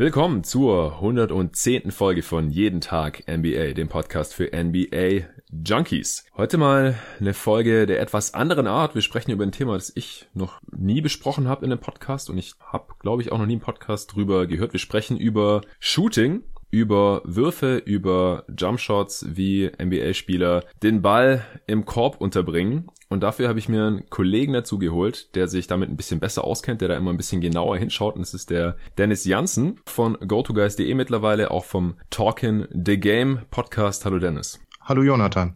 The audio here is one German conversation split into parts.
Willkommen zur 110. Folge von Jeden Tag NBA, dem Podcast für NBA Junkies. Heute mal eine Folge der etwas anderen Art. Wir sprechen über ein Thema, das ich noch nie besprochen habe in einem Podcast und ich habe, glaube ich, auch noch nie im Podcast drüber gehört. Wir sprechen über Shooting über Würfe, über Jumpshots, wie NBA-Spieler den Ball im Korb unterbringen. Und dafür habe ich mir einen Kollegen dazu geholt, der sich damit ein bisschen besser auskennt, der da immer ein bisschen genauer hinschaut. Und das ist der Dennis Janssen von GoToGuys.de mittlerweile, auch vom Talkin' the Game Podcast. Hallo Dennis. Hallo Jonathan.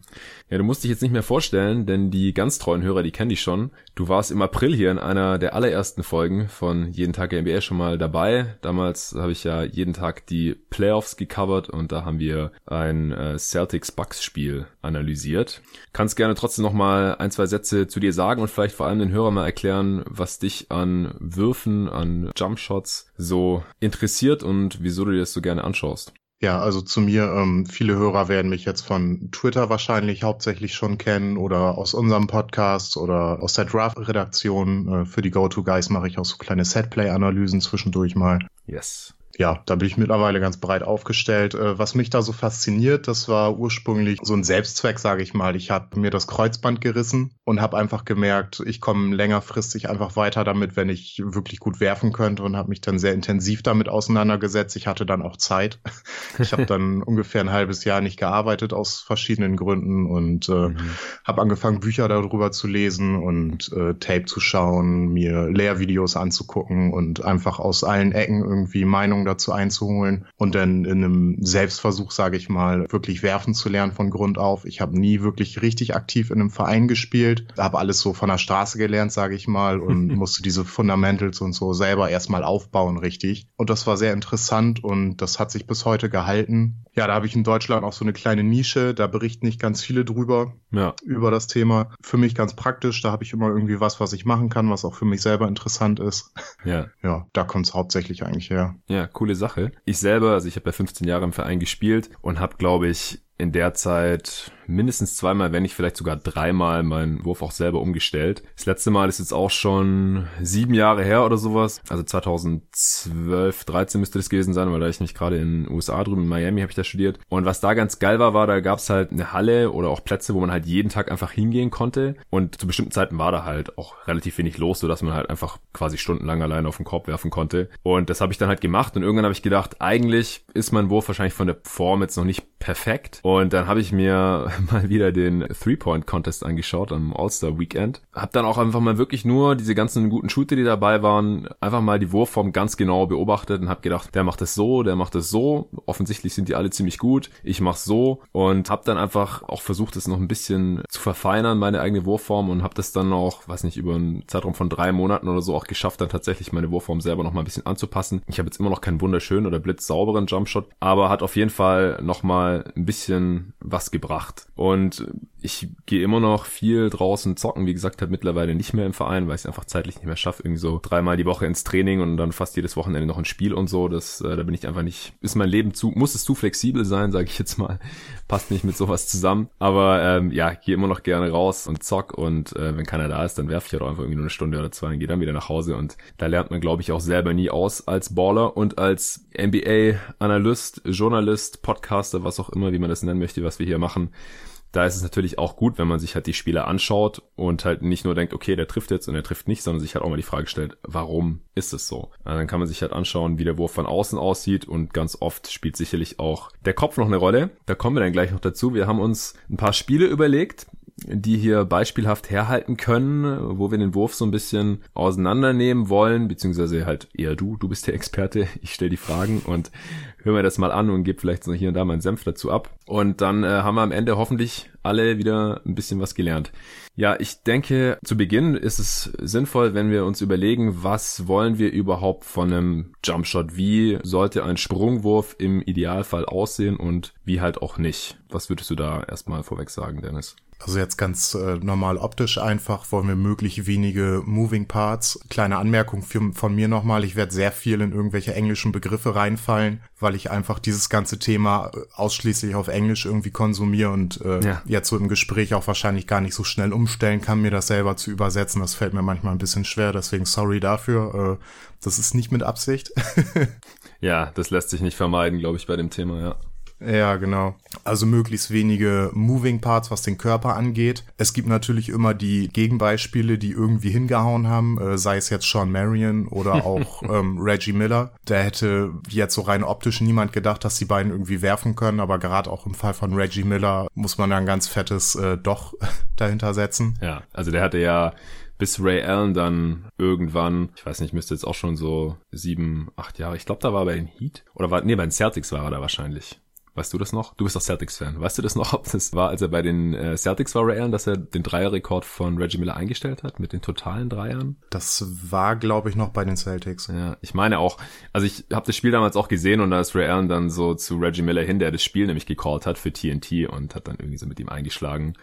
Ja, du musst dich jetzt nicht mehr vorstellen, denn die ganz treuen Hörer, die kennen dich schon. Du warst im April hier in einer der allerersten Folgen von Jeden Tag NBA schon mal dabei. Damals habe ich ja jeden Tag die Playoffs gecovert und da haben wir ein äh, Celtics-Bucks-Spiel analysiert. Kannst gerne trotzdem noch mal ein, zwei Sätze zu dir sagen und vielleicht vor allem den Hörern mal erklären, was dich an Würfen, an Jumpshots so interessiert und wieso du dir das so gerne anschaust. Ja, also zu mir, ähm, viele Hörer werden mich jetzt von Twitter wahrscheinlich hauptsächlich schon kennen oder aus unserem Podcast oder aus der Draft-Redaktion. Äh, für die Go-To-Guys mache ich auch so kleine Setplay-Analysen zwischendurch mal. Yes ja, da bin ich mittlerweile ganz breit aufgestellt. Äh, was mich da so fasziniert, das war ursprünglich so ein Selbstzweck, sage ich mal. Ich habe mir das Kreuzband gerissen und habe einfach gemerkt, ich komme längerfristig einfach weiter damit, wenn ich wirklich gut werfen könnte und habe mich dann sehr intensiv damit auseinandergesetzt. Ich hatte dann auch Zeit. Ich habe dann ungefähr ein halbes Jahr nicht gearbeitet aus verschiedenen Gründen und äh, mhm. habe angefangen, Bücher darüber zu lesen und äh, Tape zu schauen, mir Lehrvideos anzugucken und einfach aus allen Ecken irgendwie Meinungen dazu einzuholen und dann in einem Selbstversuch, sage ich mal, wirklich werfen zu lernen von Grund auf. Ich habe nie wirklich richtig aktiv in einem Verein gespielt, habe alles so von der Straße gelernt, sage ich mal, und musste diese Fundamentals und so selber erstmal aufbauen, richtig. Und das war sehr interessant und das hat sich bis heute gehalten. Ja, da habe ich in Deutschland auch so eine kleine Nische, da berichten nicht ganz viele drüber, ja. über das Thema. Für mich ganz praktisch, da habe ich immer irgendwie was, was ich machen kann, was auch für mich selber interessant ist. Ja. Ja, da kommt es hauptsächlich eigentlich her. Ja, coole Sache. Ich selber, also ich habe ja 15 Jahre im Verein gespielt und habe, glaube ich, in der Zeit mindestens zweimal, wenn nicht vielleicht sogar dreimal meinen Wurf auch selber umgestellt. Das letzte Mal ist jetzt auch schon sieben Jahre her oder sowas. Also 2012, 13 müsste das gewesen sein, weil da ich nicht gerade in den USA drüben, in Miami habe ich da studiert. Und was da ganz geil war, war, da gab es halt eine Halle oder auch Plätze, wo man halt jeden Tag einfach hingehen konnte. Und zu bestimmten Zeiten war da halt auch relativ wenig los, sodass man halt einfach quasi stundenlang allein auf den Korb werfen konnte. Und das habe ich dann halt gemacht und irgendwann habe ich gedacht, eigentlich ist mein Wurf wahrscheinlich von der Form jetzt noch nicht perfekt. Und dann habe ich mir mal wieder den Three-Point-Contest angeschaut am All-Star-Weekend. Hab dann auch einfach mal wirklich nur diese ganzen guten Shooter, die dabei waren, einfach mal die Wurfform ganz genau beobachtet und hab gedacht, der macht es so, der macht es so. Offensichtlich sind die alle ziemlich gut. Ich mach's so und hab dann einfach auch versucht, es noch ein bisschen zu verfeinern, meine eigene Wurfform und hab das dann auch, weiß nicht, über einen Zeitraum von drei Monaten oder so auch geschafft, dann tatsächlich meine Wurfform selber noch mal ein bisschen anzupassen. Ich habe jetzt immer noch keinen wunderschönen oder blitzsauberen Jumpshot, aber hat auf jeden Fall noch mal ein bisschen was gebracht. Und ich gehe immer noch viel draußen zocken. Wie gesagt, habe mittlerweile nicht mehr im Verein, weil ich es einfach zeitlich nicht mehr schaffe. Irgendwie so dreimal die Woche ins Training und dann fast jedes Wochenende noch ein Spiel und so. Das, äh, da bin ich einfach nicht, ist mein Leben zu, muss es zu flexibel sein, sage ich jetzt mal. Passt nicht mit sowas zusammen. Aber ähm, ja, gehe immer noch gerne raus und zock und äh, wenn keiner da ist, dann werfe ich halt auch einfach irgendwie nur eine Stunde oder zwei und gehe dann wieder nach Hause. Und da lernt man, glaube ich, auch selber nie aus als Baller und als NBA-Analyst, Journalist, Podcaster, was auch immer, wie man das nennen möchte, was wir hier machen da ist es natürlich auch gut, wenn man sich halt die Spieler anschaut und halt nicht nur denkt, okay, der trifft jetzt und der trifft nicht, sondern sich halt auch mal die Frage stellt, warum ist es so? Also dann kann man sich halt anschauen, wie der Wurf von außen aussieht und ganz oft spielt sicherlich auch der Kopf noch eine Rolle. Da kommen wir dann gleich noch dazu. Wir haben uns ein paar Spiele überlegt, die hier beispielhaft herhalten können, wo wir den Wurf so ein bisschen auseinandernehmen wollen, beziehungsweise halt eher du, du bist der Experte, ich stelle die Fragen und höre mir das mal an und gebe vielleicht so hier und da meinen Senf dazu ab. Und dann äh, haben wir am Ende hoffentlich alle wieder ein bisschen was gelernt. Ja, ich denke, zu Beginn ist es sinnvoll, wenn wir uns überlegen, was wollen wir überhaupt von einem Jumpshot? Wie sollte ein Sprungwurf im Idealfall aussehen und wie halt auch nicht? Was würdest du da erstmal vorweg sagen, Dennis? Also jetzt ganz äh, normal optisch einfach wollen wir möglich wenige Moving Parts. Kleine Anmerkung für, von mir nochmal, ich werde sehr viel in irgendwelche englischen Begriffe reinfallen, weil ich einfach dieses ganze Thema äh, ausschließlich auf Englisch irgendwie konsumiere und äh, ja. jetzt so im Gespräch auch wahrscheinlich gar nicht so schnell umstellen kann, mir das selber zu übersetzen. Das fällt mir manchmal ein bisschen schwer, deswegen sorry dafür. Äh, das ist nicht mit Absicht. ja, das lässt sich nicht vermeiden, glaube ich, bei dem Thema, ja. Ja, genau. Also möglichst wenige Moving Parts, was den Körper angeht. Es gibt natürlich immer die Gegenbeispiele, die irgendwie hingehauen haben, äh, sei es jetzt Sean Marion oder auch ähm, Reggie Miller. Da hätte jetzt so rein optisch niemand gedacht, dass die beiden irgendwie werfen können, aber gerade auch im Fall von Reggie Miller muss man da ein ganz fettes äh, Doch dahinter setzen. Ja, also der hatte ja bis Ray Allen dann irgendwann, ich weiß nicht, müsste jetzt auch schon so sieben, acht Jahre, ich glaube, da war er bei den Heat oder war, nee, bei den Celtics war er da wahrscheinlich. Weißt du das noch? Du bist doch Celtics-Fan. Weißt du das noch, ob das war, als er bei den äh, Celtics war, Ray Allen, dass er den Dreierrekord von Reggie Miller eingestellt hat mit den totalen Dreiern? Das war, glaube ich, noch bei den Celtics. Ja, ich meine auch, also ich habe das Spiel damals auch gesehen und da ist Ray Allen dann so zu Reggie Miller hin, der das Spiel nämlich gecallt hat für TNT und hat dann irgendwie so mit ihm eingeschlagen.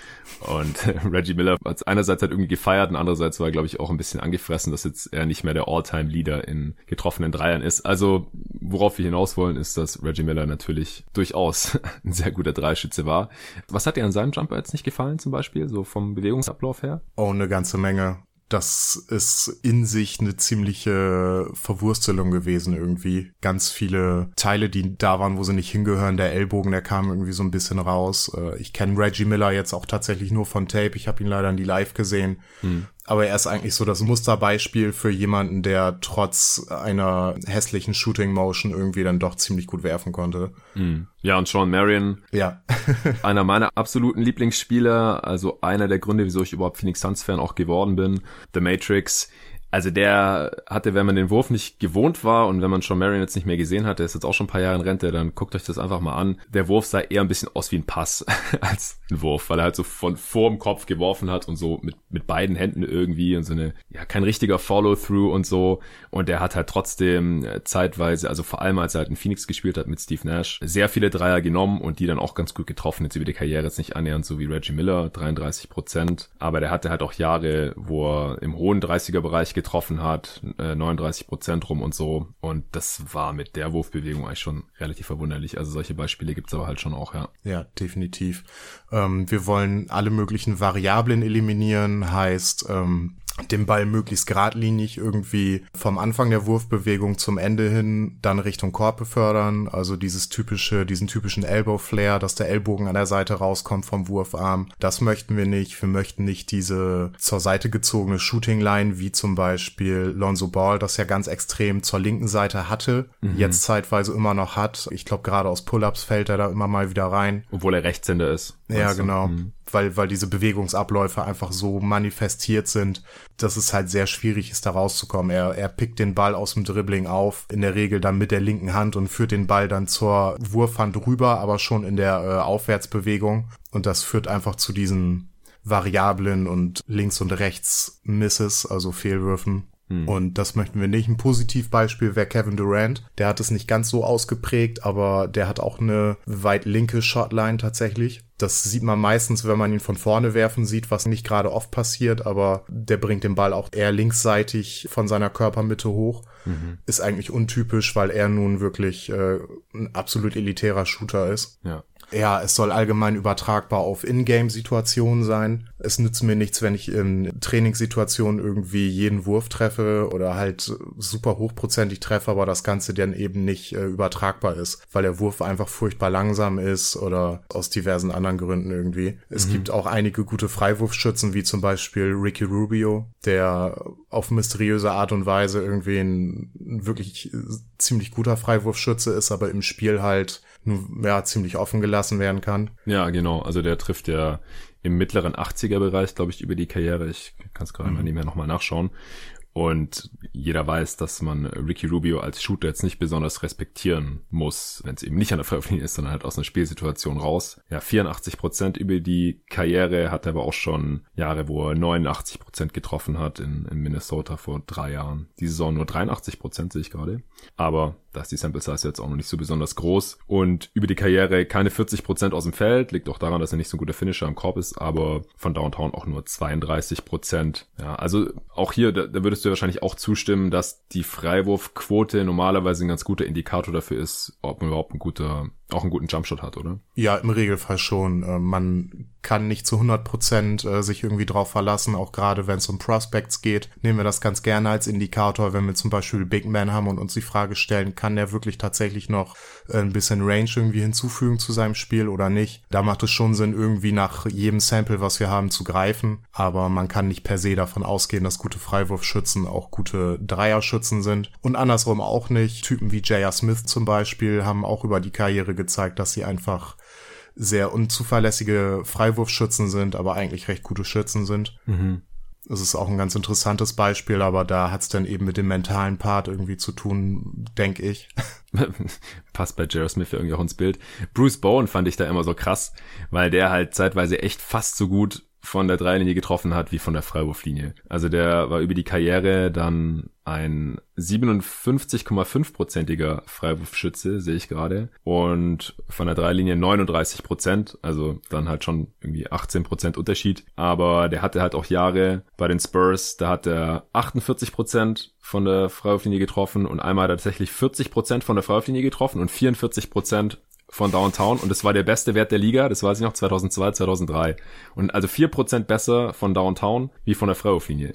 Und äh, Reggie Miller hat einerseits halt irgendwie gefeiert und andererseits war, glaube ich, auch ein bisschen angefressen, dass jetzt er nicht mehr der All-Time-Leader in getroffenen Dreiern ist. Also, worauf wir hinaus wollen, ist, dass Reggie Miller natürlich durchaus durchaus ein sehr guter Dreischütze war. Was hat dir an seinem Jumper jetzt nicht gefallen zum Beispiel, so vom Bewegungsablauf her? Oh, eine ganze Menge das ist in sich eine ziemliche Verwurstelung gewesen irgendwie. Ganz viele Teile, die da waren, wo sie nicht hingehören. Der Ellbogen, der kam irgendwie so ein bisschen raus. Äh, ich kenne Reggie Miller jetzt auch tatsächlich nur von Tape. Ich habe ihn leider nie live gesehen. Hm aber er ist eigentlich so das Musterbeispiel für jemanden, der trotz einer hässlichen Shooting Motion irgendwie dann doch ziemlich gut werfen konnte. Mhm. Ja, und Sean Marion. Ja. einer meiner absoluten Lieblingsspieler, also einer der Gründe, wieso ich überhaupt Phoenix Suns Fan auch geworden bin. The Matrix also der hatte, wenn man den Wurf nicht gewohnt war und wenn man schon Marion jetzt nicht mehr gesehen hat, der ist jetzt auch schon ein paar Jahre in Rente, dann guckt euch das einfach mal an. Der Wurf sah eher ein bisschen aus wie ein Pass als ein Wurf, weil er halt so von vorm Kopf geworfen hat und so mit, mit beiden Händen irgendwie und so eine, ja, kein richtiger Follow-through und so. Und der hat halt trotzdem äh, zeitweise, also vor allem als er halt in Phoenix gespielt hat mit Steve Nash, sehr viele Dreier genommen und die dann auch ganz gut getroffen. Jetzt über die Karriere jetzt nicht annähernd so wie Reggie Miller, 33 Prozent. Aber der hatte halt auch Jahre, wo er im hohen 30er-Bereich getroffen hat, äh, 39 Prozent rum und so. Und das war mit der Wurfbewegung eigentlich schon relativ verwunderlich. Also solche Beispiele gibt's aber halt schon auch, ja. Ja, definitiv. Ähm, wir wollen alle möglichen Variablen eliminieren, heißt, ähm, den Ball möglichst geradlinig irgendwie vom Anfang der Wurfbewegung zum Ende hin dann Richtung Korb befördern. Also dieses typische, diesen typischen Elbow Flare, dass der Ellbogen an der Seite rauskommt vom Wurfarm. Das möchten wir nicht. Wir möchten nicht diese zur Seite gezogene Shooting Line, wie zum Beispiel Lonzo Ball, das ja ganz extrem zur linken Seite hatte, mhm. jetzt zeitweise immer noch hat. Ich glaube, gerade aus Pull-ups fällt er da immer mal wieder rein. Obwohl er Rechtshänder ist. Ja, genau. Mhm weil, weil diese Bewegungsabläufe einfach so manifestiert sind, dass es halt sehr schwierig ist, da rauszukommen. Er, er pickt den Ball aus dem Dribbling auf, in der Regel dann mit der linken Hand und führt den Ball dann zur Wurfhand rüber, aber schon in der äh, Aufwärtsbewegung. Und das führt einfach zu diesen Variablen und links und rechts Misses, also Fehlwürfen. Hm. Und das möchten wir nicht. Ein Positivbeispiel wäre Kevin Durant. Der hat es nicht ganz so ausgeprägt, aber der hat auch eine weit linke Shotline tatsächlich. Das sieht man meistens, wenn man ihn von vorne werfen sieht, was nicht gerade oft passiert, aber der bringt den Ball auch eher linksseitig von seiner Körpermitte hoch. Mhm. Ist eigentlich untypisch, weil er nun wirklich äh, ein absolut elitärer Shooter ist. Ja. Ja, es soll allgemein übertragbar auf Ingame-Situationen sein. Es nützt mir nichts, wenn ich in Trainingssituationen irgendwie jeden Wurf treffe oder halt super hochprozentig treffe, aber das Ganze dann eben nicht äh, übertragbar ist, weil der Wurf einfach furchtbar langsam ist oder aus diversen anderen Gründen irgendwie. Es mhm. gibt auch einige gute Freiwurfschützen, wie zum Beispiel Ricky Rubio, der auf mysteriöse Art und Weise irgendwie ein wirklich ziemlich guter Freiwurfschütze ist, aber im Spiel halt nur, ja, ziemlich offen gelassen werden kann. Ja, genau. Also der trifft ja im mittleren 80er-Bereich, glaube ich, über die Karriere. Ich kann es gerade mhm. mal nicht mehr nochmal nachschauen. Und jeder weiß, dass man Ricky Rubio als Shooter jetzt nicht besonders respektieren muss, wenn es eben nicht an der Freiwurflinie ist, sondern halt aus einer Spielsituation raus. Ja, 84 Prozent über die Karriere hat er aber auch schon Jahre, wo er 89 Prozent getroffen hat in, in Minnesota vor drei Jahren. Die Saison nur 83 Prozent sehe ich gerade. Aber da ist die Sample Size jetzt auch noch nicht so besonders groß. Und über die Karriere keine 40 Prozent aus dem Feld, liegt auch daran, dass er nicht so ein guter Finisher im Korb ist, aber von Downtown auch nur 32%. Prozent. Ja, also auch hier, da, da würdest du wahrscheinlich auch zustimmen, dass die Freiwurfquote normalerweise ein ganz guter Indikator dafür ist, ob man überhaupt ein guter auch einen guten Jumpshot hat, oder? Ja, im Regelfall schon. Äh, man kann nicht zu 100 Prozent äh, sich irgendwie drauf verlassen, auch gerade wenn es um Prospects geht. Nehmen wir das ganz gerne als Indikator, wenn wir zum Beispiel Big Man haben und uns die Frage stellen, kann der wirklich tatsächlich noch ein bisschen Range irgendwie hinzufügen zu seinem Spiel oder nicht? Da macht es schon Sinn, irgendwie nach jedem Sample, was wir haben, zu greifen. Aber man kann nicht per se davon ausgehen, dass gute Freiwurfschützen auch gute Dreierschützen sind. Und andersrum auch nicht. Typen wie J.R. Smith zum Beispiel haben auch über die Karriere gezeigt, dass sie einfach sehr unzuverlässige Freiwurfschützen sind, aber eigentlich recht gute Schützen sind. Mhm. Das ist auch ein ganz interessantes Beispiel, aber da hat es dann eben mit dem mentalen Part irgendwie zu tun, denke ich. Passt bei Jared Smith irgendwie auch ins Bild. Bruce Bowen fand ich da immer so krass, weil der halt zeitweise echt fast so gut von der Dreilinie getroffen hat wie von der Freiwurflinie. Also der war über die Karriere dann ein 57,5-prozentiger Freiwurfschütze, sehe ich gerade. Und von der Dreilinie 39 Prozent, also dann halt schon irgendwie 18 Prozent Unterschied. Aber der hatte halt auch Jahre bei den Spurs, da hat er 48 Prozent von der Freiwurflinie getroffen und einmal hat er tatsächlich 40 Prozent von der Freiwurflinie getroffen und 44 Prozent von Downtown und das war der beste Wert der Liga, das weiß ich noch, 2002, 2003. Und also vier Prozent besser von Downtown wie von der Freiwurflinie.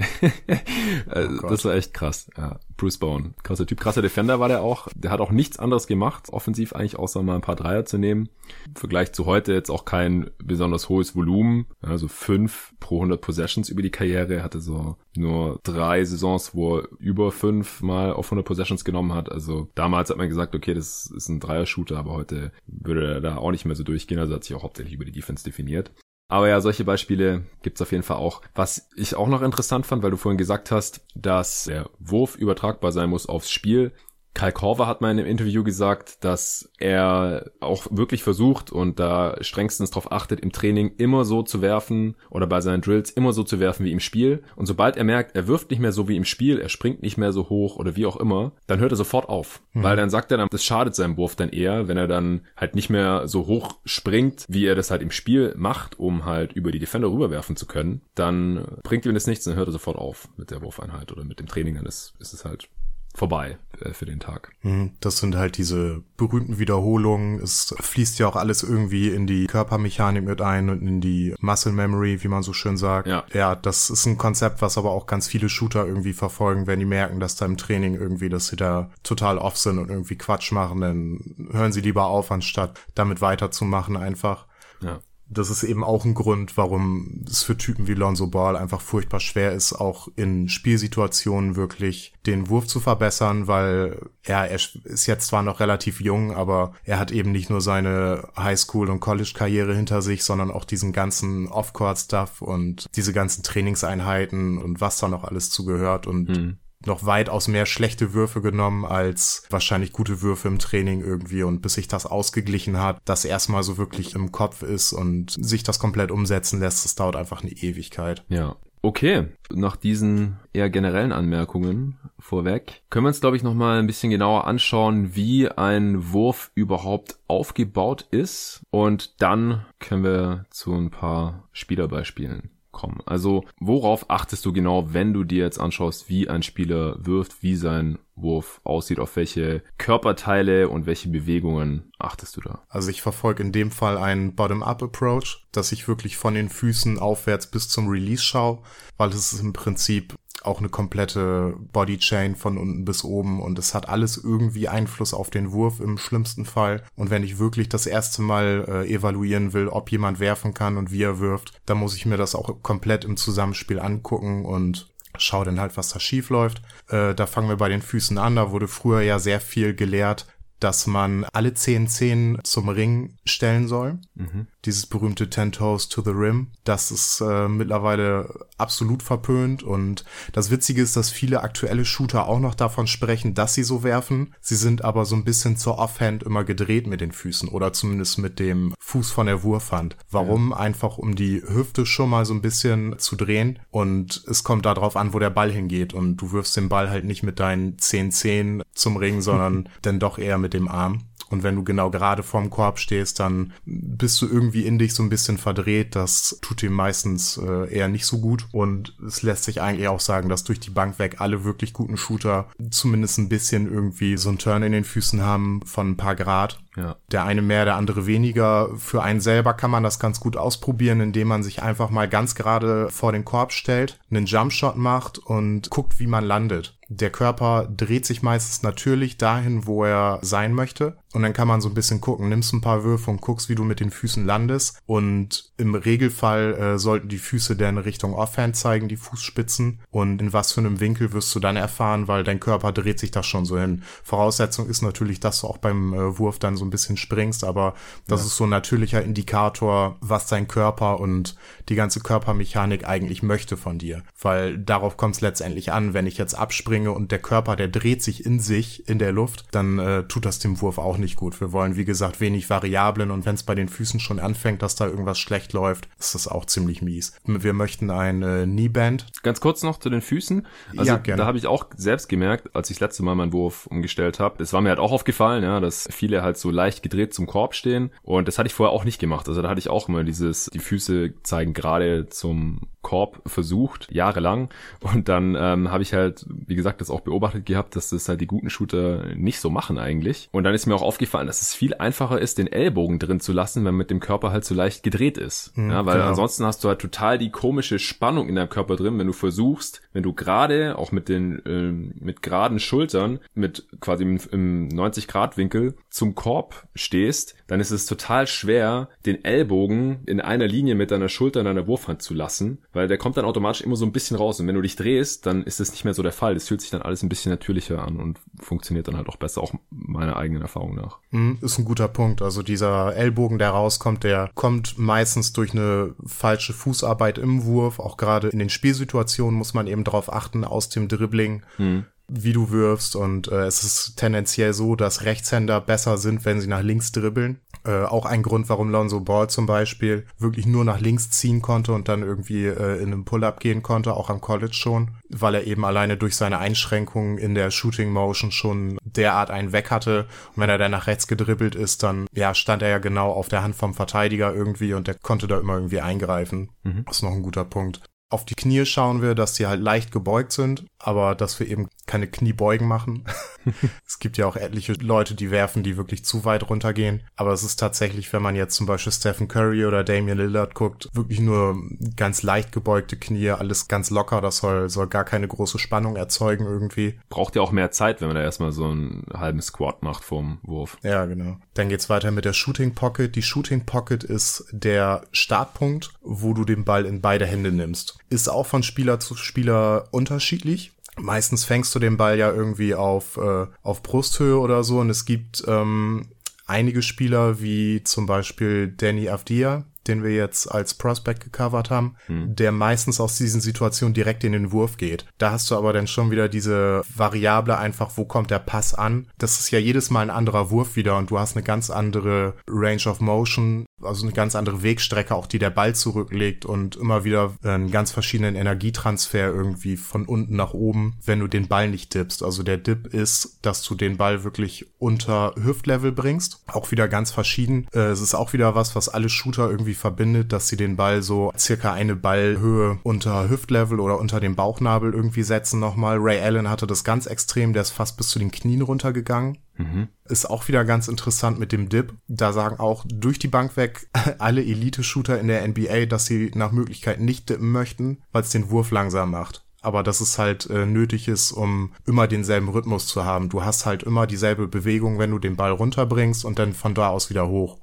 also, oh das war echt krass. Ja. Bruce Bowen, krasser Typ, krasser Defender war der auch. Der hat auch nichts anderes gemacht, offensiv eigentlich, außer mal ein paar Dreier zu nehmen. Im Vergleich zu heute jetzt auch kein besonders hohes Volumen, also fünf pro 100 Possessions über die Karriere. Er hatte so nur drei Saisons, wo er über fünf mal auf 100 Possessions genommen hat. Also damals hat man gesagt, okay, das ist ein Dreier-Shooter, aber heute würde er da auch nicht mehr so durchgehen. Also hat sich auch hauptsächlich über die Defense definiert. Aber ja, solche Beispiele gibt's auf jeden Fall auch. Was ich auch noch interessant fand, weil du vorhin gesagt hast, dass der Wurf übertragbar sein muss aufs Spiel. Kai Korver hat mal in einem Interview gesagt, dass er auch wirklich versucht und da strengstens darauf achtet, im Training immer so zu werfen oder bei seinen Drills immer so zu werfen wie im Spiel. Und sobald er merkt, er wirft nicht mehr so wie im Spiel, er springt nicht mehr so hoch oder wie auch immer, dann hört er sofort auf. Mhm. Weil dann sagt er dann, das schadet seinem Wurf dann eher, wenn er dann halt nicht mehr so hoch springt, wie er das halt im Spiel macht, um halt über die Defender rüberwerfen zu können, dann bringt ihm das nichts, dann hört er sofort auf mit der Wurfeinheit oder mit dem Training, dann ist, ist es halt vorbei äh, für den Tag. Mhm, das sind halt diese berühmten Wiederholungen. Es fließt ja auch alles irgendwie in die Körpermechanik mit ein und in die Muscle Memory, wie man so schön sagt. Ja. ja, das ist ein Konzept, was aber auch ganz viele Shooter irgendwie verfolgen, wenn die merken, dass da im Training irgendwie, dass sie da total off sind und irgendwie Quatsch machen, dann hören sie lieber auf, anstatt damit weiterzumachen einfach. Ja das ist eben auch ein Grund, warum es für Typen wie Lonzo Ball einfach furchtbar schwer ist, auch in Spielsituationen wirklich den Wurf zu verbessern, weil ja, er ist jetzt zwar noch relativ jung, aber er hat eben nicht nur seine Highschool- und College-Karriere hinter sich, sondern auch diesen ganzen Off-Court-Stuff und diese ganzen Trainingseinheiten und was da noch alles zugehört und hm noch weitaus mehr schlechte Würfe genommen als wahrscheinlich gute Würfe im Training irgendwie und bis sich das ausgeglichen hat, das erstmal so wirklich im Kopf ist und sich das komplett umsetzen lässt, das dauert einfach eine Ewigkeit. Ja. Okay, nach diesen eher generellen Anmerkungen vorweg, können wir uns, glaube ich, nochmal ein bisschen genauer anschauen, wie ein Wurf überhaupt aufgebaut ist. Und dann können wir zu ein paar Spielerbeispielen kommen. Also worauf achtest du genau, wenn du dir jetzt anschaust, wie ein Spieler wirft, wie sein Wurf aussieht, auf welche Körperteile und welche Bewegungen achtest du da? Also ich verfolge in dem Fall einen Bottom-up-Approach, dass ich wirklich von den Füßen aufwärts bis zum Release schaue, weil es ist im Prinzip auch eine komplette Bodychain von unten bis oben und es hat alles irgendwie Einfluss auf den Wurf im schlimmsten Fall. Und wenn ich wirklich das erste Mal äh, evaluieren will, ob jemand werfen kann und wie er wirft, dann muss ich mir das auch komplett im Zusammenspiel angucken und schau dann halt, was da schief läuft. Äh, da fangen wir bei den Füßen an. Da wurde früher ja sehr viel gelehrt, dass man alle zehn Zehen zum Ring stellen soll. Mhm. Dieses berühmte Ten Toes to the Rim. Das ist äh, mittlerweile absolut verpönt und das Witzige ist, dass viele aktuelle Shooter auch noch davon sprechen, dass sie so werfen. Sie sind aber so ein bisschen zur Offhand immer gedreht mit den Füßen oder zumindest mit dem Fuß von der Wurfhand. Warum? Ja. Einfach um die Hüfte schon mal so ein bisschen zu drehen und es kommt darauf an, wo der Ball hingeht und du wirfst den Ball halt nicht mit deinen 10 Zehen zum Ring, sondern dann doch eher mit dem Arm. Und wenn du genau gerade vorm Korb stehst, dann bist du irgendwie in dich so ein bisschen verdreht. Das tut ihm meistens äh, eher nicht so gut. Und es lässt sich eigentlich auch sagen, dass durch die Bank weg alle wirklich guten Shooter zumindest ein bisschen irgendwie so ein Turn in den Füßen haben von ein paar Grad. Ja. Der eine mehr, der andere weniger. Für einen selber kann man das ganz gut ausprobieren, indem man sich einfach mal ganz gerade vor den Korb stellt, einen Jumpshot macht und guckt, wie man landet. Der Körper dreht sich meistens natürlich dahin, wo er sein möchte. Und dann kann man so ein bisschen gucken, nimmst ein paar Würfe und guckst, wie du mit den Füßen landest. Und im Regelfall äh, sollten die Füße dann Richtung Offhand zeigen, die Fußspitzen. Und in was für einem Winkel wirst du dann erfahren, weil dein Körper dreht sich da schon so hin. Voraussetzung ist natürlich, dass du auch beim äh, Wurf dann so ein bisschen springst, aber das ja. ist so ein natürlicher Indikator, was dein Körper und die ganze Körpermechanik eigentlich möchte von dir. Weil darauf kommt es letztendlich an, wenn ich jetzt abspringe und der Körper, der dreht sich in sich in der Luft, dann äh, tut das dem Wurf auch nicht gut. Wir wollen, wie gesagt, wenig Variablen und wenn es bei den Füßen schon anfängt, dass da irgendwas schlecht läuft, ist das auch ziemlich mies. Wir möchten ein äh, Kneeband. Ganz kurz noch zu den Füßen. Also ja, gerne. da habe ich auch selbst gemerkt, als ich das letzte Mal meinen Wurf umgestellt habe, es war mir halt auch aufgefallen, ja, dass viele halt so leicht gedreht zum Korb stehen und das hatte ich vorher auch nicht gemacht. Also da hatte ich auch immer dieses, die Füße zeigen gerade zum Korb versucht, jahrelang. Und dann ähm, habe ich halt, wie gesagt, das auch beobachtet gehabt, dass das halt die guten Shooter nicht so machen eigentlich. Und dann ist mir auch aufgefallen, dass es viel einfacher ist, den Ellbogen drin zu lassen, wenn man mit dem Körper halt so leicht gedreht ist. Mhm, ja, weil genau. ansonsten hast du halt total die komische Spannung in deinem Körper drin, wenn du versuchst, wenn du gerade, auch mit den, äh, mit geraden Schultern, mit quasi im, im 90-Grad-Winkel zum Korb stehst, dann ist es total schwer, den Ellbogen in einer Linie mit deiner Schulter in deiner Wurfhand zu lassen, weil der kommt dann automatisch immer so ein bisschen raus. Und wenn du dich drehst, dann ist es nicht mehr so der Fall. Es fühlt sich dann alles ein bisschen natürlicher an und funktioniert dann halt auch besser, auch meiner eigenen Erfahrung nach. Mhm, ist ein guter Punkt. Also dieser Ellbogen, der rauskommt, der kommt meistens durch eine falsche Fußarbeit im Wurf. Auch gerade in den Spielsituationen muss man eben darauf achten, aus dem Dribbling. Mhm wie du wirfst und äh, es ist tendenziell so, dass Rechtshänder besser sind, wenn sie nach links dribbeln. Äh, auch ein Grund, warum Lonzo Ball zum Beispiel wirklich nur nach links ziehen konnte und dann irgendwie äh, in einem Pull-up gehen konnte, auch am College schon, weil er eben alleine durch seine Einschränkungen in der Shooting Motion schon derart einen weg hatte. Und wenn er dann nach rechts gedribbelt ist, dann ja stand er ja genau auf der Hand vom Verteidiger irgendwie und der konnte da immer irgendwie eingreifen. Mhm. Das ist noch ein guter Punkt. Auf die Knie schauen wir, dass sie halt leicht gebeugt sind, aber dass wir eben keine Kniebeugen machen. es gibt ja auch etliche Leute, die werfen, die wirklich zu weit runtergehen. Aber es ist tatsächlich, wenn man jetzt zum Beispiel Stephen Curry oder Damian Lillard guckt, wirklich nur ganz leicht gebeugte Knie, alles ganz locker. Das soll, soll gar keine große Spannung erzeugen irgendwie. Braucht ja auch mehr Zeit, wenn man da erstmal so einen halben Squat macht vorm Wurf. Ja, genau. Dann geht's weiter mit der Shooting Pocket. Die Shooting Pocket ist der Startpunkt, wo du den Ball in beide Hände nimmst. Ist auch von Spieler zu Spieler unterschiedlich. Meistens fängst du den Ball ja irgendwie auf, äh, auf Brusthöhe oder so und es gibt ähm, einige Spieler wie zum Beispiel Danny Avdia, den wir jetzt als Prospect gecovert haben, hm. der meistens aus diesen Situationen direkt in den Wurf geht. Da hast du aber dann schon wieder diese Variable einfach, wo kommt der Pass an? Das ist ja jedes Mal ein anderer Wurf wieder und du hast eine ganz andere Range of Motion, also eine ganz andere Wegstrecke, auch die der Ball zurücklegt und immer wieder einen ganz verschiedenen Energietransfer irgendwie von unten nach oben, wenn du den Ball nicht dippst. Also der Dip ist, dass du den Ball wirklich unter Hüftlevel bringst. Auch wieder ganz verschieden. Äh, es ist auch wieder was, was alle Shooter irgendwie verbindet, dass sie den Ball so circa eine Ballhöhe unter Hüftlevel oder unter dem Bauchnabel irgendwie setzen nochmal. Ray Allen hatte das ganz extrem, der ist fast bis zu den Knien runtergegangen. Mhm. Ist auch wieder ganz interessant mit dem Dip. Da sagen auch durch die Bank weg alle Elite-Shooter in der NBA, dass sie nach Möglichkeit nicht dippen möchten, weil es den Wurf langsam macht aber dass es halt äh, nötig ist, um immer denselben Rhythmus zu haben. Du hast halt immer dieselbe Bewegung, wenn du den Ball runterbringst und dann von da aus wieder hoch.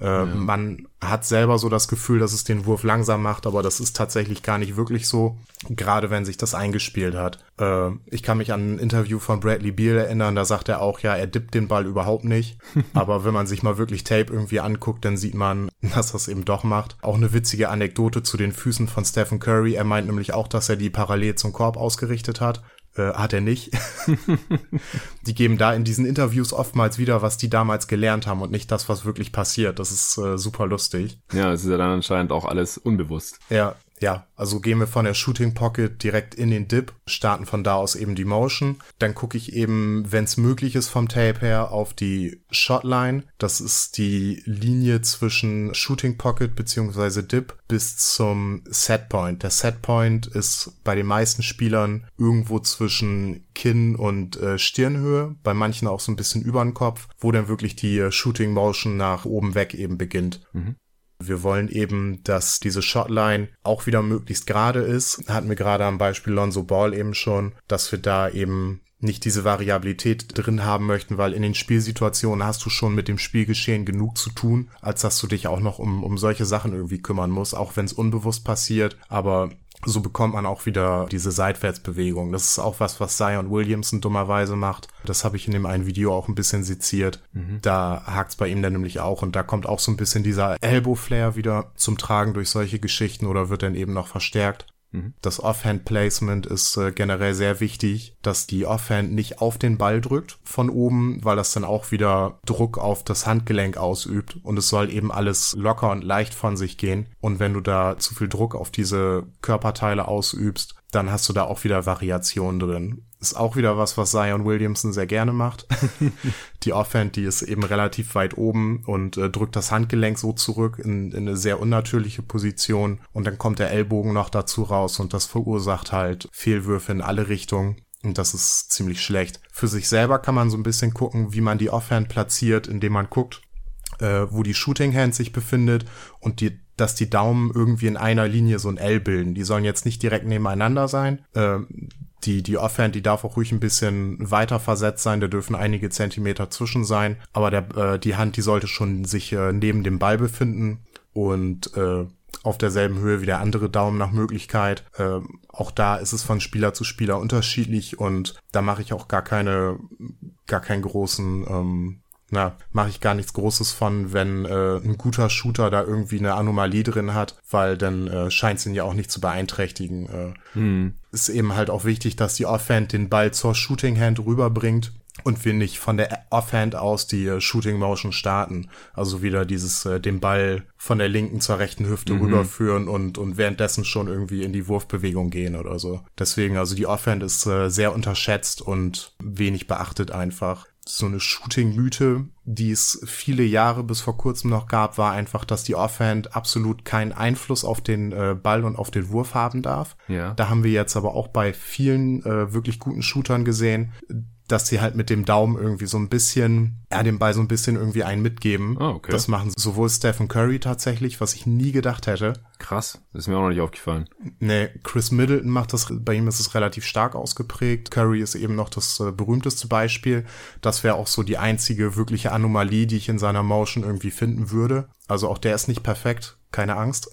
Äh, ja. Man hat selber so das Gefühl, dass es den Wurf langsam macht, aber das ist tatsächlich gar nicht wirklich so, gerade wenn sich das eingespielt hat. Äh, ich kann mich an ein Interview von Bradley Beal erinnern, da sagt er auch, ja, er dippt den Ball überhaupt nicht. aber wenn man sich mal wirklich Tape irgendwie anguckt, dann sieht man, dass das eben doch macht. Auch eine witzige Anekdote zu den Füßen von Stephen Curry. Er meint nämlich auch, dass er die parallel zum Korb ausgerichtet hat. Äh, hat er nicht. die geben da in diesen Interviews oftmals wieder, was die damals gelernt haben und nicht das, was wirklich passiert. Das ist äh, super lustig. Ja, es ist ja dann anscheinend auch alles unbewusst. Ja, ja, also gehen wir von der Shooting Pocket direkt in den Dip, starten von da aus eben die Motion. Dann gucke ich eben, wenn es möglich ist vom Tape her, auf die Shotline. Das ist die Linie zwischen Shooting Pocket beziehungsweise Dip bis zum Setpoint. Der Setpoint ist bei den meisten Spielern irgendwo zwischen Kinn und äh, Stirnhöhe, bei manchen auch so ein bisschen über den Kopf, wo dann wirklich die äh, Shooting Motion nach oben weg eben beginnt. Mhm. Wir wollen eben, dass diese Shotline auch wieder möglichst gerade ist. Hatten wir gerade am Beispiel Lonzo Ball eben schon, dass wir da eben nicht diese Variabilität drin haben möchten, weil in den Spielsituationen hast du schon mit dem Spielgeschehen genug zu tun, als dass du dich auch noch um, um solche Sachen irgendwie kümmern musst, auch wenn es unbewusst passiert. Aber so bekommt man auch wieder diese Seitwärtsbewegung. Das ist auch was, was Zion Williamson dummerweise macht. Das habe ich in dem einen Video auch ein bisschen seziert. Mhm. Da hakt's bei ihm dann nämlich auch und da kommt auch so ein bisschen dieser Elbow-Flair wieder zum Tragen durch solche Geschichten oder wird dann eben noch verstärkt. Mhm. Das Offhand-Placement ist äh, generell sehr wichtig, dass die Offhand nicht auf den Ball drückt von oben, weil das dann auch wieder Druck auf das Handgelenk ausübt und es soll eben alles locker und leicht von sich gehen. Und wenn du da zu viel Druck auf diese Körperteile ausübst, dann hast du da auch wieder Variationen drin. Ist auch wieder was, was Zion Williamson sehr gerne macht. die Offhand, die ist eben relativ weit oben und äh, drückt das Handgelenk so zurück in, in eine sehr unnatürliche Position und dann kommt der Ellbogen noch dazu raus und das verursacht halt Fehlwürfe in alle Richtungen. Und das ist ziemlich schlecht. Für sich selber kann man so ein bisschen gucken, wie man die Offhand platziert, indem man guckt, äh, wo die Shooting Hand sich befindet und die dass die Daumen irgendwie in einer Linie so ein L bilden. Die sollen jetzt nicht direkt nebeneinander sein. Äh, die, die Offhand, die darf auch ruhig ein bisschen weiter versetzt sein, da dürfen einige Zentimeter zwischen sein, aber der, äh, die Hand, die sollte schon sich äh, neben dem Ball befinden und äh, auf derselben Höhe wie der andere Daumen nach Möglichkeit. Äh, auch da ist es von Spieler zu Spieler unterschiedlich und da mache ich auch gar keine, gar keinen großen ähm, na, mache ich gar nichts Großes von, wenn äh, ein guter Shooter da irgendwie eine Anomalie drin hat, weil dann äh, scheint es ihn ja auch nicht zu beeinträchtigen. Äh, hm. Ist eben halt auch wichtig, dass die Offhand den Ball zur Shooting Hand rüberbringt und wir nicht von der Offhand aus die äh, Shooting Motion starten. Also wieder dieses äh, den Ball von der linken zur rechten Hüfte mhm. rüberführen und und währenddessen schon irgendwie in die Wurfbewegung gehen oder so. Deswegen also die Offhand ist äh, sehr unterschätzt und wenig beachtet einfach so eine Shooting-Mythe, die es viele Jahre bis vor kurzem noch gab, war einfach, dass die Offhand absolut keinen Einfluss auf den äh, Ball und auf den Wurf haben darf. Ja. Da haben wir jetzt aber auch bei vielen äh, wirklich guten Shootern gesehen, dass sie halt mit dem Daumen irgendwie so ein bisschen, ja, dem Ball so ein bisschen irgendwie einen mitgeben. Oh, okay. Das machen sowohl Stephen Curry tatsächlich, was ich nie gedacht hätte. Krass, das ist mir auch noch nicht aufgefallen. Nee, Chris Middleton macht das, bei ihm ist es relativ stark ausgeprägt. Curry ist eben noch das äh, berühmteste Beispiel. Das wäre auch so die einzige wirkliche Anomalie, die ich in seiner Motion irgendwie finden würde. Also auch der ist nicht perfekt, keine Angst.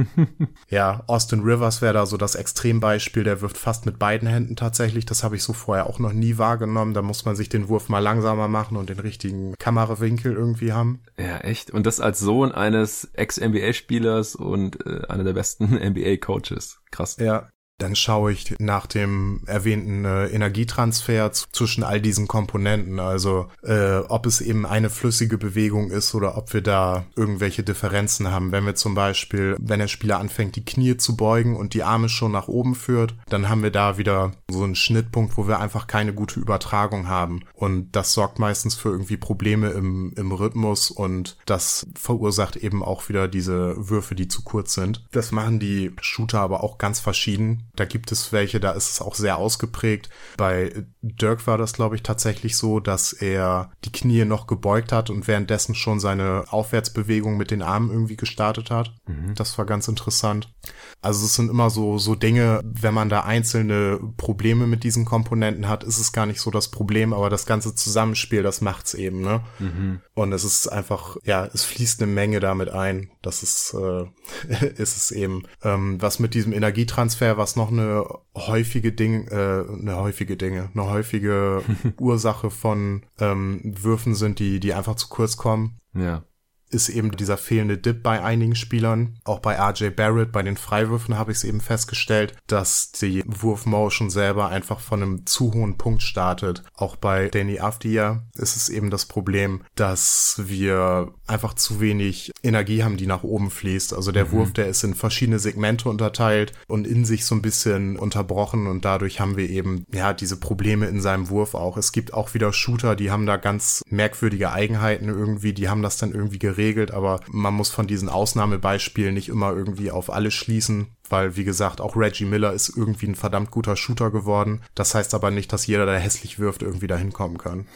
ja, Austin Rivers wäre da so das Extrembeispiel, der wirft fast mit beiden Händen tatsächlich. Das habe ich so vorher auch noch nie wahrgenommen. Da muss man sich den Wurf mal langsamer machen und den richtigen Kamerawinkel irgendwie haben. Ja, echt. Und das als Sohn eines Ex-NBA-Spielers und äh, einer der besten NBA-Coaches. Krass. Ja, dann schaue ich nach dem erwähnten äh, Energietransfer zwischen all diesen Komponenten, also äh, ob es eben eine flüssige Bewegung ist oder ob wir da irgendwelche Differenzen haben. Wenn wir zum Beispiel, wenn der Spieler anfängt, die Knie zu beugen und die Arme schon nach oben führt, dann haben wir da wieder so einen Schnittpunkt, wo wir einfach keine gute Übertragung haben. Und das sorgt meistens für irgendwie Probleme im, im Rhythmus und das verursacht eben auch wieder diese Würfe, die zu kurz sind. Das machen die Shooter aber auch ganz verschieden Da gibt es welche, da ist es auch sehr ausgeprägt. Bei Dirk war das, glaube ich, tatsächlich so, dass er die Knie noch gebeugt hat und währenddessen schon seine Aufwärtsbewegung mit den Armen irgendwie gestartet hat. Mhm. Das war ganz interessant. Also es sind immer so, so Dinge, wenn man da einzelne Probleme mit diesen Komponenten hat, ist es gar nicht so das Problem, aber das ganze Zusammenspiel, das macht's eben, ne? Mhm. Und es ist einfach, ja, es fließt eine Menge damit ein. Das ist, äh, ist es eben. Ähm, was mit diesem Energietransfer, was noch eine häufige Ding, äh, eine häufige Dinge, eine häufige Ursache von ähm, Würfen sind, die, die einfach zu kurz kommen. Ja ist eben dieser fehlende Dip bei einigen Spielern. Auch bei RJ Barrett, bei den Freiwürfen habe ich es eben festgestellt, dass die Wurfmotion selber einfach von einem zu hohen Punkt startet. Auch bei Danny Avdia ist es eben das Problem, dass wir einfach zu wenig Energie haben, die nach oben fließt. Also der mhm. Wurf, der ist in verschiedene Segmente unterteilt und in sich so ein bisschen unterbrochen und dadurch haben wir eben, ja, diese Probleme in seinem Wurf auch. Es gibt auch wieder Shooter, die haben da ganz merkwürdige Eigenheiten irgendwie, die haben das dann irgendwie geregelt geregelt, aber man muss von diesen Ausnahmebeispielen nicht immer irgendwie auf alle schließen, weil wie gesagt, auch Reggie Miller ist irgendwie ein verdammt guter Shooter geworden. Das heißt aber nicht, dass jeder, der hässlich wirft, irgendwie dahin kommen kann.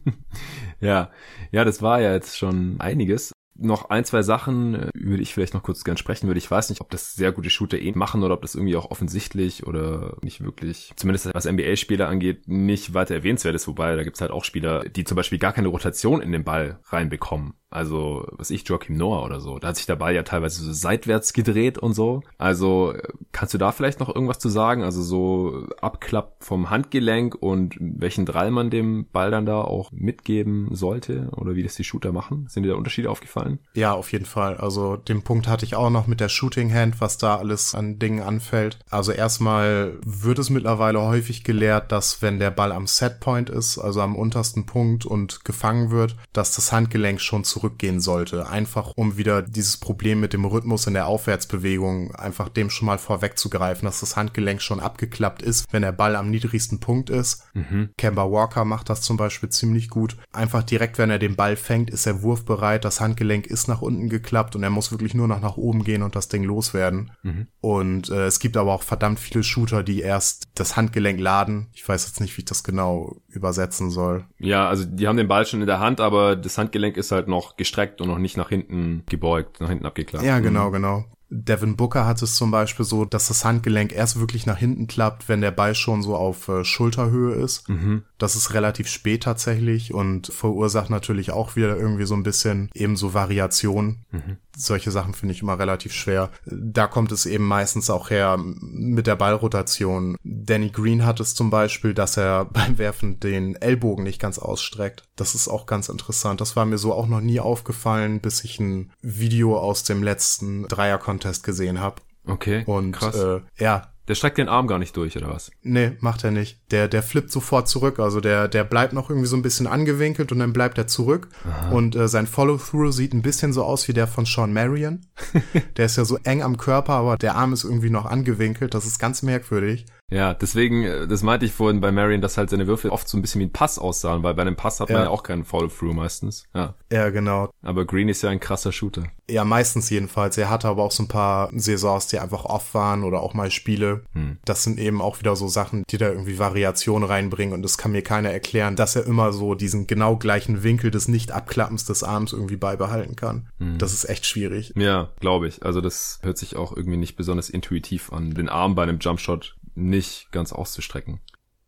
ja, ja, das war ja jetzt schon einiges noch ein, zwei Sachen, äh, über die ich vielleicht noch kurz gern sprechen würde. Ich weiß nicht, ob das sehr gute Shooter eh machen oder ob das irgendwie auch offensichtlich oder nicht wirklich, zumindest was NBA-Spieler angeht, nicht weiter erwähnenswert ist. Wobei, da gibt's halt auch Spieler, die zum Beispiel gar keine Rotation in den Ball reinbekommen. Also, was ich, Joachim Noah oder so. Da hat sich der Ball ja teilweise so seitwärts gedreht und so. Also, kannst du da vielleicht noch irgendwas zu sagen? Also so Abklapp vom Handgelenk und welchen Drall man dem Ball dann da auch mitgeben sollte oder wie das die Shooter machen? Sind dir da Unterschiede aufgefallen? Ja, auf jeden Fall. Also den Punkt hatte ich auch noch mit der Shooting Hand, was da alles an Dingen anfällt. Also erstmal wird es mittlerweile häufig gelehrt, dass wenn der Ball am Setpoint ist, also am untersten Punkt und gefangen wird, dass das Handgelenk schon zu zurückgehen sollte. Einfach um wieder dieses Problem mit dem Rhythmus in der Aufwärtsbewegung einfach dem schon mal vorwegzugreifen, dass das Handgelenk schon abgeklappt ist, wenn der Ball am niedrigsten Punkt ist. Mhm. Kemba Walker macht das zum Beispiel ziemlich gut. Einfach direkt, wenn er den Ball fängt, ist er wurfbereit, das Handgelenk ist nach unten geklappt und er muss wirklich nur noch nach oben gehen und das Ding loswerden. Mhm. Und äh, es gibt aber auch verdammt viele Shooter, die erst das Handgelenk laden. Ich weiß jetzt nicht, wie ich das genau übersetzen soll. Ja, also die haben den Ball schon in der Hand, aber das Handgelenk ist halt noch gestreckt und noch nicht nach hinten gebeugt, nach hinten abgeklappt. Ja, genau, mhm. genau. Devin Booker hat es zum Beispiel so, dass das Handgelenk erst wirklich nach hinten klappt, wenn der Ball schon so auf äh, Schulterhöhe ist. Mhm. Das ist relativ spät tatsächlich und verursacht natürlich auch wieder irgendwie so ein bisschen ebenso Variation. Mhm. Solche Sachen finde ich immer relativ schwer. Da kommt es eben meistens auch her mit der Ballrotation. Danny Green hat es zum Beispiel, dass er beim Werfen den Ellbogen nicht ganz ausstreckt. Das ist auch ganz interessant. Das war mir so auch noch nie aufgefallen, bis ich ein Video aus dem letzten Dreier-Contest gesehen habe. Okay. Und krass. Äh, ja, der streckt den Arm gar nicht durch, oder was? Nee, macht er nicht. Der, der flippt sofort zurück. Also der, der bleibt noch irgendwie so ein bisschen angewinkelt und dann bleibt er zurück. Aha. Und äh, sein Follow-through sieht ein bisschen so aus wie der von Sean Marion. der ist ja so eng am Körper, aber der Arm ist irgendwie noch angewinkelt. Das ist ganz merkwürdig. Ja, deswegen, äh, das meinte ich vorhin bei Marion, dass halt seine Würfel oft so ein bisschen wie ein Pass aussahen, weil bei einem Pass hat man ja auch keinen Follow-through meistens. Ja. ja, genau. Aber Green ist ja ein krasser Shooter. Ja, meistens jedenfalls. Er hatte aber auch so ein paar Saisons, die einfach off waren oder auch mal Spiele. Hm. Das sind eben auch wieder so Sachen, die da irgendwie Variation reinbringen und das kann mir keiner erklären, dass er immer so diesen genau gleichen Winkel des Nicht-Abklappens des Arms irgendwie beibehalten kann. Hm. Das ist echt schwierig. Ja, glaube ich. Also das hört sich auch irgendwie nicht besonders intuitiv an, den Arm bei einem Jumpshot nicht ganz auszustrecken.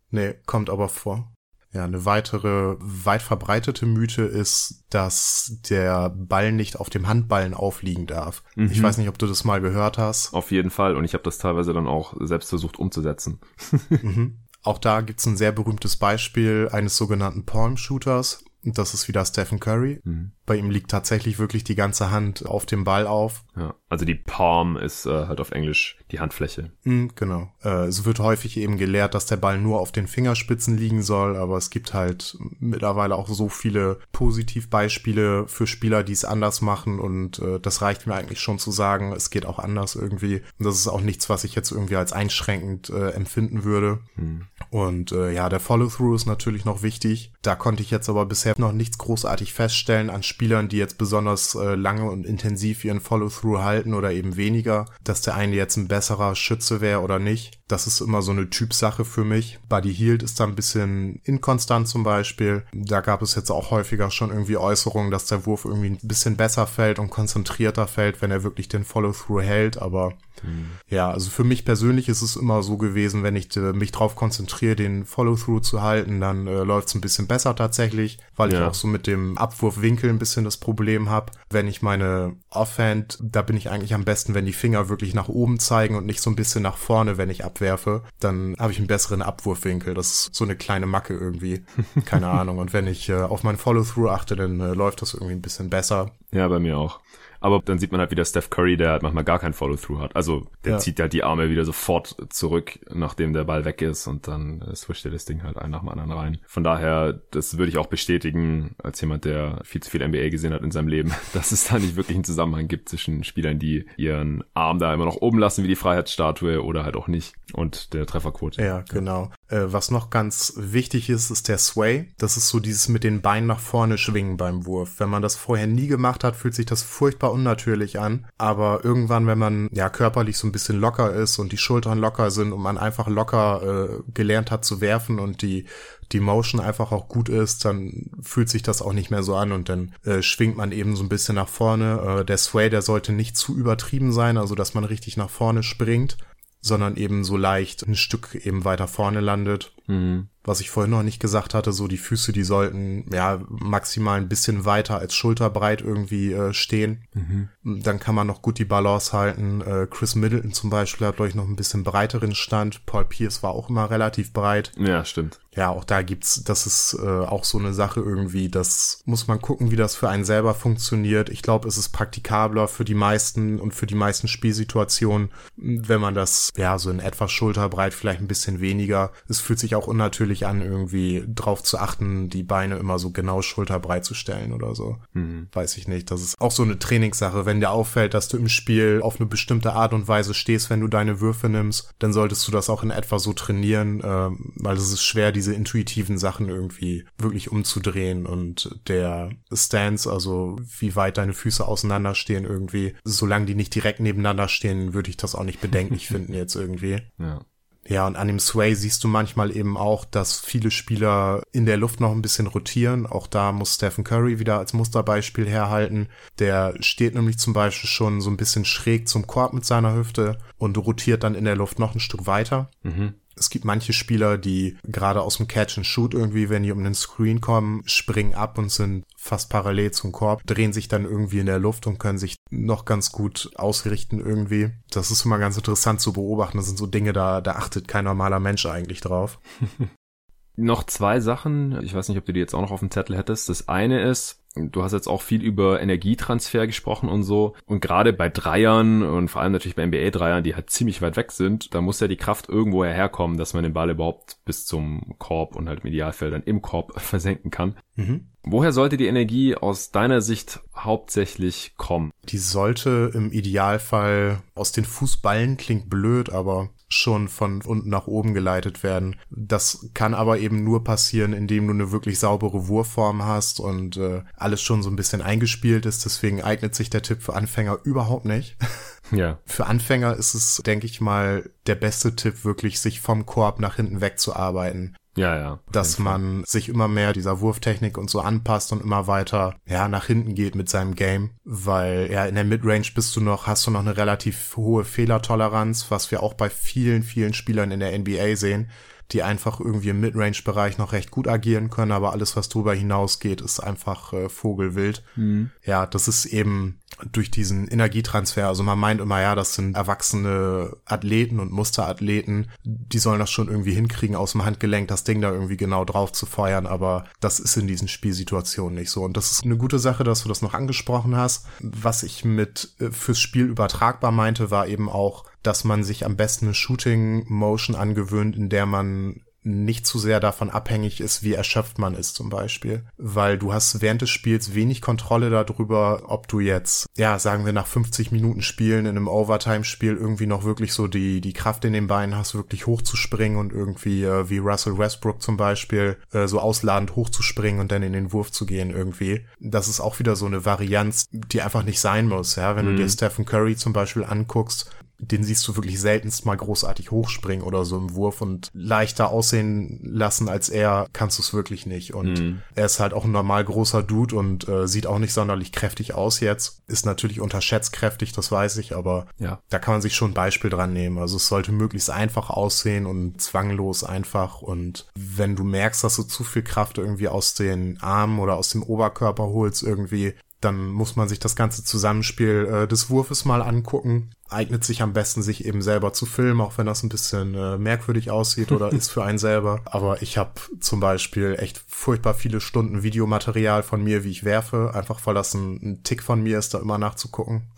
Nee, kommt aber vor. Ja, eine weitere weit verbreitete Mythe ist, dass der Ball nicht auf dem Handballen aufliegen darf. Mhm. Ich weiß nicht, ob du das mal gehört hast. Auf jeden Fall. Und ich habe das teilweise dann auch selbst versucht umzusetzen. mhm. Auch da gibt's ein sehr berühmtes Beispiel eines sogenannten Palm-Shooters. Das ist wieder Stephen Curry. Mhm. Bei ihm liegt tatsächlich wirklich die ganze Hand auf dem Ball auf. Ja, also die Palm ist äh, halt auf Englisch die Handfläche. Mhm, genau. Äh, es wird häufig eben gelehrt, dass der Ball nur auf den Fingerspitzen liegen soll, aber es gibt halt mittlerweile auch so viele Positivbeispiele für Spieler, die es anders machen und äh, das reicht mir eigentlich schon zu sagen, es geht auch anders irgendwie. Und das ist auch nichts, was ich jetzt irgendwie als einschränkend äh, empfinden würde. Mhm. Und äh, ja, der Follow-through ist natürlich noch wichtig. Da konnte ich jetzt aber bisher noch nichts großartig feststellen an Spielern, die jetzt besonders äh, lange und intensiv ihren Follow-through halten oder eben weniger, dass der eine jetzt ein besserer Schütze wäre oder nicht. Das ist immer so eine Typsache für mich. Buddy Hield ist da ein bisschen inkonstant zum Beispiel. Da gab es jetzt auch häufiger schon irgendwie Äußerungen, dass der Wurf irgendwie ein bisschen besser fällt und konzentrierter fällt, wenn er wirklich den Follow-through hält. Aber mhm. ja, also für mich persönlich ist es immer so gewesen, wenn ich äh, mich drauf konzentriere, den Follow-through zu halten, dann äh, läuft es ein bisschen besser tatsächlich, weil ja. ich auch so mit dem Abwurfwinkel ein bisschen das Problem habe. Wenn ich meine Offhand, da bin ich eigentlich am besten, wenn die Finger wirklich nach oben zeigen und nicht so ein bisschen nach vorne, wenn ich abwerfe, dann habe ich einen besseren Abwurfwinkel. Das ist so eine kleine Macke irgendwie. Keine Ahnung. Und wenn ich äh, auf mein Follow-through achte, dann äh, läuft das irgendwie ein bisschen besser. Ja, bei mir auch. Aber dann sieht man halt wieder Steph Curry, der halt manchmal gar kein Follow-through hat. Also der ja. zieht halt die Arme wieder sofort zurück, nachdem der Ball weg ist und dann äh, switcht er das Ding halt ein nach dem anderen rein. Von daher, das würde ich auch bestätigen, als jemand, der viel zu viel NBA gesehen hat in seinem Leben, dass es da nicht wirklich einen Zusammenhang gibt zwischen Spielern, die ihren Arm da immer noch oben lassen wie die Freiheitsstatue oder halt auch nicht und der Trefferquote. Ja, genau. Äh, was noch ganz wichtig ist, ist der Sway. Das ist so dieses mit den Beinen nach vorne schwingen beim Wurf. Wenn man das vorher nie gemacht hat, fühlt sich das furchtbar unnatürlich an. Aber irgendwann, wenn man ja körperlich so ein bisschen locker ist und die Schultern locker sind und man einfach locker äh, gelernt hat zu werfen und die die Motion einfach auch gut ist, dann fühlt sich das auch nicht mehr so an und dann äh, schwingt man eben so ein bisschen nach vorne. Äh, der Sway, der sollte nicht zu übertrieben sein, also dass man richtig nach vorne springt, sondern eben so leicht ein Stück eben weiter vorne landet. Mhm was ich vorhin noch nicht gesagt hatte, so die Füße, die sollten ja maximal ein bisschen weiter als schulterbreit irgendwie äh, stehen. Mhm. Dann kann man noch gut die Balance halten. Äh, Chris Middleton zum Beispiel hat, glaube ich, noch ein bisschen breiteren Stand. Paul Pierce war auch immer relativ breit. Ja, stimmt. Ja, auch da gibt's, das ist äh, auch so eine Sache irgendwie, das muss man gucken, wie das für einen selber funktioniert. Ich glaube, es ist praktikabler für die meisten und für die meisten Spielsituationen, wenn man das, ja, so in etwa schulterbreit, vielleicht ein bisschen weniger. Es fühlt sich auch unnatürlich natürlich an, irgendwie drauf zu achten, die Beine immer so genau schulterbreit zu stellen oder so. Mhm. Weiß ich nicht. Das ist auch so eine Trainingssache. Wenn dir auffällt, dass du im Spiel auf eine bestimmte Art und Weise stehst, wenn du deine Würfe nimmst, dann solltest du das auch in etwa so trainieren, äh, weil es ist schwer, diese intuitiven Sachen irgendwie wirklich umzudrehen und der Stance, also wie weit deine Füße auseinanderstehen irgendwie, solange die nicht direkt nebeneinander stehen, würde ich das auch nicht bedenklich finden jetzt irgendwie. Ja. Ja, und an dem Sway siehst du manchmal eben auch, dass viele Spieler in der Luft noch ein bisschen rotieren. Auch da muss Stephen Curry wieder als Musterbeispiel herhalten. Der steht nämlich zum Beispiel schon so ein bisschen schräg zum Korb mit seiner Hüfte und rotiert dann in der Luft noch ein Stück weiter. Mhm. Es gibt manche Spieler, die gerade aus dem Catch and Shoot irgendwie, wenn die um den Screen kommen, springen ab und sind fast parallel zum Korb, drehen sich dann irgendwie in der Luft und können sich noch ganz gut ausrichten irgendwie. Das ist immer ganz interessant zu beobachten. Das sind so Dinge, da, da achtet kein normaler Mensch eigentlich drauf. noch zwei Sachen. Ich weiß nicht, ob du die jetzt auch noch auf dem Zettel hättest. Das eine ist, Du hast jetzt auch viel über Energietransfer gesprochen und so. Und gerade bei Dreiern und vor allem natürlich bei NBA-Dreiern, die halt ziemlich weit weg sind, da muss ja die Kraft irgendwo herkommen, dass man den Ball überhaupt bis zum Korb und halt im Idealfall dann im Korb versenken kann. Mhm. Woher sollte die Energie aus deiner Sicht hauptsächlich kommen? Die sollte im Idealfall aus den Fußballen, klingt blöd, aber schon von unten nach oben geleitet werden. Das kann aber eben nur passieren, indem du eine wirklich saubere Wurfform hast und äh, alles schon so ein bisschen eingespielt ist. Deswegen eignet sich der Tipp für Anfänger überhaupt nicht. Ja. Für Anfänger ist es, denke ich mal, der beste Tipp, wirklich sich vom Korb nach hinten wegzuarbeiten. Ja, ja. Dass man sich immer mehr dieser Wurftechnik und so anpasst und immer weiter, ja, nach hinten geht mit seinem Game. Weil, ja, in der Midrange bist du noch, hast du noch eine relativ hohe Fehlertoleranz, was wir auch bei vielen, vielen Spielern in der NBA sehen die einfach irgendwie im Midrange-Bereich noch recht gut agieren können, aber alles, was drüber hinausgeht, ist einfach äh, Vogelwild. Mhm. Ja, das ist eben durch diesen Energietransfer. Also man meint immer, ja, das sind erwachsene Athleten und Musterathleten, die sollen das schon irgendwie hinkriegen, aus dem Handgelenk das Ding da irgendwie genau drauf zu feuern, aber das ist in diesen Spielsituationen nicht so. Und das ist eine gute Sache, dass du das noch angesprochen hast. Was ich mit äh, fürs Spiel übertragbar meinte, war eben auch, dass man sich am besten eine Shooting Motion angewöhnt, in der man nicht zu sehr davon abhängig ist, wie erschöpft man ist zum Beispiel. Weil du hast während des Spiels wenig Kontrolle darüber, ob du jetzt, ja, sagen wir nach 50 Minuten Spielen in einem Overtime-Spiel irgendwie noch wirklich so die, die Kraft in den Beinen hast, wirklich hochzuspringen und irgendwie äh, wie Russell Westbrook zum Beispiel äh, so ausladend hochzuspringen und dann in den Wurf zu gehen irgendwie. Das ist auch wieder so eine Varianz, die einfach nicht sein muss, ja. Wenn mhm. du dir Stephen Curry zum Beispiel anguckst, den siehst du wirklich seltenst mal großartig hochspringen oder so im Wurf und leichter aussehen lassen als er, kannst du es wirklich nicht. Und mhm. er ist halt auch ein normal großer Dude und äh, sieht auch nicht sonderlich kräftig aus jetzt. Ist natürlich unterschätzt kräftig, das weiß ich, aber ja. da kann man sich schon ein Beispiel dran nehmen. Also es sollte möglichst einfach aussehen und zwanglos einfach. Und wenn du merkst, dass du zu viel Kraft irgendwie aus den Armen oder aus dem Oberkörper holst, irgendwie, dann muss man sich das ganze Zusammenspiel äh, des Wurfes mal angucken. Eignet sich am besten, sich eben selber zu filmen, auch wenn das ein bisschen äh, merkwürdig aussieht oder ist für einen selber. Aber ich habe zum Beispiel echt furchtbar viele Stunden Videomaterial von mir, wie ich werfe, einfach weil das ein, ein Tick von mir ist, da immer nachzugucken.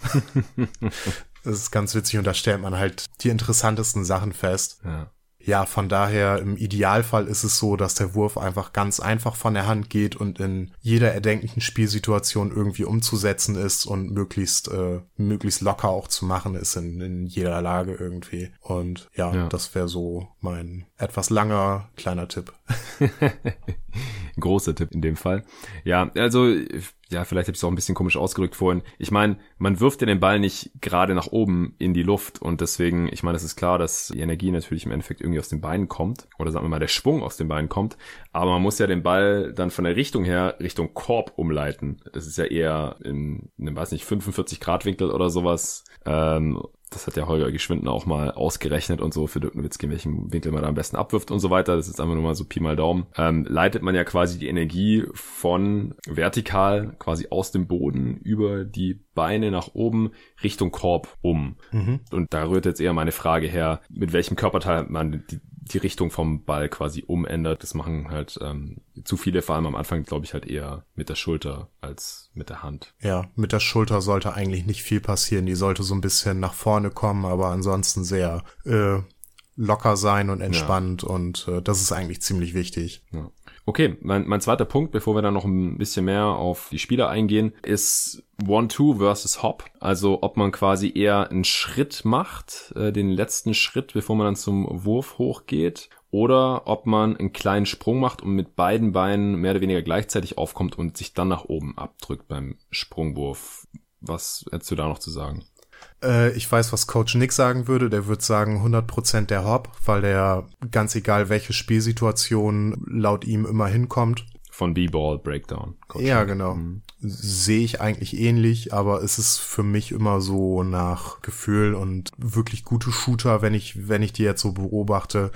das ist ganz witzig und da stellt man halt die interessantesten Sachen fest. Ja. Ja, von daher im Idealfall ist es so, dass der Wurf einfach ganz einfach von der Hand geht und in jeder erdenklichen Spielsituation irgendwie umzusetzen ist und möglichst äh, möglichst locker auch zu machen ist in, in jeder Lage irgendwie. Und ja, ja. das wäre so mein etwas langer kleiner Tipp. Großer Tipp in dem Fall. Ja, also ja, vielleicht habe ich es auch ein bisschen komisch ausgedrückt vorhin. Ich meine, man wirft ja den Ball nicht gerade nach oben in die Luft und deswegen, ich meine, es ist klar, dass die Energie natürlich im Endeffekt irgendwie aus den Beinen kommt oder sagen wir mal, der Schwung aus den Beinen kommt, aber man muss ja den Ball dann von der Richtung her Richtung Korb umleiten. Das ist ja eher in einem, weiß nicht, 45 Grad Winkel oder sowas. Ähm, das hat ja Holger Geschwinden auch mal ausgerechnet und so für Dirk Nowitzki, in welchem Winkel man da am besten abwirft und so weiter. Das ist einfach nur mal so Pi mal Daumen. Ähm, leitet man ja quasi die Energie von vertikal quasi aus dem Boden über die Beine nach oben Richtung Korb um. Mhm. Und da rührt jetzt eher meine Frage her, mit welchem Körperteil man die, die Richtung vom Ball quasi umändert. Das machen halt ähm, zu viele, vor allem am Anfang, glaube ich, halt eher mit der Schulter als mit der Hand. Ja, mit der Schulter sollte eigentlich nicht viel passieren. Die sollte so ein bisschen nach vorne kommen, aber ansonsten sehr äh, locker sein und entspannt ja. und äh, das ist eigentlich ziemlich wichtig. Ja. Okay, mein, mein zweiter Punkt, bevor wir dann noch ein bisschen mehr auf die Spieler eingehen, ist One-Two versus Hop. Also ob man quasi eher einen Schritt macht, äh, den letzten Schritt, bevor man dann zum Wurf hochgeht, oder ob man einen kleinen Sprung macht und mit beiden Beinen mehr oder weniger gleichzeitig aufkommt und sich dann nach oben abdrückt beim Sprungwurf. Was hättest du da noch zu sagen? Äh, ich weiß, was Coach Nick sagen würde. Der würde sagen 100% der Hop, weil der ganz egal welche Spielsituation laut ihm immer hinkommt. Von B-Ball Breakdown. Coach ja, Nick. genau. Mhm. Sehe ich eigentlich ähnlich, aber es ist für mich immer so nach Gefühl und wirklich gute Shooter, wenn ich, wenn ich die jetzt so beobachte,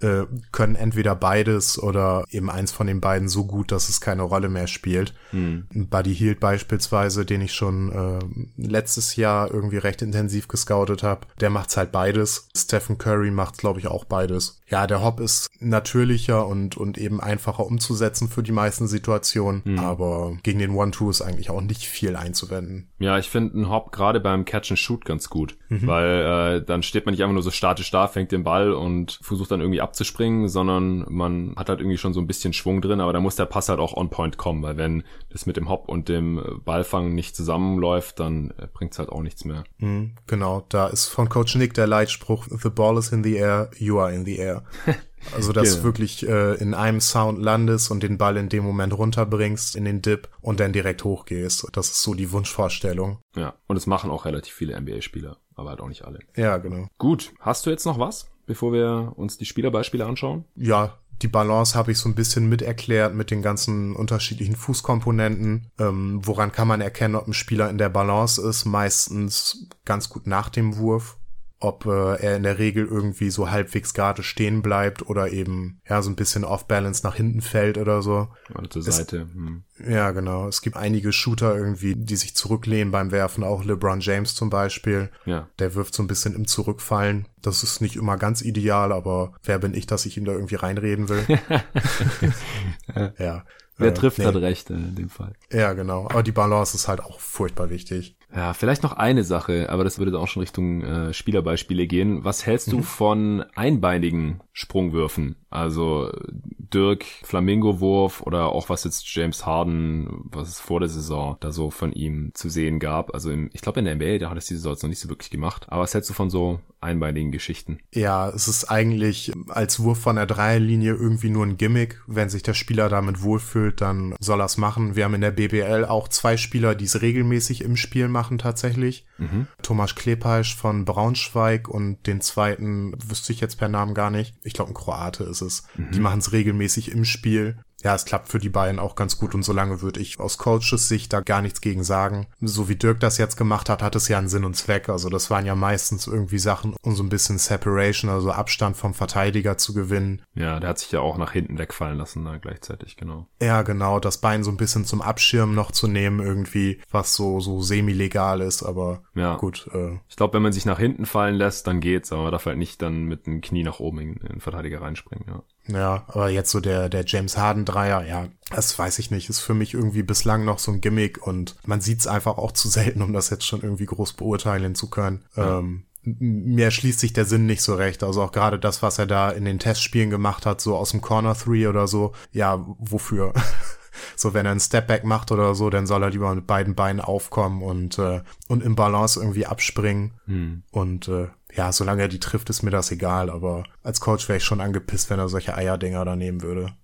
äh, können entweder beides oder eben eins von den beiden so gut, dass es keine Rolle mehr spielt. Hm. Buddy Hield beispielsweise, den ich schon äh, letztes Jahr irgendwie recht intensiv gescoutet habe, der macht's halt beides. Stephen Curry macht, glaube ich, auch beides. Ja, der Hop ist natürlicher und, und eben einfacher umzusetzen für die meisten Situationen, hm. aber gegen den One-Two ist eigentlich auch nicht viel einzuwenden. Ja, ich finde einen Hop gerade beim Catch and Shoot ganz gut, mhm. weil äh, dann steht man nicht einfach nur so statisch da, fängt den Ball und versucht dann irgendwie abzuspringen, sondern man hat halt irgendwie schon so ein bisschen Schwung drin, aber da muss der Pass halt auch on point kommen, weil wenn das mit dem Hop und dem Ballfang nicht zusammenläuft, dann äh, bringt's halt auch nichts mehr. Mhm, genau, da ist von Coach Nick der Leitspruch, the ball is in the air, you are in the air. Also, dass genau. wirklich äh, in einem Sound landest und den Ball in dem Moment runterbringst in den Dip und dann direkt hochgehst. Das ist so die Wunschvorstellung. Ja, und es machen auch relativ viele NBA-Spieler, aber halt auch nicht alle. Ja, genau. Gut, hast du jetzt noch was? Bevor wir uns die Spielerbeispiele anschauen? Ja, die Balance habe ich so ein bisschen miterklärt mit den ganzen unterschiedlichen Fußkomponenten. Ähm, woran kann man erkennen, ob ein Spieler in der Balance ist? Meistens ganz gut nach dem Wurf ob äh, er in der Regel irgendwie so halbwegs gerade stehen bleibt oder eben ja so ein bisschen off balance nach hinten fällt oder so. Oder zur Seite. Hm. Ja, genau. Es gibt einige Shooter irgendwie, die sich zurücklehnen beim Werfen, auch LeBron James zum Beispiel. Ja. Der wirft so ein bisschen im Zurückfallen. Das ist nicht immer ganz ideal, aber wer bin ich, dass ich ihm da irgendwie reinreden will? ja. Wer äh, trifft, nee. hat recht in dem Fall. Ja, genau. Aber die Balance ist halt auch furchtbar wichtig. Ja, vielleicht noch eine Sache, aber das würde dann auch schon Richtung äh, Spielerbeispiele gehen. Was hältst du mhm. von einbeinigen Sprungwürfen? Also Dirk Flamingo-Wurf oder auch was jetzt James Harden, was es vor der Saison da so von ihm zu sehen gab. Also im, ich glaube in der NBA, da hat es die Saison jetzt noch nicht so wirklich gemacht. Aber was hältst du von so einbeinigen Geschichten? Ja, es ist eigentlich als Wurf von der Dreierlinie irgendwie nur ein Gimmick. Wenn sich der Spieler damit wohlfühlt, dann soll er es machen. Wir haben in der BBL auch zwei Spieler, die es regelmäßig im Spiel machen tatsächlich. Mhm. Thomas Klepeisch von Braunschweig und den zweiten wüsste ich jetzt per Namen gar nicht. Ich glaube, ein Kroate ist es. Mhm. Die machen es regelmäßig im Spiel ja, es klappt für die beiden auch ganz gut und solange würde ich aus Coaches Sicht da gar nichts gegen sagen. So wie Dirk das jetzt gemacht hat, hat es ja einen Sinn und Zweck. Also das waren ja meistens irgendwie Sachen, um so ein bisschen Separation, also Abstand vom Verteidiger zu gewinnen. Ja, der hat sich ja auch nach hinten wegfallen lassen da gleichzeitig, genau. Ja, genau, das Bein so ein bisschen zum Abschirmen noch zu nehmen irgendwie, was so, so semi-legal ist, aber ja. gut. Äh. Ich glaube, wenn man sich nach hinten fallen lässt, dann geht's, aber man darf halt nicht dann mit dem Knie nach oben in den Verteidiger reinspringen, ja. Ja, aber jetzt so der, der James Harden Dreier, ja, das weiß ich nicht, ist für mich irgendwie bislang noch so ein Gimmick und man sieht es einfach auch zu selten, um das jetzt schon irgendwie groß beurteilen zu können. Ja. Ähm, mir schließt sich der Sinn nicht so recht. Also auch gerade das, was er da in den Testspielen gemacht hat, so aus dem Corner Three oder so, ja, wofür? so, wenn er einen Stepback macht oder so, dann soll er lieber mit beiden Beinen aufkommen und, äh, und im Balance irgendwie abspringen. Hm. Und äh, ja, solange er die trifft, ist mir das egal, aber als Coach wäre ich schon angepisst, wenn er solche Eierdinger da nehmen würde.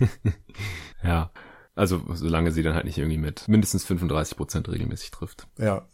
ja. Also, solange sie dann halt nicht irgendwie mit mindestens 35 Prozent regelmäßig trifft. Ja.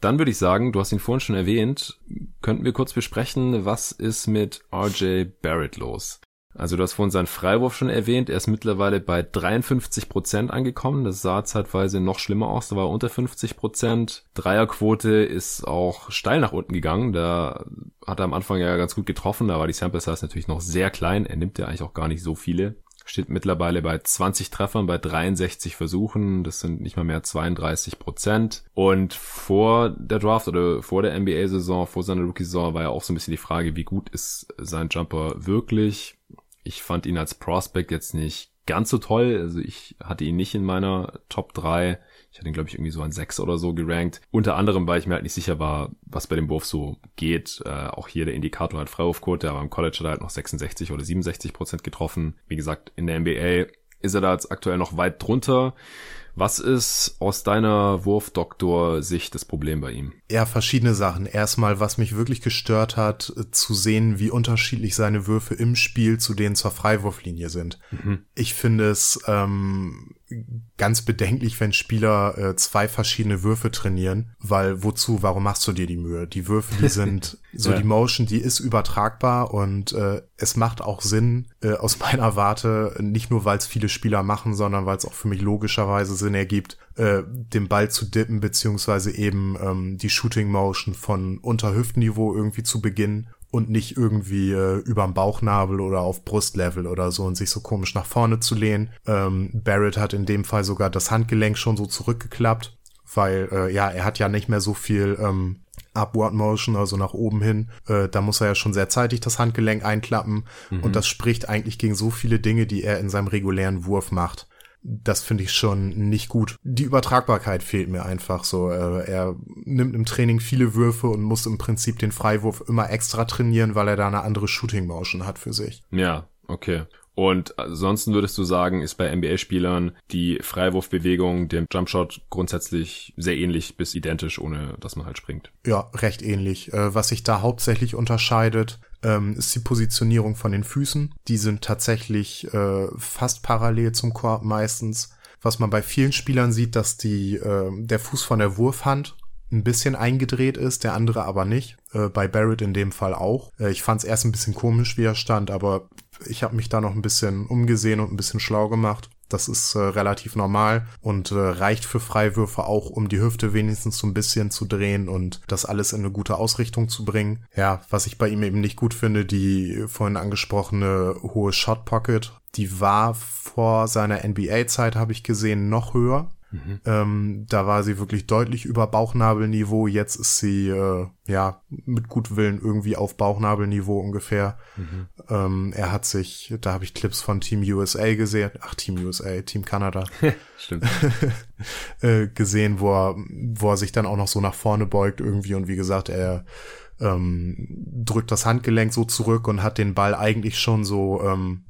Dann würde ich sagen, du hast ihn vorhin schon erwähnt, könnten wir kurz besprechen, was ist mit RJ Barrett los? Also du hast vorhin seinen Freiwurf schon erwähnt. Er ist mittlerweile bei 53 Prozent angekommen. Das sah zeitweise noch schlimmer aus. Da war er unter 50 Prozent. Dreierquote ist auch steil nach unten gegangen. Da hat er am Anfang ja ganz gut getroffen. Da war die Sample Size natürlich noch sehr klein. Er nimmt ja eigentlich auch gar nicht so viele. Steht mittlerweile bei 20 Treffern, bei 63 Versuchen. Das sind nicht mal mehr 32 Prozent. Und vor der Draft oder vor der NBA-Saison, vor seiner Rookie-Saison war ja auch so ein bisschen die Frage, wie gut ist sein Jumper wirklich? Ich fand ihn als Prospect jetzt nicht ganz so toll. Also ich hatte ihn nicht in meiner Top 3. Ich hatte ihn, glaube ich, irgendwie so an 6 oder so gerankt. Unter anderem, weil ich mir halt nicht sicher war, was bei dem Wurf so geht. Äh, auch hier der Indikator hat Freiwurfquote, aber im College hat er halt noch 66 oder 67 Prozent getroffen. Wie gesagt, in der NBA ist er da jetzt aktuell noch weit drunter. Was ist aus deiner Wurfdoktor-Sicht das Problem bei ihm? Ja, verschiedene Sachen. Erstmal, was mich wirklich gestört hat, zu sehen, wie unterschiedlich seine Würfe im Spiel zu denen zur Freiwurflinie sind. Mhm. Ich finde es ähm, ganz bedenklich, wenn Spieler äh, zwei verschiedene Würfe trainieren, weil wozu, warum machst du dir die Mühe? Die Würfe, die sind so ja. die Motion, die ist übertragbar und äh, es macht auch Sinn äh, aus meiner Warte, nicht nur weil es viele Spieler machen, sondern weil es auch für mich logischerweise Sinn ergibt, äh, den Ball zu dippen, beziehungsweise eben ähm, die Shooting Motion von unter Hüftniveau irgendwie zu beginnen und nicht irgendwie äh, überm Bauchnabel oder auf Brustlevel oder so und sich so komisch nach vorne zu lehnen. Ähm, Barrett hat in dem Fall sogar das Handgelenk schon so zurückgeklappt, weil äh, ja, er hat ja nicht mehr so viel ähm, Upward Motion, also nach oben hin. Äh, da muss er ja schon sehr zeitig das Handgelenk einklappen mhm. und das spricht eigentlich gegen so viele Dinge, die er in seinem regulären Wurf macht das finde ich schon nicht gut. Die Übertragbarkeit fehlt mir einfach so. Äh, er nimmt im Training viele Würfe und muss im Prinzip den Freiwurf immer extra trainieren, weil er da eine andere Shooting Motion hat für sich. Ja, okay. Und ansonsten würdest du sagen, ist bei NBA-Spielern die Freiwurfbewegung dem Jumpshot grundsätzlich sehr ähnlich bis identisch, ohne dass man halt springt? Ja, recht ähnlich. Äh, was sich da hauptsächlich unterscheidet, ähm, ist die Positionierung von den Füßen. Die sind tatsächlich äh, fast parallel zum Korb meistens. Was man bei vielen Spielern sieht, dass die, äh, der Fuß von der Wurfhand ein bisschen eingedreht ist, der andere aber nicht. Äh, bei Barrett in dem Fall auch. Äh, ich fand es erst ein bisschen komisch, wie er stand, aber ich habe mich da noch ein bisschen umgesehen und ein bisschen schlau gemacht. Das ist äh, relativ normal und äh, reicht für Freiwürfe auch, um die Hüfte wenigstens so ein bisschen zu drehen und das alles in eine gute Ausrichtung zu bringen. Ja, was ich bei ihm eben nicht gut finde, die vorhin angesprochene hohe Shot Pocket, die war vor seiner NBA-Zeit, habe ich gesehen, noch höher. Mhm. Ähm, da war sie wirklich deutlich über Bauchnabelniveau. Jetzt ist sie äh, ja mit Gutwillen irgendwie auf Bauchnabelniveau ungefähr. Mhm. Ähm, er hat sich, da habe ich Clips von Team USA gesehen, ach Team USA, Team Kanada, stimmt, äh, gesehen, wo er, wo er sich dann auch noch so nach vorne beugt irgendwie und wie gesagt, er ähm, drückt das Handgelenk so zurück und hat den Ball eigentlich schon so ähm,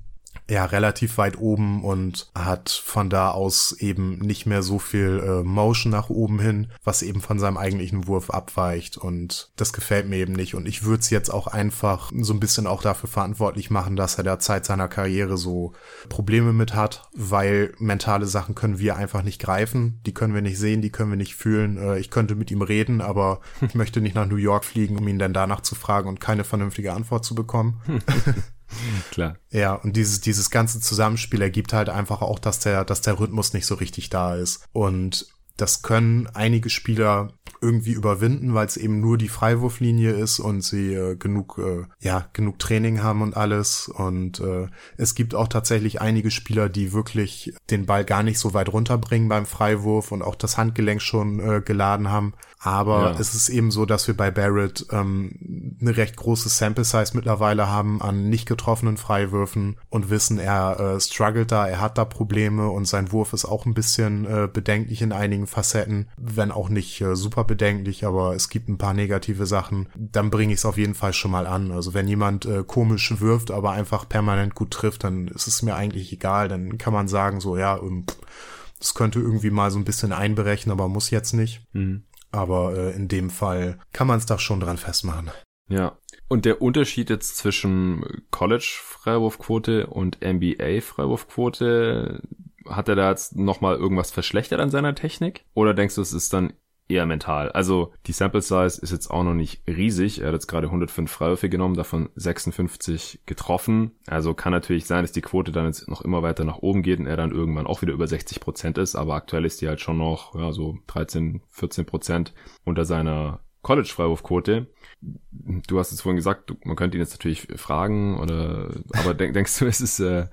ja relativ weit oben und hat von da aus eben nicht mehr so viel äh, Motion nach oben hin, was eben von seinem eigentlichen Wurf abweicht und das gefällt mir eben nicht und ich würde es jetzt auch einfach so ein bisschen auch dafür verantwortlich machen, dass er der Zeit seiner Karriere so Probleme mit hat, weil mentale Sachen können wir einfach nicht greifen, die können wir nicht sehen, die können wir nicht fühlen. Äh, ich könnte mit ihm reden, aber ich möchte nicht nach New York fliegen, um ihn dann danach zu fragen und keine vernünftige Antwort zu bekommen. Klar. Ja, und dieses, dieses ganze Zusammenspiel ergibt halt einfach auch, dass der, dass der Rhythmus nicht so richtig da ist. Und das können einige Spieler irgendwie überwinden, weil es eben nur die Freiwurflinie ist und sie äh, genug, äh, ja, genug Training haben und alles. Und äh, es gibt auch tatsächlich einige Spieler, die wirklich den Ball gar nicht so weit runterbringen beim Freiwurf und auch das Handgelenk schon äh, geladen haben. Aber ja. es ist eben so, dass wir bei Barrett ähm, eine recht große Sample Size mittlerweile haben an nicht getroffenen Freiwürfen und wissen, er äh, struggelt da, er hat da Probleme und sein Wurf ist auch ein bisschen äh, bedenklich in einigen Facetten, wenn auch nicht äh, super bedenklich, aber es gibt ein paar negative Sachen. Dann bringe ich es auf jeden Fall schon mal an. Also wenn jemand äh, komisch wirft, aber einfach permanent gut trifft, dann ist es mir eigentlich egal. Dann kann man sagen so, ja, ähm, das könnte irgendwie mal so ein bisschen einberechnen, aber muss jetzt nicht. Mhm. Aber äh, in dem Fall kann man es da schon dran festmachen. Ja. Und der Unterschied jetzt zwischen College-Freiwurfquote und NBA-Freiwurfquote, hat er da jetzt nochmal irgendwas verschlechtert an seiner Technik? Oder denkst du, es ist dann eher mental. Also die Sample Size ist jetzt auch noch nicht riesig. Er hat jetzt gerade 105 Freiwürfe genommen, davon 56 getroffen. Also kann natürlich sein, dass die Quote dann jetzt noch immer weiter nach oben geht und er dann irgendwann auch wieder über 60 Prozent ist. Aber aktuell ist die halt schon noch ja, so 13, 14 Prozent unter seiner College-Freiwurfquote. Du hast es vorhin gesagt, du, man könnte ihn jetzt natürlich fragen oder aber denk, denkst du, es ist äh,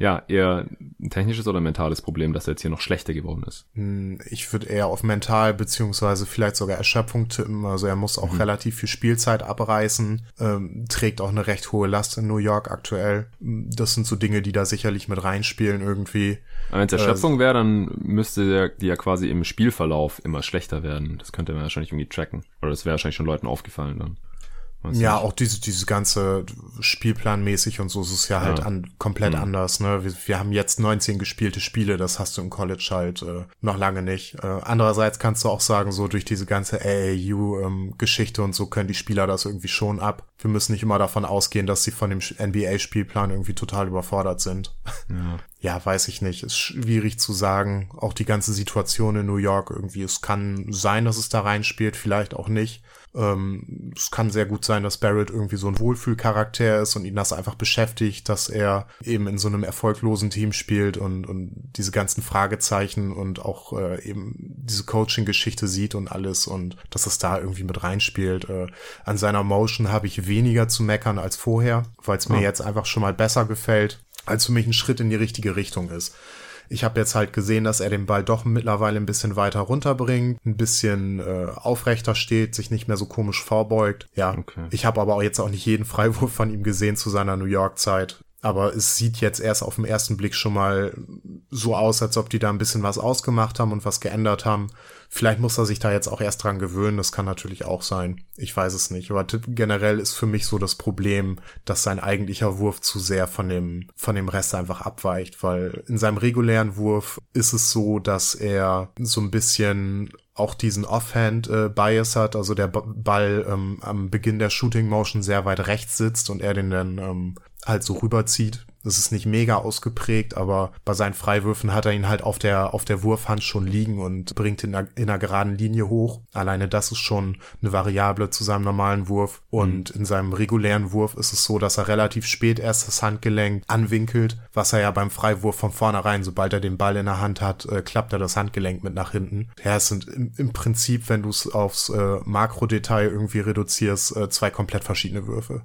ja, eher ein technisches oder mentales Problem, dass er jetzt hier noch schlechter geworden ist? Hm, ich würde eher auf mental beziehungsweise vielleicht sogar Erschöpfung tippen. Also er muss auch mhm. relativ viel Spielzeit abreißen, ähm, trägt auch eine recht hohe Last in New York aktuell. Das sind so Dinge, die da sicherlich mit reinspielen irgendwie. Wenn es Erschöpfung äh, wäre, dann müsste der, die ja quasi im Spielverlauf immer schlechter werden. Das könnte man wahrscheinlich irgendwie tracken. Oder das wäre wahrscheinlich schon Leuten aufgefallen dann. Weiß ja, nicht. auch diese, diese ganze Spielplanmäßig und so ist es ja, halt ja. halt an, komplett mhm. anders. Ne? Wir, wir, haben jetzt 19 gespielte Spiele, das hast du im College halt äh, noch lange nicht. Äh, andererseits kannst du auch sagen, so durch diese ganze AAU-Geschichte ähm, und so können die Spieler das irgendwie schon ab. Wir müssen nicht immer davon ausgehen, dass sie von dem NBA-Spielplan irgendwie total überfordert sind. Ja. ja, weiß ich nicht. Ist schwierig zu sagen. Auch die ganze Situation in New York irgendwie. Es kann sein, dass es da reinspielt, vielleicht auch nicht. Ähm, es kann sehr gut sein, dass Barrett irgendwie so ein Wohlfühlcharakter ist und ihn das einfach beschäftigt, dass er eben in so einem erfolglosen Team spielt und, und diese ganzen Fragezeichen und auch äh, eben diese Coaching-Geschichte sieht und alles und dass es da irgendwie mit reinspielt. Äh, an seiner Motion habe ich weniger zu meckern als vorher, weil es mir oh. jetzt einfach schon mal besser gefällt, als für mich ein Schritt in die richtige Richtung ist. Ich habe jetzt halt gesehen, dass er den Ball doch mittlerweile ein bisschen weiter runterbringt, ein bisschen äh, aufrechter steht, sich nicht mehr so komisch vorbeugt. Ja, okay. ich habe aber auch jetzt auch nicht jeden Freiwurf von ihm gesehen zu seiner New York-Zeit. Aber es sieht jetzt erst auf den ersten Blick schon mal so aus, als ob die da ein bisschen was ausgemacht haben und was geändert haben. Vielleicht muss er sich da jetzt auch erst dran gewöhnen, das kann natürlich auch sein. Ich weiß es nicht. Aber generell ist für mich so das Problem, dass sein eigentlicher Wurf zu sehr von dem, von dem Rest einfach abweicht, weil in seinem regulären Wurf ist es so, dass er so ein bisschen auch diesen Offhand-Bias äh, hat, also der Ball ähm, am Beginn der Shooting Motion sehr weit rechts sitzt und er den dann ähm, halt so rüberzieht. Das ist nicht mega ausgeprägt, aber bei seinen Freiwürfen hat er ihn halt auf der, auf der Wurfhand schon liegen und bringt ihn in, in einer geraden Linie hoch. Alleine das ist schon eine Variable zu seinem normalen Wurf. Und mhm. in seinem regulären Wurf ist es so, dass er relativ spät erst das Handgelenk anwinkelt, was er ja beim Freiwurf von vornherein, sobald er den Ball in der Hand hat, äh, klappt er das Handgelenk mit nach hinten. Ja, es sind im, im Prinzip, wenn du es aufs äh, Makrodetail irgendwie reduzierst, äh, zwei komplett verschiedene Würfe.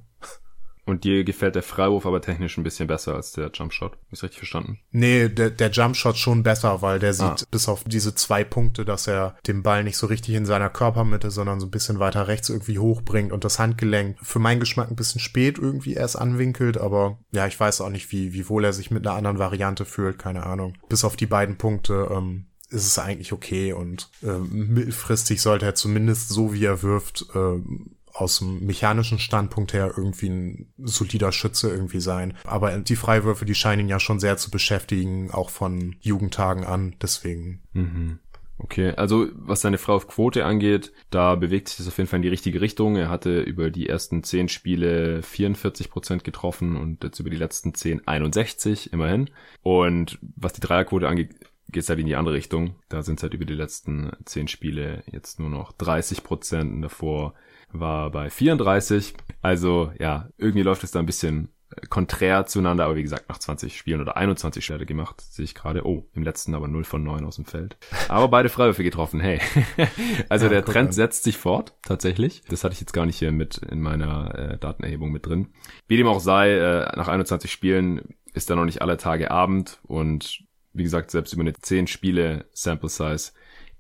Und dir gefällt der Freiwurf aber technisch ein bisschen besser als der Jumpshot. Ist richtig verstanden? Nee, der, der Jumpshot schon besser, weil der sieht ah. bis auf diese zwei Punkte, dass er den Ball nicht so richtig in seiner Körpermitte, sondern so ein bisschen weiter rechts irgendwie hochbringt und das Handgelenk für meinen Geschmack ein bisschen spät irgendwie erst anwinkelt, aber ja, ich weiß auch nicht, wie, wie wohl er sich mit einer anderen Variante fühlt, keine Ahnung. Bis auf die beiden Punkte, ähm, ist es eigentlich okay und äh, mittelfristig sollte er zumindest so wie er wirft äh, aus dem mechanischen Standpunkt her irgendwie ein solider Schütze irgendwie sein. Aber die Freiwürfe, die scheinen ihn ja schon sehr zu beschäftigen, auch von Jugendtagen an. Deswegen. Mhm. Okay, also was seine Frau auf Quote angeht, da bewegt sich das auf jeden Fall in die richtige Richtung. Er hatte über die ersten zehn Spiele 44 Prozent getroffen und jetzt über die letzten zehn 61 immerhin. Und was die Dreierquote angeht, geht es halt in die andere Richtung. Da sind es halt über die letzten zehn Spiele jetzt nur noch 30 Prozent davor war bei 34. Also ja, irgendwie läuft es da ein bisschen konträr zueinander, aber wie gesagt, nach 20 Spielen oder 21 Stelle gemacht, sehe ich gerade. Oh, im letzten aber 0 von 9 aus dem Feld. Aber beide Freiwürfe getroffen, hey. also ja, der Trend an. setzt sich fort, tatsächlich. Das hatte ich jetzt gar nicht hier mit in meiner äh, Datenerhebung mit drin. Wie dem auch sei, äh, nach 21 Spielen ist da noch nicht alle Tage Abend und wie gesagt, selbst über eine 10 Spiele Sample Size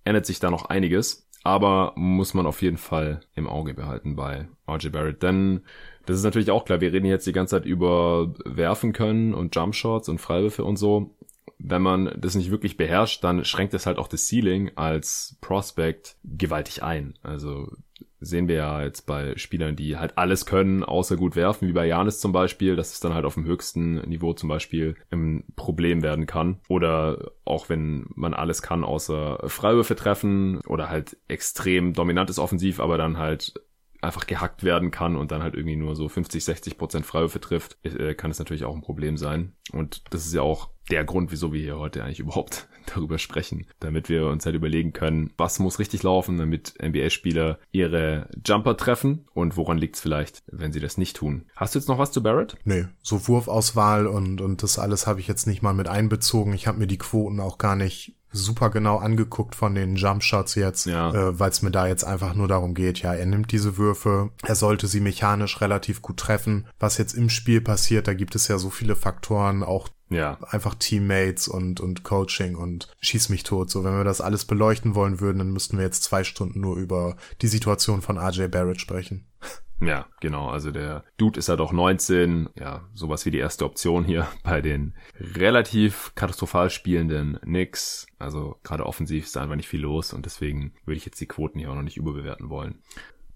ändert sich da noch einiges aber muss man auf jeden Fall im Auge behalten bei RJ Barrett, denn das ist natürlich auch klar, wir reden jetzt die ganze Zeit über werfen können und Jumpshots und Freiwürfe und so. Wenn man das nicht wirklich beherrscht, dann schränkt es halt auch das Ceiling als Prospect gewaltig ein. Also sehen wir ja jetzt bei Spielern, die halt alles können, außer gut werfen, wie bei Janis zum Beispiel, dass es dann halt auf dem höchsten Niveau zum Beispiel ein Problem werden kann. Oder auch wenn man alles kann, außer Freiwürfe treffen oder halt extrem dominantes Offensiv, aber dann halt einfach gehackt werden kann und dann halt irgendwie nur so 50, 60 Prozent Freiwürfe trifft, äh, kann es natürlich auch ein Problem sein. Und das ist ja auch der Grund, wieso wir hier heute eigentlich überhaupt darüber sprechen, damit wir uns halt überlegen können, was muss richtig laufen, damit NBA-Spieler ihre Jumper treffen und woran liegt es vielleicht, wenn sie das nicht tun. Hast du jetzt noch was zu Barrett? Nee, so Wurfauswahl und, und das alles habe ich jetzt nicht mal mit einbezogen. Ich habe mir die Quoten auch gar nicht super genau angeguckt von den Jumpshots jetzt, ja. äh, weil es mir da jetzt einfach nur darum geht, ja, er nimmt diese Würfe, er sollte sie mechanisch relativ gut treffen. Was jetzt im Spiel passiert, da gibt es ja so viele Faktoren, auch ja. Einfach Teammates und, und Coaching und schieß mich tot. So, wenn wir das alles beleuchten wollen würden, dann müssten wir jetzt zwei Stunden nur über die Situation von RJ Barrett sprechen. Ja, genau. Also der Dude ist ja doch 19. Ja, sowas wie die erste Option hier bei den relativ katastrophal spielenden Knicks. Also gerade offensiv ist da einfach nicht viel los und deswegen würde ich jetzt die Quoten hier auch noch nicht überbewerten wollen.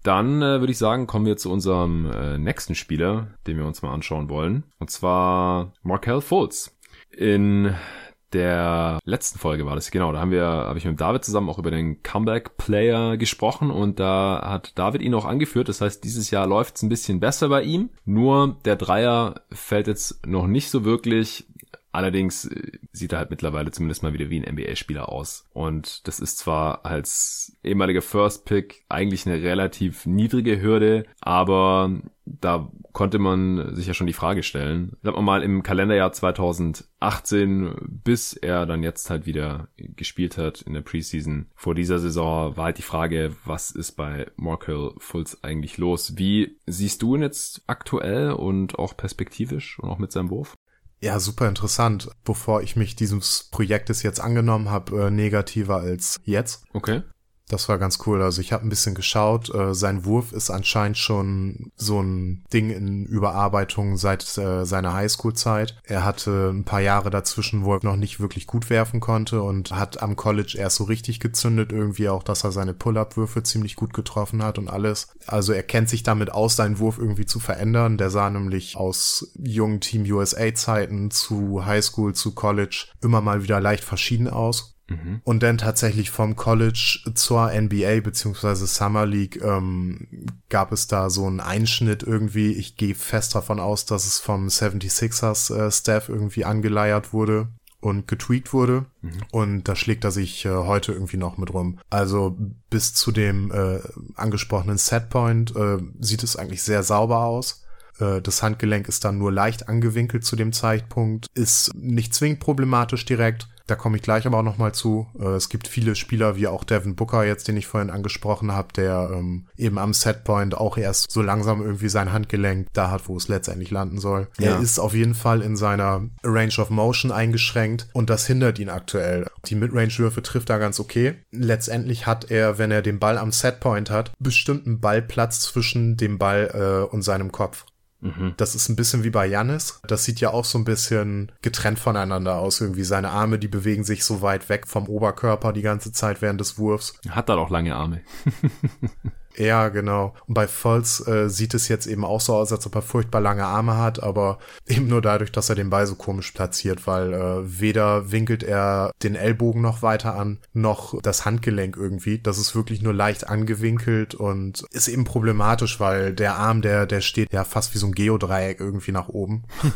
Dann äh, würde ich sagen, kommen wir zu unserem äh, nächsten Spieler, den wir uns mal anschauen wollen. Und zwar Markel Fultz. In der letzten Folge war das, genau. Da haben wir, habe ich mit David zusammen auch über den Comeback-Player gesprochen und da hat David ihn auch angeführt. Das heißt, dieses Jahr läuft es ein bisschen besser bei ihm. Nur der Dreier fällt jetzt noch nicht so wirklich. Allerdings äh, sieht er halt mittlerweile zumindest mal wieder wie ein NBA-Spieler aus. Und das ist zwar als ehemaliger First Pick eigentlich eine relativ niedrige Hürde, aber da konnte man sich ja schon die Frage stellen. Sagen wir mal im Kalenderjahr 2018, bis er dann jetzt halt wieder gespielt hat in der Preseason. Vor dieser Saison war halt die Frage, was ist bei Markel Fultz eigentlich los? Wie siehst du ihn jetzt aktuell und auch perspektivisch und auch mit seinem Wurf? Ja, super interessant. Bevor ich mich dieses Projektes jetzt angenommen habe, äh, negativer als jetzt. Okay. Das war ganz cool. Also ich habe ein bisschen geschaut. Äh, sein Wurf ist anscheinend schon so ein Ding in Überarbeitung seit äh, seiner Highschool-Zeit. Er hatte ein paar Jahre dazwischen, wo er noch nicht wirklich gut werfen konnte und hat am College erst so richtig gezündet irgendwie auch, dass er seine Pull-up-Würfe ziemlich gut getroffen hat und alles. Also er kennt sich damit aus, seinen Wurf irgendwie zu verändern. Der sah nämlich aus jungen Team USA-Zeiten zu Highschool zu College immer mal wieder leicht verschieden aus. Mhm. Und dann tatsächlich vom College zur NBA beziehungsweise Summer League ähm, gab es da so einen Einschnitt irgendwie. Ich gehe fest davon aus, dass es vom 76ers äh, Staff irgendwie angeleiert wurde und getweakt wurde. Mhm. Und da schlägt er sich äh, heute irgendwie noch mit rum. Also bis zu dem äh, angesprochenen Setpoint äh, sieht es eigentlich sehr sauber aus. Äh, das Handgelenk ist dann nur leicht angewinkelt zu dem Zeitpunkt, ist nicht zwingend problematisch direkt, Da komme ich gleich aber auch nochmal zu. Äh, es gibt viele Spieler, wie auch Devin Booker jetzt, den ich vorhin angesprochen habe, der ähm, eben am Setpoint auch erst so langsam irgendwie sein Handgelenk da hat, wo es letztendlich landen soll. Ja. Er ist auf jeden Fall in seiner Range of Motion eingeschränkt und das hindert ihn aktuell. Die Midrange-Würfe trifft er ganz okay. Letztendlich hat er, wenn er den Ball am Setpoint hat, bestimmten Ballplatz zwischen dem Ball äh, und seinem Kopf. Mhm. Das ist ein bisschen wie bei Janis. Das sieht ja auch so ein bisschen getrennt voneinander aus. Irgendwie seine Arme, die bewegen sich so weit weg vom Oberkörper die ganze Zeit während des Wurfs. Hat da doch lange Arme. Ja, genau. Und bei Volz äh, sieht es jetzt eben auch so aus, als ob er furchtbar lange Arme hat, aber eben nur dadurch, dass er den Ball so komisch platziert, weil äh, weder winkelt er den Ellbogen noch weiter an, noch das Handgelenk irgendwie. Das ist wirklich nur leicht angewinkelt und ist eben problematisch, weil der Arm, der, der steht ja fast wie so ein Geodreieck irgendwie nach oben.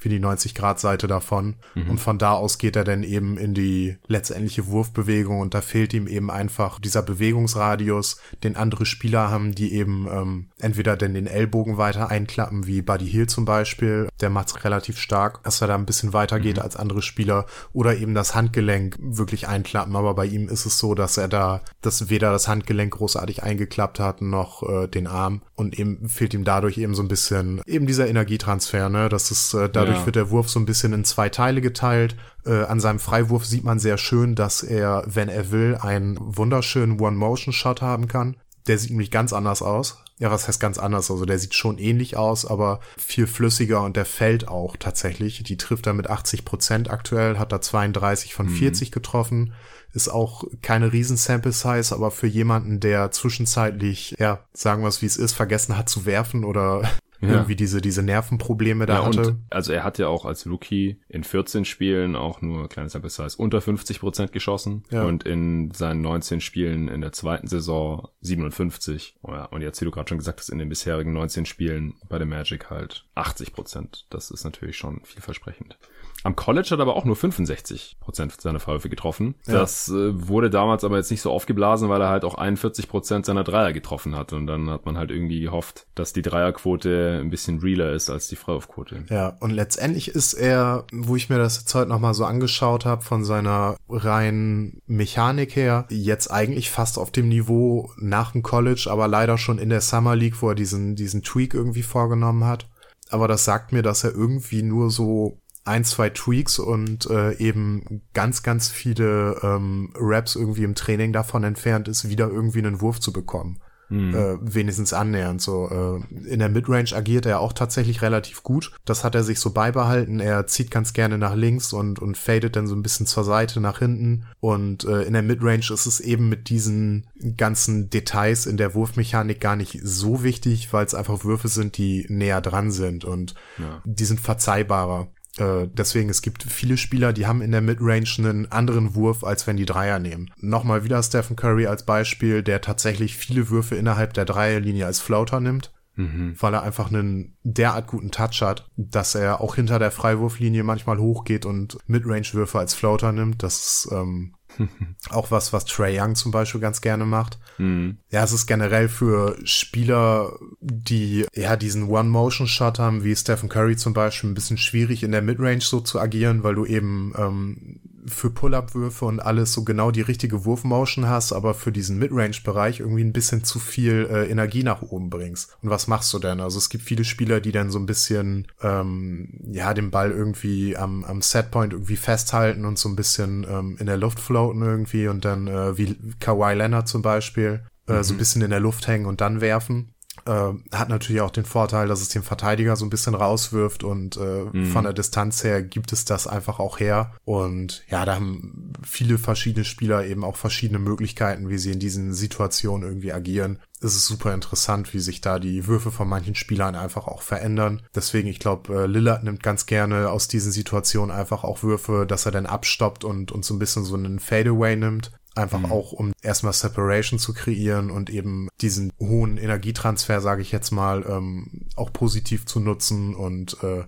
wie die 90-Grad-Seite davon. Mhm. Und von da aus geht er dann eben in die letztendliche Wurfbewegung und da fehlt ihm eben einfach dieser Bewegungsradius, den andere Spieler haben, die eben ähm, entweder denn den Ellbogen weiter einklappen, wie Buddy Hill zum Beispiel, der macht relativ stark, dass er da ein bisschen weiter geht mhm. als andere Spieler, oder eben das Handgelenk wirklich einklappen, aber bei ihm ist es so, dass er da, dass weder das Handgelenk großartig eingeklappt hat, noch äh, den Arm und eben fehlt ihm dadurch eben so ein bisschen eben dieser Energietransfer, ne, das ist, äh, dadurch ja. wird der Wurf so ein bisschen in zwei Teile geteilt äh, an seinem Freiwurf sieht man sehr schön, dass er, wenn er will, einen wunderschönen One-Motion-Shot haben kann. Der sieht nämlich ganz anders aus. Ja, was heißt ganz anders? Also der sieht schon ähnlich aus, aber viel flüssiger und der fällt auch tatsächlich. Die trifft er mit 80 Prozent aktuell, hat da 32 von 40 mhm. getroffen. Ist auch keine riesen Sample Size, aber für jemanden, der zwischenzeitlich, ja, sagen wir es wie es ist, vergessen hat zu werfen oder ja. irgendwie diese, diese Nervenprobleme da ja, hatte. Und, also er hat ja auch als Rookie in 14 Spielen auch nur, kleines Sample Size, unter 50 Prozent geschossen ja. und in seinen 19 Spielen in der zweiten Saison 57. Oh ja, und jetzt, wie du gerade schon gesagt hast, in den bisherigen 19 Spielen bei der Magic halt 80 Prozent. Das ist natürlich schon vielversprechend. Am College hat er aber auch nur 65 Prozent seiner Freiwürfe getroffen. Ja. Das äh, wurde damals aber jetzt nicht so aufgeblasen, weil er halt auch 41 Prozent seiner Dreier getroffen hat. Und dann hat man halt irgendwie gehofft, dass die Dreierquote ein bisschen realer ist als die Freiwurfquote. Ja, und letztendlich ist er, wo ich mir das jetzt heute nochmal so angeschaut habe, von seiner reinen Mechanik her, jetzt eigentlich fast auf dem Niveau nach dem College, aber leider schon in der Summer League, wo er diesen, diesen Tweak irgendwie vorgenommen hat. Aber das sagt mir, dass er irgendwie nur so ein, zwei Tweaks und äh, eben ganz, ganz viele ähm, Raps irgendwie im Training davon entfernt ist, wieder irgendwie einen Wurf zu bekommen. Mhm. Äh, wenigstens annähernd so. Äh, in der Midrange agiert er auch tatsächlich relativ gut. Das hat er sich so beibehalten. Er zieht ganz gerne nach links und, und fadet dann so ein bisschen zur Seite nach hinten. Und äh, in der Midrange ist es eben mit diesen ganzen Details in der Wurfmechanik gar nicht so wichtig, weil es einfach Würfe sind, die näher dran sind und ja. die sind verzeihbarer. Äh, deswegen, es gibt viele Spieler, die haben in der Midrange einen anderen Wurf, als wenn die Dreier nehmen. Nochmal wieder Stephen Curry als Beispiel, der tatsächlich viele Würfe innerhalb der Dreierlinie als Floater nimmt. Mhm. weil er einfach einen derart guten Touch hat, dass er auch hinter der Freiwurflinie manchmal hochgeht und Midrange-Würfe als Floater nimmt. Das ist ähm, auch was, was Trey Young zum Beispiel ganz gerne macht. Mhm. Ja, es ist generell für Spieler, die ja diesen One-Motion-Shot haben, wie Stephen Curry zum Beispiel, ein bisschen schwierig in der Midrange so zu agieren, weil du eben ähm, für Pull-Up-Würfe und alles so genau die richtige Wurfmotion hast, aber für diesen Midrange-Bereich irgendwie ein bisschen zu viel äh, Energie nach oben bringst. Und was machst du denn? Also es gibt viele Spieler, die dann so ein bisschen ähm, ja den Ball irgendwie am, am Setpoint irgendwie festhalten und so ein bisschen ähm, in der Luft floaten irgendwie und dann äh, wie Kawhi Leonard zum Beispiel äh, mhm. so ein bisschen in der Luft hängen und dann werfen. Äh, hat natürlich auch den Vorteil, dass es den Verteidiger so ein bisschen rauswirft und äh, mhm. von der Distanz her gibt es das einfach auch her. Und ja, da haben viele verschiedene Spieler eben auch verschiedene Möglichkeiten, wie sie in diesen Situationen irgendwie agieren. Es ist super interessant, wie sich da die Würfe von manchen Spielern einfach auch verändern. Deswegen, ich glaube, äh, Lillard nimmt ganz gerne aus diesen Situationen einfach auch Würfe, dass er dann abstoppt und, und so ein bisschen so einen Fadeaway nimmt Einfach mhm. auch, um erstmal Separation zu kreieren und eben diesen hohen Energietransfer, sage ich jetzt mal, ähm, auch positiv zu nutzen und äh,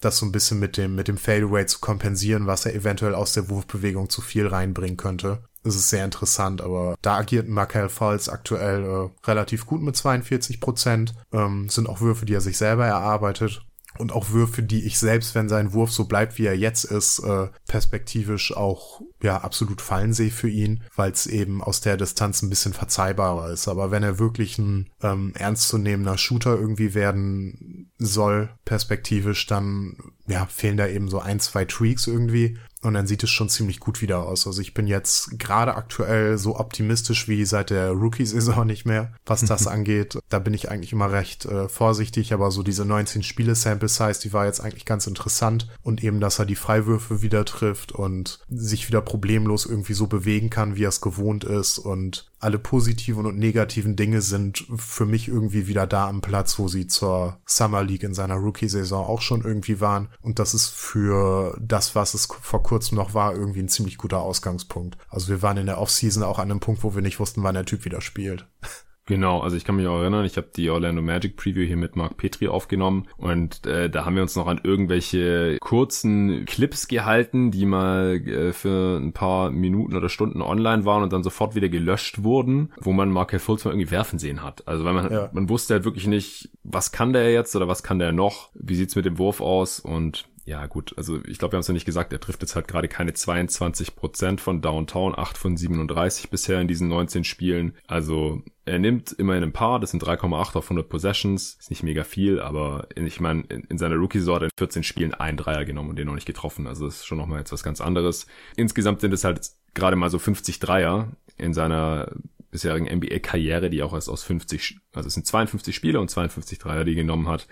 das so ein bisschen mit dem, mit dem Fadeaway zu kompensieren, was er eventuell aus der Wurfbewegung zu viel reinbringen könnte. Das ist sehr interessant, aber da agiert Markel Falls aktuell äh, relativ gut mit 42 Prozent. Ähm, sind auch Würfe, die er sich selber erarbeitet und auch Würfe, die ich selbst, wenn sein Wurf so bleibt, wie er jetzt ist, äh, perspektivisch auch ja absolut fallen sehe für ihn, weil es eben aus der Distanz ein bisschen verzeihbarer ist. Aber wenn er wirklich ein ähm, ernstzunehmender Shooter irgendwie werden soll, perspektivisch, dann ja fehlen da eben so ein, zwei Tweaks irgendwie. Und dann sieht es schon ziemlich gut wieder aus. Also ich bin jetzt gerade aktuell so optimistisch wie seit der Rookie-Saison nicht mehr, was das angeht. Da bin ich eigentlich immer recht äh, vorsichtig, aber so diese 19 Spiele Sample Size, die war jetzt eigentlich ganz interessant. Und eben, dass er die Freiwürfe wieder trifft und sich wieder problemlos irgendwie so bewegen kann, wie er es gewohnt ist. Und alle positiven und negativen Dinge sind für mich irgendwie wieder da am Platz, wo sie zur Summer League in seiner Rookie-Saison auch schon irgendwie waren. Und das ist für das, was es vor kurzem noch war, irgendwie ein ziemlich guter Ausgangspunkt. Also wir waren in der Offseason auch an einem Punkt, wo wir nicht wussten, wann der Typ wieder spielt. Genau, also ich kann mich auch erinnern, ich habe die Orlando Magic Preview hier mit Mark Petri aufgenommen und äh, da haben wir uns noch an irgendwelche kurzen Clips gehalten, die mal äh, für ein paar Minuten oder Stunden online waren und dann sofort wieder gelöscht wurden, wo man Markel Fultz mal irgendwie werfen sehen hat. Also weil man, ja. man wusste halt wirklich nicht, was kann der jetzt oder was kann der noch, wie sieht's mit dem Wurf aus und ja, gut, also ich glaube, wir haben es ja nicht gesagt, er trifft jetzt halt gerade keine 22 Prozent von Downtown, 8 von 37 bisher in diesen 19 Spielen. Also er nimmt immerhin ein paar, das sind 3,8 auf 100 Possessions, ist nicht mega viel, aber ich meine, in, in seiner Rookie-Saison hat er in 14 Spielen einen Dreier genommen und den noch nicht getroffen, also das ist schon nochmal jetzt was ganz anderes. Insgesamt sind es halt gerade mal so 50 Dreier in seiner bisherigen NBA-Karriere, die auch erst aus 50, also es sind 52 Spiele und 52 Dreier, die genommen hat.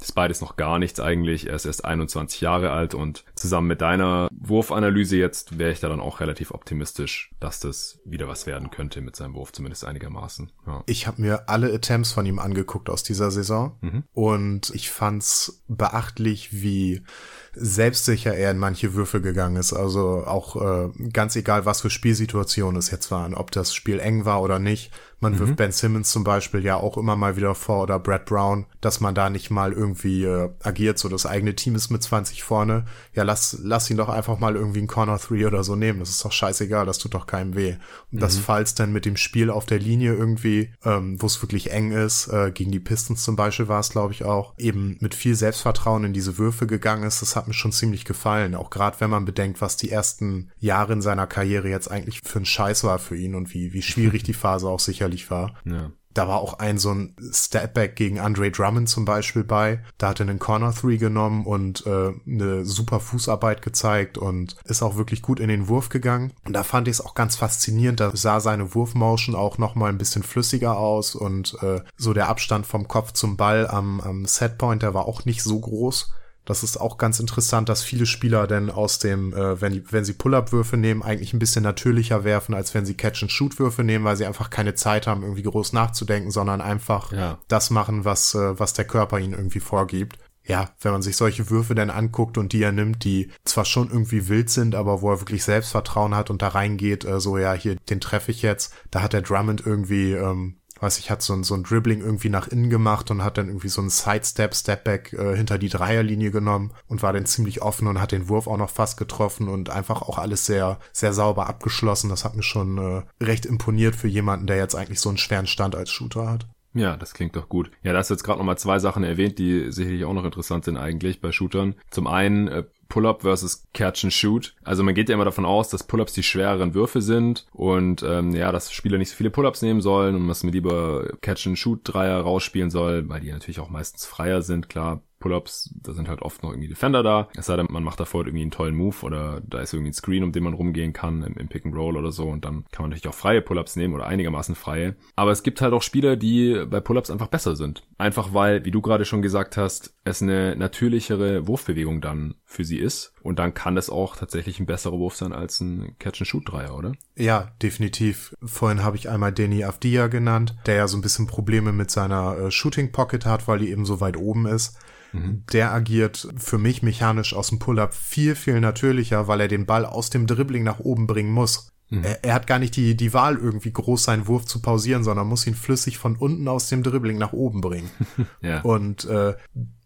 Das ist beides noch gar nichts eigentlich. Er ist erst 21 Jahre alt und zusammen mit deiner Wurfanalyse jetzt wäre ich da dann auch relativ optimistisch, dass das wieder was werden könnte mit seinem Wurf, zumindest einigermaßen. Ja. Ich habe mir alle Attempts von ihm angeguckt aus dieser Saison mhm. und ich fand's beachtlich, wie selbstsicher er in manche Würfe gegangen ist. Also auch äh, ganz egal, was für Spielsituationen es jetzt waren, ob das Spiel eng war oder nicht man mhm. wirft Ben Simmons zum Beispiel ja auch immer mal wieder vor oder Brad Brown, dass man da nicht mal irgendwie äh, agiert, so das eigene Team ist mit 20 vorne. Ja, lass, lass ihn doch einfach mal irgendwie einen Corner 3 oder so nehmen. Das ist doch scheißegal, das tut doch keinem weh. Und mhm. das falls dann mit dem Spiel auf der Linie irgendwie, ähm, wo es wirklich eng ist, äh, gegen die Pistons zum Beispiel war es, glaube ich, auch, eben mit viel Selbstvertrauen in diese Würfe gegangen ist, das hat mir schon ziemlich gefallen. Auch gerade wenn man bedenkt, was die ersten Jahre in seiner Karriere jetzt eigentlich für ein Scheiß war für ihn und wie, wie schwierig die Phase auch sicherlich sicherlich war. Ja. Da war auch ein so ein Stepback gegen Andre Drummond zum Beispiel bei. Da hat er einen Corner Three genommen und äh, eine super Fußarbeit gezeigt und ist auch wirklich gut in den Wurf gegangen. Und da fand ich es auch ganz faszinierend. Da sah seine Wurfmotion auch noch mal ein bisschen flüssiger aus und äh, so der Abstand vom Kopf zum Ball am, am Setpoint, der war auch nicht so groß. Das ist auch ganz interessant, dass viele Spieler denn aus dem, äh, wenn, wenn sie Pull-Up-Würfe nehmen, eigentlich ein bisschen natürlicher werfen, als wenn sie Catch-and-Shoot-Würfe nehmen, weil sie einfach keine Zeit haben, irgendwie groß nachzudenken, sondern einfach ja. das machen, was, äh, was der Körper ihnen irgendwie vorgibt. Ja, wenn man sich solche Würfe dann anguckt und die er nimmt, die zwar schon irgendwie wild sind, aber wo er wirklich Selbstvertrauen hat und da reingeht, äh, so ja, hier, den treffe ich jetzt, da hat der Drummond irgendwie ähm, weiß ich, hat so ein, so ein Dribbling irgendwie nach innen gemacht und hat dann irgendwie so ein Sidestep, Stepback äh, hinter die Dreierlinie genommen und war dann ziemlich offen und hat den Wurf auch noch fast getroffen und einfach auch alles sehr, sehr sauber abgeschlossen. Das hat mir schon äh, recht imponiert für jemanden, der jetzt eigentlich so einen schweren Stand als Shooter hat. Ja, das klingt doch gut. Ja, da hast jetzt gerade nochmal zwei Sachen erwähnt, die sicherlich auch noch interessant sind eigentlich bei Shootern. Zum einen äh, Pull-up versus Catch and Shoot. Also man geht ja immer davon aus, dass Pull-ups die schwereren Würfe sind und ähm, ja, dass Spieler nicht so viele Pull-ups nehmen sollen und dass man lieber Catch and Shoot Dreier rausspielen soll, weil die natürlich auch meistens freier sind. Klar, Pull-ups, da sind halt oft noch irgendwie Defender da. Es sei denn, man macht davor irgendwie einen tollen Move oder da ist irgendwie ein Screen, um den man rumgehen kann im, im Pick and Roll oder so und dann kann man natürlich auch freie Pull-ups nehmen oder einigermaßen freie. Aber es gibt halt auch Spieler, die bei Pull-ups einfach besser sind. Einfach weil, wie du gerade schon gesagt hast, es eine natürlichere Wurfbewegung dann für sie ist und dann kann es auch tatsächlich ein besserer Wurf sein als ein Catch-and-Shoot-Dreier, oder? Ja, definitiv. Vorhin habe ich einmal Danny Avdia genannt, der ja so ein bisschen Probleme mit seiner äh, Shooting-Pocket hat, weil die eben so weit oben ist. Mhm. Der agiert für mich mechanisch aus dem Pull-up viel, viel natürlicher, weil er den Ball aus dem Dribbling nach oben bringen muss. Mhm. Er, er, hat gar nicht die, die Wahl, irgendwie groß seinen Wurf zu pausieren, sondern muss ihn flüssig von unten aus dem Dribbling nach oben bringen. ja. Und äh,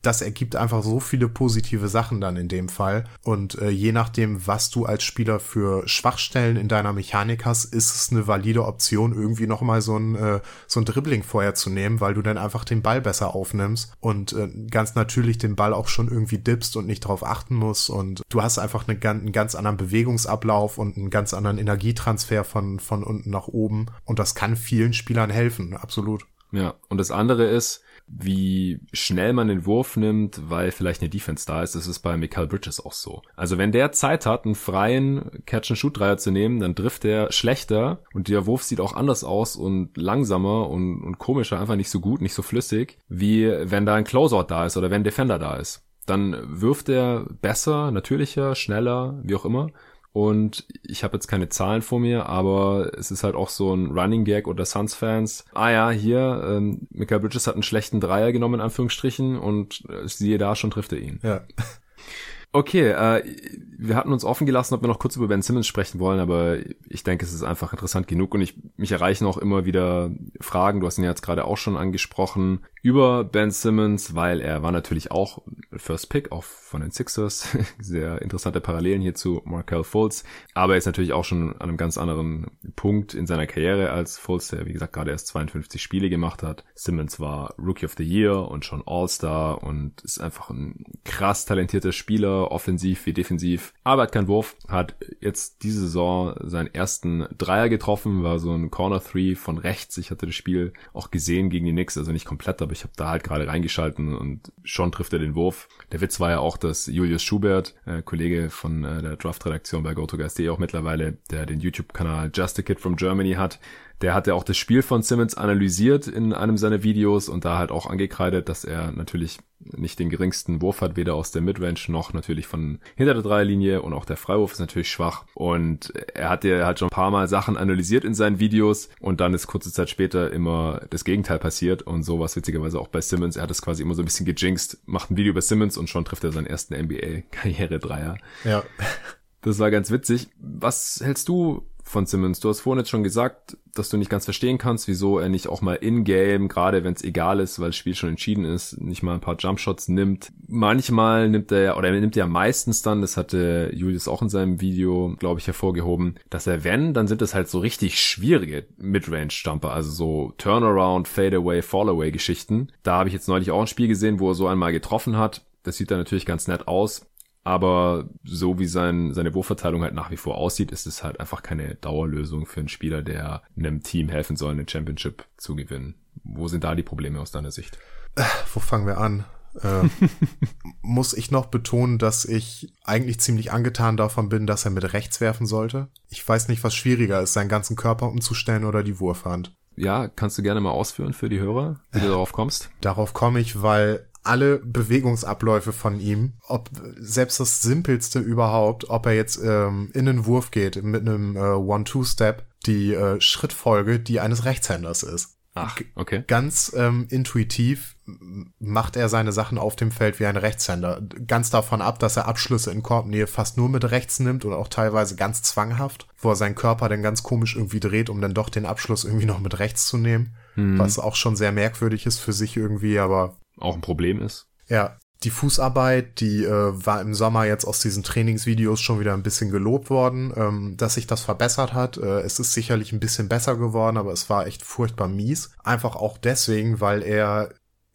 das ergibt einfach so viele positive Sachen dann in dem Fall. Und äh, je nachdem, was du als Spieler für Schwachstellen in deiner Mechanik hast, ist es eine valide Option, irgendwie nochmal so ein, äh, so ein Dribbling vorher zu nehmen, weil du dann einfach den Ball besser aufnimmst und äh, ganz natürlich den Ball auch schon irgendwie dippst und nicht drauf achten musst. Und du hast einfach eine, einen ganz anderen Bewegungsablauf und einen ganz anderen Energietransfer von, von unten nach oben. Und das kann vielen Spielern helfen, absolut. Ja, und das andere ist, wie schnell man den Wurf nimmt, weil vielleicht eine Defense da ist. Das ist bei Michael Bridges auch so. Also wenn der Zeit hat, einen freien Catch-and-Shoot-Dreier zu nehmen, dann trifft er schlechter und der Wurf sieht auch anders aus und langsamer und, und komischer, einfach nicht so gut, nicht so flüssig, wie wenn da ein Closeout da ist oder wenn ein Defender da ist. Dann wirft er besser, natürlicher, schneller, wie auch immer und ich habe jetzt keine Zahlen vor mir, aber es ist halt auch so ein Running Gag unter Suns-Fans. Ah ja, hier, ähm, Michael Bridges hat einen schlechten Dreier genommen, in Anführungsstrichen, und äh, siehe da, schon trifft er ihn. Ja. Okay, äh, wir hatten uns offen gelassen, ob wir noch kurz über Ben Simmons sprechen wollen, aber ich denke, es ist einfach interessant genug und ich mich erreichen auch immer wieder Fragen. Du hast ihn ja jetzt gerade auch schon angesprochen über Ben Simmons, weil er war natürlich auch First Pick, auch von den Sixers. Sehr interessante Parallelen hier zu Markel Fultz. Aber er ist natürlich auch schon an einem ganz anderen Punkt in seiner Karriere als Fultz, der wie gesagt gerade erst 52 Spiele gemacht hat. Simmons war Rookie of the Year und schon All-Star und ist einfach ein krass talentierter Spieler, offensiv wie defensiv. Aber hat keinen Wurf, hat jetzt diese Saison seinen ersten Dreier getroffen, war so ein Corner Three von rechts. Ich hatte das Spiel auch gesehen gegen die Knicks, also nicht komplett, aber ich habe da halt gerade reingeschalten und schon trifft er den Wurf. Der Witz war ja auch, dass Julius Schubert, äh, Kollege von äh, der Draft-Redaktion bei GoToGuys.de auch mittlerweile, der den YouTube-Kanal Just a Kid from Germany hat, der hatte auch das Spiel von Simmons analysiert in einem seiner Videos und da halt auch angekreidet, dass er natürlich nicht den geringsten Wurf hat, weder aus der Midrange noch natürlich von hinter der Dreierlinie und auch der Freiwurf ist natürlich schwach und er hat ja halt schon ein paar Mal Sachen analysiert in seinen Videos und dann ist kurze Zeit später immer das Gegenteil passiert und sowas witzigerweise auch bei Simmons. Er hat es quasi immer so ein bisschen gejinxt, macht ein Video über Simmons und schon trifft er seinen ersten NBA-Karriere-Dreier. Ja. Das war ganz witzig. Was hältst du von Simmons. Du hast vorhin jetzt schon gesagt, dass du nicht ganz verstehen kannst, wieso er nicht auch mal in-game, gerade wenn es egal ist, weil das Spiel schon entschieden ist, nicht mal ein paar Jumpshots nimmt. Manchmal nimmt er ja, oder er nimmt ja meistens dann, das hatte Julius auch in seinem Video, glaube ich, hervorgehoben, dass er wenn, dann sind es halt so richtig schwierige Midrange-Jumper, also so Turnaround, Fadeaway, Fallaway-Geschichten. Da habe ich jetzt neulich auch ein Spiel gesehen, wo er so einmal getroffen hat. Das sieht dann natürlich ganz nett aus. Aber so wie sein, seine Wurfverteilung halt nach wie vor aussieht, ist es halt einfach keine Dauerlösung für einen Spieler, der einem Team helfen soll, eine Championship zu gewinnen. Wo sind da die Probleme aus deiner Sicht? Äh, wo fangen wir an? äh, muss ich noch betonen, dass ich eigentlich ziemlich angetan davon bin, dass er mit rechts werfen sollte. Ich weiß nicht, was schwieriger ist, seinen ganzen Körper umzustellen oder die Wurfhand. Ja, kannst du gerne mal ausführen für die Hörer, wie du darauf kommst? Darauf komme ich, weil alle Bewegungsabläufe von ihm, ob selbst das simpelste überhaupt, ob er jetzt ähm, in den Wurf geht mit einem äh, One-Two-Step, die äh, Schrittfolge, die eines Rechtshänders ist. Ach, okay. Ganz ähm, intuitiv macht er seine Sachen auf dem Feld wie ein Rechtshänder. Ganz davon ab, dass er Abschlüsse in Korbnähe fast nur mit rechts nimmt oder auch teilweise ganz zwanghaft, wo er seinen Körper dann ganz komisch irgendwie dreht, um dann doch den Abschluss irgendwie noch mit rechts zu nehmen. Hm. Was auch schon sehr merkwürdig ist für sich irgendwie, aber auch ein Problem ist. Ja, die Fußarbeit, die äh, war im Sommer jetzt aus diesen Trainingsvideos schon wieder ein bisschen gelobt worden, ähm, dass sich das verbessert hat. Äh, es ist sicherlich ein bisschen besser geworden, aber es war echt furchtbar mies. Einfach auch deswegen, weil er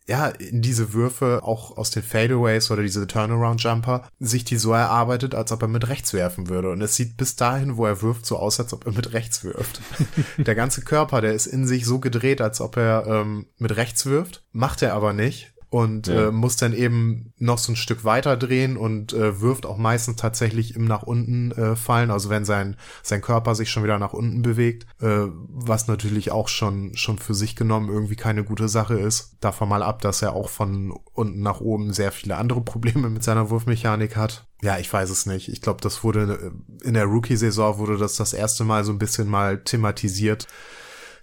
ja, in diese Würfe auch aus den Fadeaways oder diese Turnaround-Jumper sich die so erarbeitet, als ob er mit rechts werfen würde. Und es sieht bis dahin, wo er wirft, so aus, als ob er mit rechts wirft. der ganze Körper, der ist in sich so gedreht, als ob er ähm, mit rechts wirft. Macht er aber nicht und ja. äh, muss dann eben noch so ein Stück weiter drehen und äh, wirft auch meistens tatsächlich im nach unten äh, fallen, also wenn sein sein Körper sich schon wieder nach unten bewegt, äh, was natürlich auch schon schon für sich genommen irgendwie keine gute Sache ist. Davon mal ab, dass er auch von unten nach oben sehr viele andere Probleme mit seiner Wurfmechanik hat. Ja, ich weiß es nicht. Ich glaube, das wurde äh, in der Rookie-Saison wurde das das erste Mal so ein bisschen mal thematisiert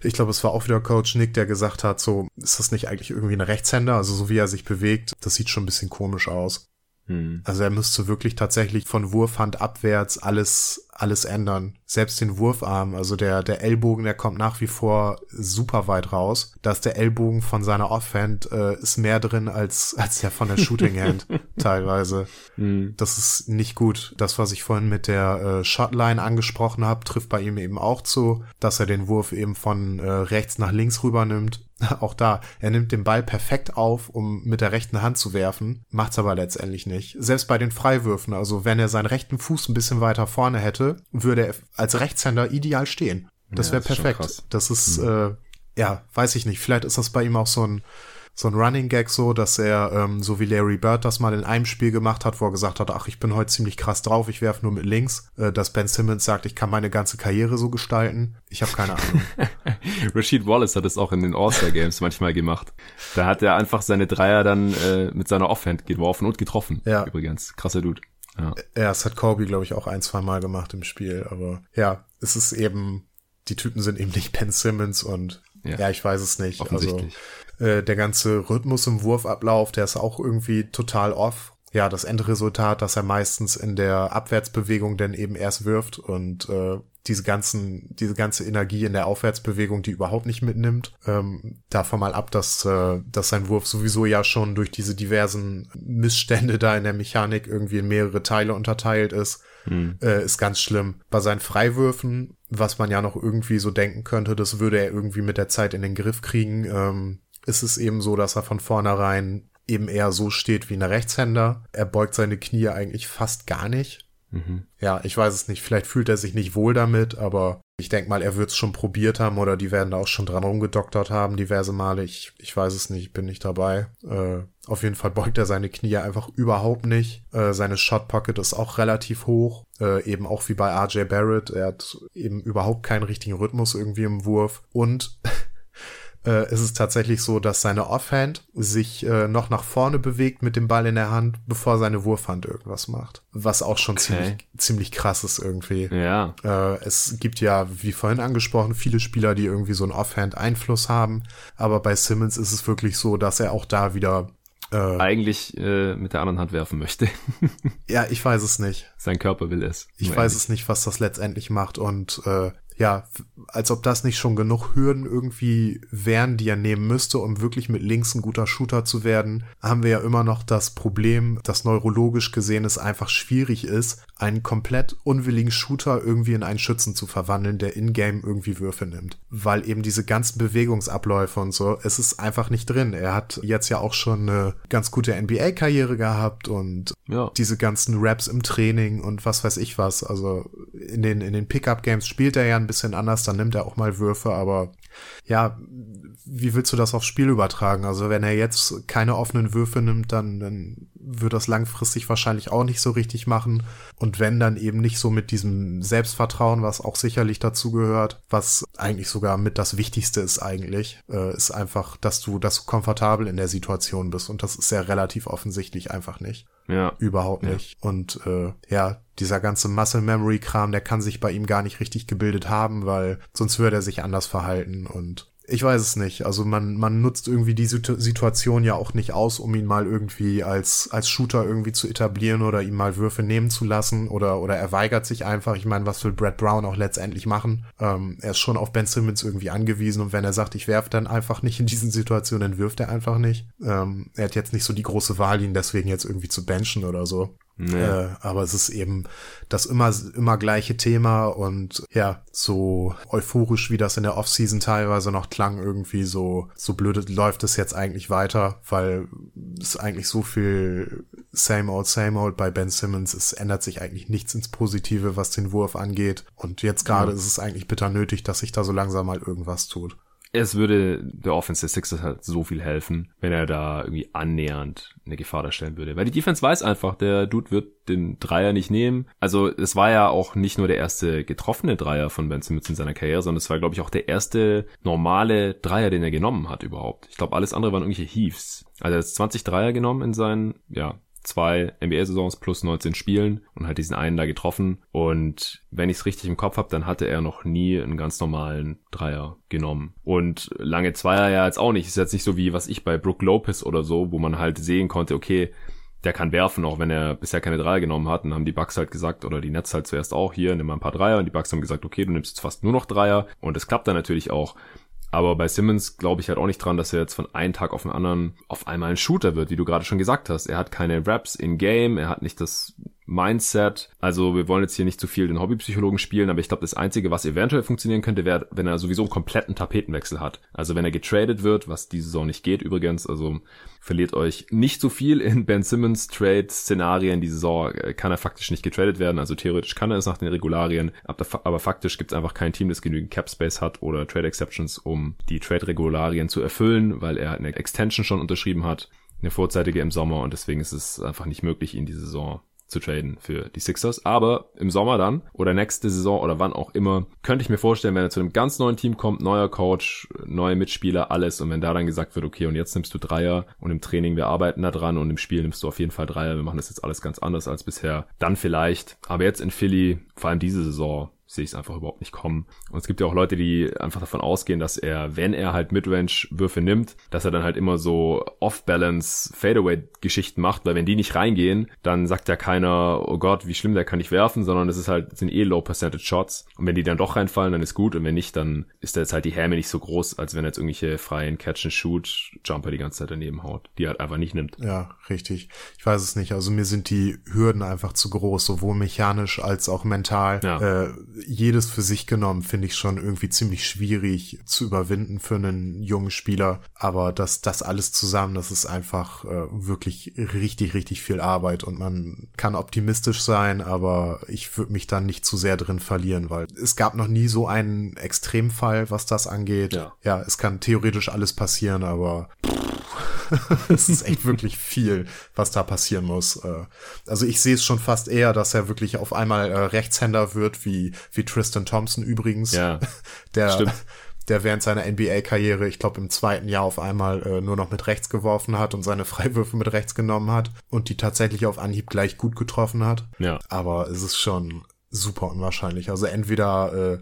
ich glaube, es war auch wieder Coach Nick, der gesagt hat, so, ist das nicht eigentlich irgendwie ein Rechtshänder? Also so wie er sich bewegt, das sieht schon ein bisschen komisch aus. Hm. Also er müsste wirklich tatsächlich von Wurfhand abwärts alles alles ändern. Selbst den Wurfarm, also der, der Ellbogen, der kommt nach wie vor super weit raus. Da ist der Ellbogen von seiner Offhand äh, ist mehr drin als, als der von der Shooting Hand teilweise. Mhm. Das ist nicht gut. Das, was ich vorhin mit der äh, Shotline angesprochen habe, trifft bei ihm eben auch zu, dass er den Wurf eben von äh, rechts nach links rüber nimmt. Auch da, er nimmt den Ball perfekt auf, um mit der rechten Hand zu werfen, macht's aber letztendlich nicht. Selbst bei den Freiwürfen, also wenn er seinen rechten Fuß ein bisschen weiter vorne hätte, würde, er als Rechtshänder ideal stehen. Das ja, wäre perfekt. Das ist, mhm. äh, ja, weiß ich nicht. Vielleicht ist das bei ihm auch so ein, so ein Running Gag so, dass er, ähm, so wie Larry Bird das mal in einem Spiel gemacht hat, wo er gesagt hat, ach, ich bin heute ziemlich krass drauf, ich werfe nur mit links, äh, dass Ben Simmons sagt, ich kann meine ganze Karriere so gestalten. Ich habe keine Ahnung. Rashid Wallace hat es auch in den All-Star Games manchmal gemacht. Da hat er einfach seine Dreier dann äh, mit seiner Offhand geworfen und getroffen. Ja. Übrigens. Krasser Dude. Ja, ja das hat Kobe, glaube ich, auch ein, zwei Mal gemacht im Spiel. Aber ja, es ist eben, die Typen sind eben nicht Ben Simmons und ja, ja ich weiß es nicht. Also äh, der ganze Rhythmus im Wurfablauf, der ist auch irgendwie total off. Ja, das Endresultat, dass er meistens in der Abwärtsbewegung dann eben erst wirft und äh, diese ganzen, diese ganze Energie in der Aufwärtsbewegung, die überhaupt nicht mitnimmt. Ähm, davon mal ab, dass, äh, dass sein Wurf sowieso ja schon durch diese diversen Missstände da in der Mechanik irgendwie in mehrere Teile unterteilt ist, hm. äh, ist ganz schlimm. Bei seinen Freiwürfen, was man ja noch irgendwie so denken könnte, das würde er irgendwie mit der Zeit in den Griff kriegen, ähm, ist es eben so, dass er von vornherein eben eher so steht wie ein Rechtshänder. Er beugt seine Knie eigentlich fast gar nicht. Mhm. Ja, ich weiß es nicht. Vielleicht fühlt er sich nicht wohl damit, aber ich denke mal, er wird es schon probiert haben oder die werden da auch schon dran rumgedoktert haben, diverse Male. Ich, ich weiß es nicht, bin nicht dabei. Äh, auf jeden Fall beugt er seine Knie einfach überhaupt nicht. Äh, seine Shot Pocket ist auch relativ hoch. Äh, eben auch wie bei RJ Barrett. Er hat eben überhaupt keinen richtigen Rhythmus irgendwie im Wurf. Und äh, ist es tatsächlich so, dass seine Offhand sich äh, noch nach vorne bewegt mit dem Ball in der Hand, bevor seine Wurfhand irgendwas macht. Was auch schon okay. ziemlich, ziemlich krass ist irgendwie. Ja. Äh, es gibt ja, wie vorhin angesprochen, viele Spieler, die irgendwie so einen Offhand-Einfluss haben. Aber bei Simmons ist es wirklich so, dass er auch da wieder äh, eigentlich äh, mit der anderen Hand werfen möchte. ja, ich weiß es nicht. Sein Körper will es. Ich weiß es nicht, was das letztendlich macht. Und äh, ja, als ob das nicht schon genug Hürden irgendwie wären, die er nehmen müsste, um wirklich mit links ein guter Shooter zu werden, haben wir ja immer noch das Problem, dass neurologisch gesehen es einfach schwierig ist, einen komplett unwilligen Shooter irgendwie in einen Schützen zu verwandeln, der in-game irgendwie Würfe nimmt. Weil eben diese ganzen Bewegungsabläufe und so, es ist einfach nicht drin. Er hat jetzt ja auch schon eine ganz gute NBA-Karriere gehabt und ja. diese ganzen Raps im Training und was weiß ich was. Also in den, in den Pickup-Games spielt er ja ein bisschen anders, dann nimmt er auch mal Würfe, aber ja, wie willst du das aufs Spiel übertragen? Also wenn er jetzt keine offenen Würfe nimmt, dann, dann wird das langfristig wahrscheinlich auch nicht so richtig machen. Und wenn dann eben nicht so mit diesem Selbstvertrauen, was auch sicherlich dazu gehört, was eigentlich sogar mit das Wichtigste ist eigentlich, äh, ist einfach, dass du, dass du komfortabel in der Situation bist. Und das ist ja relativ offensichtlich einfach nicht. Ja. Überhaupt nicht. Ja. Und äh, ja, dieser ganze Muscle Memory Kram, der kann sich bei ihm gar nicht richtig gebildet haben, weil sonst würde er sich anders verhalten und ich weiß es nicht. Also man, man nutzt irgendwie die Situation ja auch nicht aus, um ihn mal irgendwie als, als Shooter irgendwie zu etablieren oder ihm mal Würfe nehmen zu lassen oder, oder er weigert sich einfach. Ich meine, was will Brad Brown auch letztendlich machen? Ähm, er ist schon auf Ben Simmons irgendwie angewiesen und wenn er sagt, ich werfe dann einfach nicht in diesen Situationen, dann wirft er einfach nicht. Ähm, er hat jetzt nicht so die große Wahl, ihn deswegen jetzt irgendwie zu benchen oder so. Nee. Äh, aber es ist eben das immer, immer gleiche Thema und ja, so euphorisch, wie das in der Offseason teilweise noch klang, irgendwie so, so blöd läuft es jetzt eigentlich weiter, weil es eigentlich so viel same old, same old bei Ben Simmons, es ändert sich eigentlich nichts ins Positive, was den Wurf angeht. Und jetzt gerade ja. ist es eigentlich bitter nötig, dass sich da so langsam mal irgendwas tut es würde der Offense der Sixers halt so viel helfen, wenn er da irgendwie annähernd eine Gefahr darstellen würde. Weil die Defense weiß einfach, der Dude wird den Dreier nicht nehmen. Also es war ja auch nicht nur der erste getroffene Dreier von Ben Simmons in seiner Karriere, sondern es war, glaube ich, auch der erste normale Dreier, den er genommen hat überhaupt. Ich glaube, alles andere waren irgendwelche Heaves. Also er hat 20 Dreier genommen in seinen, ja, zwei NBA-Saisons plus 19 Spielen und halt diesen einen da getroffen. Und wenn ich es richtig im Kopf habe, dann hatte er noch nie einen ganz normalen Dreier genommen. Und lange Zweier ja jetzt auch nicht. Ist jetzt nicht so wie was ich bei Brook Lopez oder so, wo man halt sehen konnte, okay, der kann werfen, auch wenn er bisher keine Dreier genommen hat. Und haben die Bucks halt gesagt, oder die Nets halt zuerst auch hier, nimm mal ein paar Dreier. Und die Bucks haben gesagt, okay, du nimmst jetzt fast nur noch Dreier. Und es klappt dann natürlich auch. Aber bei Simmons glaube ich halt auch nicht dran, dass er jetzt von einem Tag auf den anderen auf einmal ein Shooter wird, wie du gerade schon gesagt hast. Er hat keine Raps in Game, er hat nicht das Mindset. Also wir wollen jetzt hier nicht zu viel den Hobbypsychologen spielen, aber ich glaube, das Einzige, was eventuell funktionieren könnte, wäre, wenn er sowieso einen kompletten Tapetenwechsel hat. Also wenn er getradet wird, was diese Saison nicht geht übrigens, also verliert euch nicht so viel in Ben Simmons Trade-Szenarien. Die Saison äh, kann er faktisch nicht getradet werden, also theoretisch kann er es nach den Regularien, aber faktisch gibt es einfach kein Team, das genügend Cap Space hat oder Trade Exceptions, um die Trade-Regularien zu erfüllen, weil er eine Extension schon unterschrieben hat eine vorzeitige im Sommer und deswegen ist es einfach nicht möglich, ihn die Saison zu traden für die Sixers. Aber im Sommer dann oder nächste Saison oder wann auch immer, könnte ich mir vorstellen, wenn er zu einem ganz neuen Team kommt, neuer Coach, neue Mitspieler, alles und wenn da dann gesagt wird, okay, und jetzt nimmst du Dreier und im Training, wir arbeiten da dran und im Spiel nimmst du auf jeden Fall Dreier, wir machen das jetzt alles ganz anders als bisher, dann vielleicht. Aber jetzt in Philly, vor allem diese Saison, sehe ich es einfach überhaupt nicht kommen. Und es gibt ja auch Leute, die einfach davon ausgehen, dass er, wenn er halt Midrange-Würfe nimmt, dass er dann halt immer so off-balance Fadeaway-Geschichten macht, weil wenn die nicht reingehen, dann sagt ja keiner, oh Gott, wie schlimm der kann ich werfen, sondern es ist halt, sind eh Low-Percentage-Shots. Und wenn die dann doch reinfallen, dann ist gut. Und wenn nicht, dann ist da jetzt halt die Häme nicht so groß, als wenn er jetzt irgendwelche freien Catch-and-Shoot-Jumper die ganze Zeit daneben haut, die er halt einfach nicht nimmt. Ja, richtig. Ich weiß es nicht. Also mir sind die Hürden einfach zu groß, sowohl mechanisch als auch mental. Ja. Äh, jedes für sich genommen finde ich schon irgendwie ziemlich schwierig zu überwinden für einen jungen Spieler. Aber das, das alles zusammen, das ist einfach äh, wirklich richtig, richtig viel Arbeit und man kann optimistisch sein, aber ich würde mich dann nicht zu sehr drin verlieren, weil es gab noch nie so einen Extremfall, was das angeht. Ja, ja es kann theoretisch alles passieren, aber es ist echt wirklich viel, was da passieren muss. Äh, also ich sehe es schon fast eher, dass er wirklich auf einmal äh, Rechtshänder wird, wie, wie Tristan Thompson übrigens. Ja, der, stimmt. der während seiner NBA-Karriere, ich glaube im zweiten Jahr auf einmal äh, nur noch mit rechts geworfen hat und seine Freiwürfe mit rechts genommen hat und die tatsächlich auf Anhieb gleich gut getroffen hat. Ja. Aber es ist schon super unwahrscheinlich. Also entweder äh,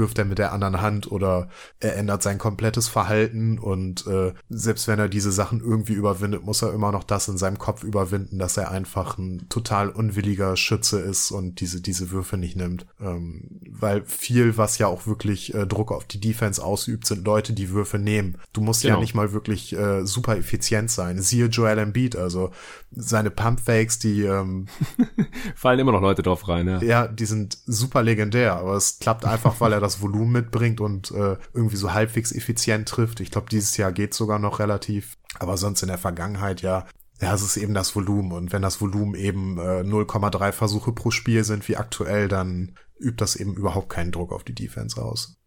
wirft er mit der anderen Hand oder er ändert sein komplettes Verhalten und äh, selbst wenn er diese Sachen irgendwie überwindet, muss er immer noch das in seinem Kopf überwinden, dass er einfach ein total unwilliger Schütze ist und diese diese Würfe nicht nimmt, ähm, weil viel, was ja auch wirklich äh, Druck auf die Defense ausübt, sind Leute, die Würfe nehmen. Du musst genau. ja nicht mal wirklich äh, super effizient sein. Siehe Joel Embiid, also seine Pumpfakes, die ähm, fallen immer noch Leute drauf rein, ja. Ja, die sind super legendär, aber es klappt einfach, weil er das Volumen mitbringt und äh, irgendwie so halbwegs effizient trifft. Ich glaube, dieses Jahr geht sogar noch relativ, aber sonst in der Vergangenheit ja. Ja, es ist eben das Volumen und wenn das Volumen eben äh, 0,3 Versuche pro Spiel sind wie aktuell, dann übt das eben überhaupt keinen Druck auf die Defense aus.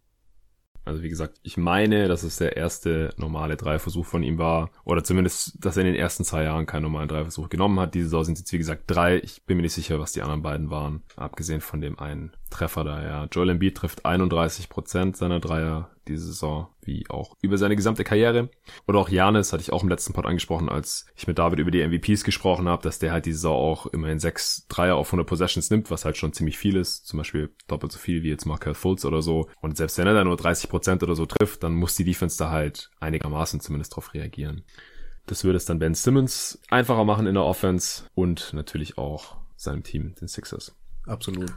Also wie gesagt, ich meine, dass es der erste normale Dreiversuch von ihm war. Oder zumindest, dass er in den ersten zwei Jahren keinen normalen Dreiversuch genommen hat. Diese Saison sind es jetzt, wie gesagt, drei. Ich bin mir nicht sicher, was die anderen beiden waren. Abgesehen von dem einen Treffer da, ja. Joel Embiid trifft 31 Prozent seiner Dreier diese Saison, wie auch über seine gesamte Karriere. Oder auch Janis, hatte ich auch im letzten Pod angesprochen, als ich mit David über die MVPs gesprochen habe, dass der halt diese Saison auch immerhin sechs Dreier auf 100 Possessions nimmt, was halt schon ziemlich viel ist. Zum Beispiel doppelt so viel wie jetzt Markel Fultz oder so. Und selbst wenn er da nur 30 Prozent oder so trifft, dann muss die Defense da halt einigermaßen zumindest drauf reagieren. Das würde es dann Ben Simmons einfacher machen in der Offense und natürlich auch seinem Team, den Sixers. Absolut.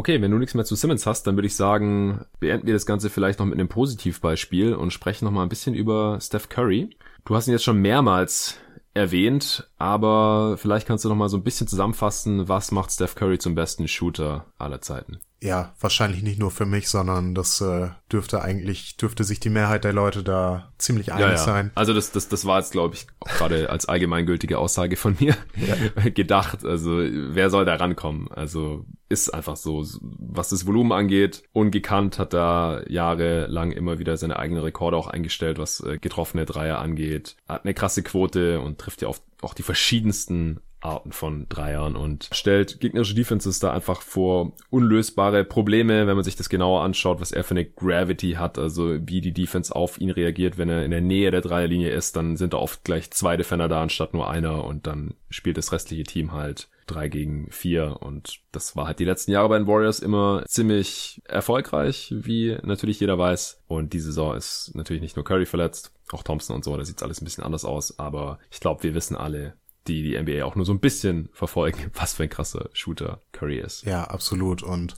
Okay, wenn du nichts mehr zu Simmons hast, dann würde ich sagen, beenden wir das Ganze vielleicht noch mit einem Positivbeispiel und sprechen noch mal ein bisschen über Steph Curry. Du hast ihn jetzt schon mehrmals erwähnt, aber vielleicht kannst du noch mal so ein bisschen zusammenfassen, was macht Steph Curry zum besten Shooter aller Zeiten? Ja, wahrscheinlich nicht nur für mich, sondern das äh, dürfte eigentlich, dürfte sich die Mehrheit der Leute da ziemlich einig ja, ja. sein. Also das, das, das war jetzt, glaube ich, gerade als allgemeingültige Aussage von mir ja. gedacht. Also wer soll da rankommen? Also ist einfach so, was das Volumen angeht, ungekannt, hat da jahrelang immer wieder seine eigenen Rekorde auch eingestellt, was äh, getroffene Dreier angeht, hat eine krasse Quote und trifft ja oft auch die verschiedensten Arten von Dreiern und stellt gegnerische Defenses da einfach vor unlösbare Probleme, wenn man sich das genauer anschaut, was er für eine Gravity hat, also wie die Defense auf ihn reagiert, wenn er in der Nähe der Dreierlinie ist, dann sind da oft gleich zwei Defender da anstatt nur einer und dann spielt das restliche Team halt drei gegen vier. Und das war halt die letzten Jahre bei den Warriors immer ziemlich erfolgreich, wie natürlich jeder weiß. Und diese Saison ist natürlich nicht nur Curry verletzt, auch Thompson und so, da sieht's alles ein bisschen anders aus, aber ich glaube, wir wissen alle, die die NBA auch nur so ein bisschen verfolgen, was für ein krasser Shooter Curry ist. Ja, absolut. Und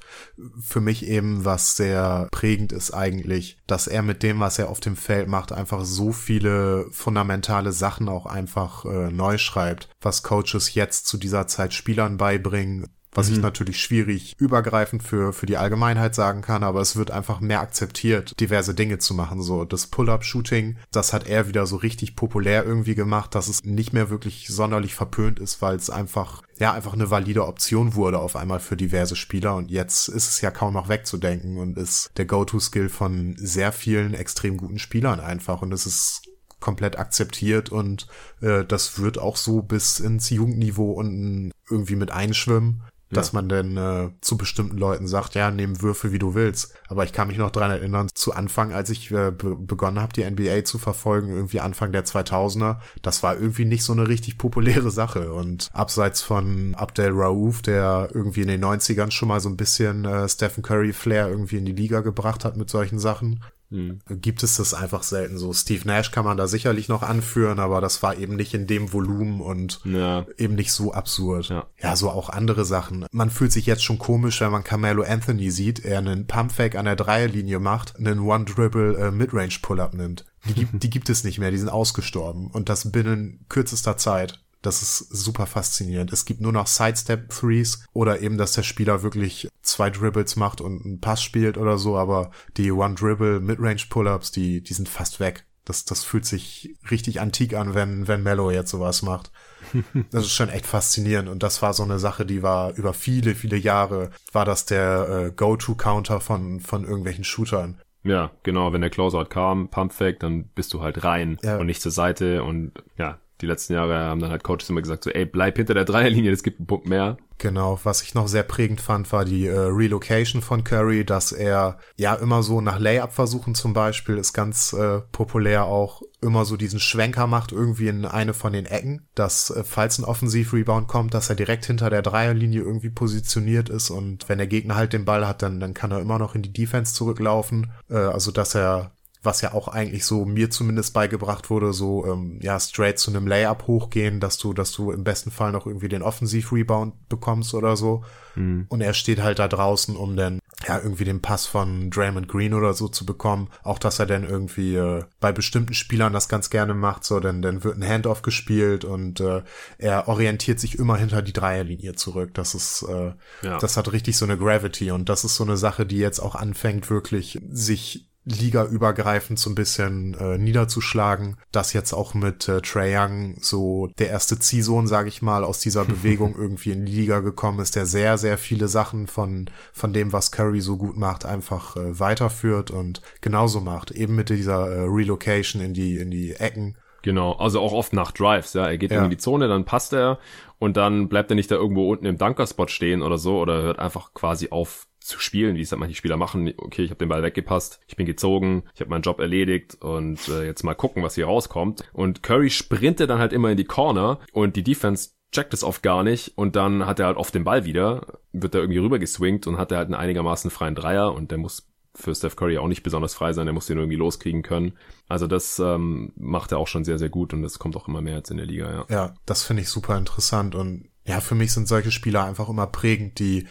für mich eben, was sehr prägend ist eigentlich, dass er mit dem, was er auf dem Feld macht, einfach so viele fundamentale Sachen auch einfach äh, neu schreibt, was Coaches jetzt zu dieser Zeit Spielern beibringen, was mhm. ich natürlich schwierig übergreifend für, für die Allgemeinheit sagen kann, aber es wird einfach mehr akzeptiert, diverse Dinge zu machen. So das Pull-up-Shooting, das hat er wieder so richtig populär irgendwie gemacht, dass es nicht mehr wirklich sonderlich verpönt ist, weil es einfach, ja, einfach eine valide Option wurde auf einmal für diverse Spieler und jetzt ist es ja kaum noch wegzudenken und ist der Go-To-Skill von sehr vielen extrem guten Spielern einfach und es ist komplett akzeptiert und äh, das wird auch so bis ins Jugendniveau unten irgendwie mit einschwimmen dass man denn äh, zu bestimmten Leuten sagt, ja, nehmen Würfe, wie du willst. Aber ich kann mich noch dran erinnern, zu Anfang, als ich äh, be begonnen habe, die NBA zu verfolgen, irgendwie Anfang der 2000er, das war irgendwie nicht so eine richtig populäre Sache. Und abseits von Abdel Raouf, der irgendwie in den 90ern schon mal so ein bisschen äh, Stephen Curry Flair irgendwie in die Liga gebracht hat mit solchen Sachen, hm. gibt es das einfach selten so. Steve Nash kann man da sicherlich noch anführen, aber das war eben nicht in dem Volumen und ja. eben nicht so absurd. Ja. ja, so auch andere Sachen. Man fühlt sich jetzt schon komisch, wenn man Carmelo Anthony sieht, er einen Pumpfake an der Dreierlinie macht, einen One-Dribble äh, Midrange Pull-Up nimmt. Die gibt, die gibt es nicht mehr, die sind ausgestorben und das binnen kürzester Zeit. Das ist super faszinierend. Es gibt nur noch Sidestep-Threes oder eben, dass der Spieler wirklich zwei Dribbles macht und einen Pass spielt oder so, aber die One-Dribble Midrange-Pull-Ups, die, die sind fast weg. Das, das fühlt sich richtig antik an, wenn, wenn Mello jetzt sowas macht. Das ist schon echt faszinierend und das war so eine Sache, die war über viele, viele Jahre, war das der äh, Go-To-Counter von, von irgendwelchen Shootern. Ja, genau, wenn der Closeout kam, Pump Fake, dann bist du halt rein ja. und nicht zur Seite und ja, die letzten Jahre haben dann halt Coaches immer gesagt so, ey, bleib hinter der Dreierlinie, das gibt einen Punkt mehr. Genau, was ich noch sehr prägend fand, war die äh, Relocation von Curry, dass er ja immer so nach Layup-Versuchen zum Beispiel, ist ganz äh, populär auch, immer so diesen Schwenker macht irgendwie in eine von den Ecken, dass äh, falls ein Offensiv-Rebound kommt, dass er direkt hinter der Dreierlinie irgendwie positioniert ist und wenn der Gegner halt den Ball hat, dann, dann kann er immer noch in die Defense zurücklaufen. Äh, also dass er was ja auch eigentlich so mir zumindest beigebracht wurde, so ähm, ja straight zu einem Layup hochgehen, dass du, dass du im besten Fall noch irgendwie den Offensiv-Rebound bekommst oder so. Mhm. Und er steht halt da draußen, um dann ja irgendwie den Pass von Draymond Green oder so zu bekommen. Auch dass er dann irgendwie äh, bei bestimmten Spielern das ganz gerne macht, so denn dann wird ein Handoff gespielt und äh, er orientiert sich immer hinter die Dreierlinie zurück. Das ist äh, ja. das hat richtig so eine Gravity und das ist so eine Sache, die jetzt auch anfängt wirklich sich ligaübergreifend so ein bisschen äh, niederzuschlagen. Das jetzt auch mit äh, Trae Young so der erste Ziehsohn, sage ich mal, aus dieser Bewegung irgendwie in die Liga gekommen ist, der sehr, sehr viele Sachen von, von dem, was Curry so gut macht, einfach äh, weiterführt und genauso macht. Eben mit dieser äh, Relocation in die, in die Ecken. Genau, also auch oft nach Drives, ja. Er geht ja. in die Zone, dann passt er und dann bleibt er nicht da irgendwo unten im Dunkerspot stehen oder so oder hört einfach quasi auf zu spielen, wie es halt manche Spieler machen. Okay, ich habe den Ball weggepasst, ich bin gezogen, ich habe meinen Job erledigt und äh, jetzt mal gucken, was hier rauskommt. Und Curry sprintet dann halt immer in die Corner und die Defense checkt es oft gar nicht und dann hat er halt oft den Ball wieder, wird da irgendwie rüber geswingt und hat er halt einen einigermaßen freien Dreier und der muss für Steph Curry auch nicht besonders frei sein, der muss den irgendwie loskriegen können. Also das ähm, macht er auch schon sehr, sehr gut und das kommt auch immer mehr jetzt in der Liga, ja. Ja, das finde ich super interessant und ja, für mich sind solche Spieler einfach immer prägend, die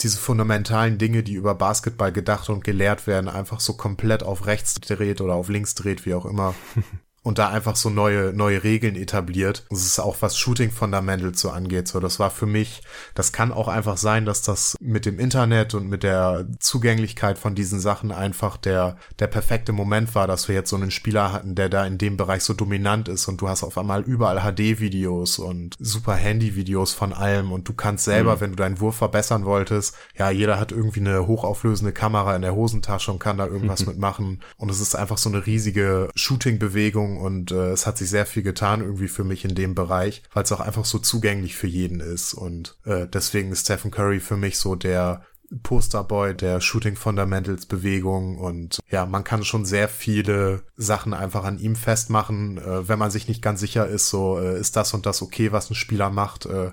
diese fundamentalen Dinge, die über Basketball gedacht und gelehrt werden, einfach so komplett auf rechts dreht oder auf links dreht, wie auch immer. und da einfach so neue, neue Regeln etabliert. Das ist auch was Shooting Fundamentals so angeht. So, das war für mich, das kann auch einfach sein, dass das mit dem Internet und mit der Zugänglichkeit von diesen Sachen einfach der, der perfekte Moment war, dass wir jetzt so einen Spieler hatten, der da in dem Bereich so dominant ist und du hast auf einmal überall HD-Videos und super Handy-Videos von allem und du kannst selber, mhm. wenn du deinen Wurf verbessern wolltest, ja, jeder hat irgendwie eine hochauflösende Kamera in der Hosentasche und kann da irgendwas mitmachen und es ist einfach so eine riesige Shooting-Bewegung und äh, es hat sich sehr viel getan irgendwie für mich in dem Bereich, weil es auch einfach so zugänglich für jeden ist. Und äh, deswegen ist Stephen Curry für mich so der Posterboy der Shooting Fundamentals Bewegung. Und ja, man kann schon sehr viele Sachen einfach an ihm festmachen, äh, wenn man sich nicht ganz sicher ist, so äh, ist das und das okay, was ein Spieler macht, äh,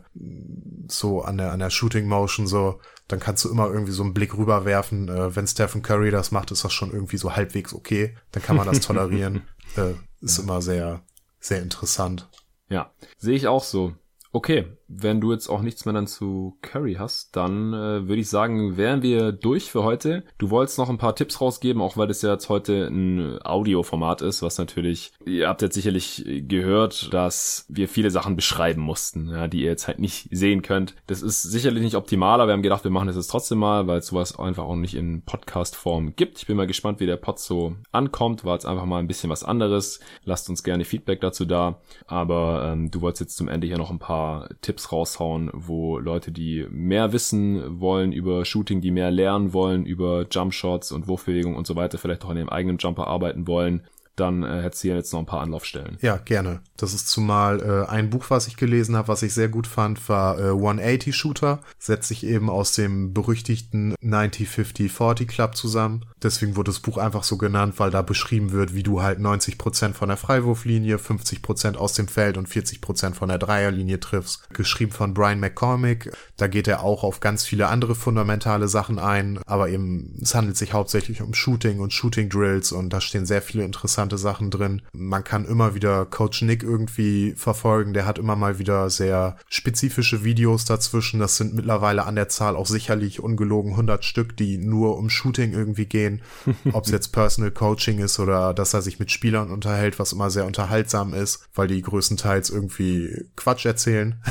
so an der an der Shooting Motion so, dann kannst du immer irgendwie so einen Blick rüberwerfen, äh, wenn Stephen Curry das macht, ist das schon irgendwie so halbwegs okay, dann kann man das tolerieren. Ist immer sehr, sehr interessant. Ja, sehe ich auch so. Okay, wenn du jetzt auch nichts mehr dann zu Curry hast, dann äh, würde ich sagen, wären wir durch für heute. Du wolltest noch ein paar Tipps rausgeben, auch weil das ja jetzt heute ein Audioformat ist, was natürlich, ihr habt jetzt sicherlich gehört, dass wir viele Sachen beschreiben mussten, ja, die ihr jetzt halt nicht sehen könnt. Das ist sicherlich nicht optimal, aber wir haben gedacht, wir machen das jetzt trotzdem mal, weil es sowas einfach auch nicht in Podcast-Form gibt. Ich bin mal gespannt, wie der Pod so ankommt. War jetzt einfach mal ein bisschen was anderes. Lasst uns gerne Feedback dazu da. Aber ähm, du wolltest jetzt zum Ende hier noch ein paar paar Tipps raushauen, wo Leute, die mehr wissen wollen über Shooting, die mehr lernen wollen über Jumpshots und Wurfbewegung und so weiter, vielleicht auch an ihrem eigenen Jumper arbeiten wollen, dann äh, hättest du hier jetzt noch ein paar Anlaufstellen. Ja, gerne. Das ist zumal äh, ein Buch, was ich gelesen habe, was ich sehr gut fand, war äh, 180 Shooter. Setzt sich eben aus dem berüchtigten 90-50-40 Club zusammen. Deswegen wurde das Buch einfach so genannt, weil da beschrieben wird, wie du halt 90% von der Freiwurflinie, 50% aus dem Feld und 40% von der Dreierlinie triffst. Geschrieben von Brian McCormick. Da geht er auch auf ganz viele andere fundamentale Sachen ein, aber eben es handelt sich hauptsächlich um Shooting und Shooting Drills und da stehen sehr viele interessante Sachen drin. Man kann immer wieder Coach Nick irgendwie verfolgen. Der hat immer mal wieder sehr spezifische Videos dazwischen. Das sind mittlerweile an der Zahl auch sicherlich ungelogen 100 Stück, die nur um Shooting irgendwie gehen. Ob es jetzt Personal Coaching ist oder dass er sich mit Spielern unterhält, was immer sehr unterhaltsam ist, weil die größtenteils irgendwie Quatsch erzählen.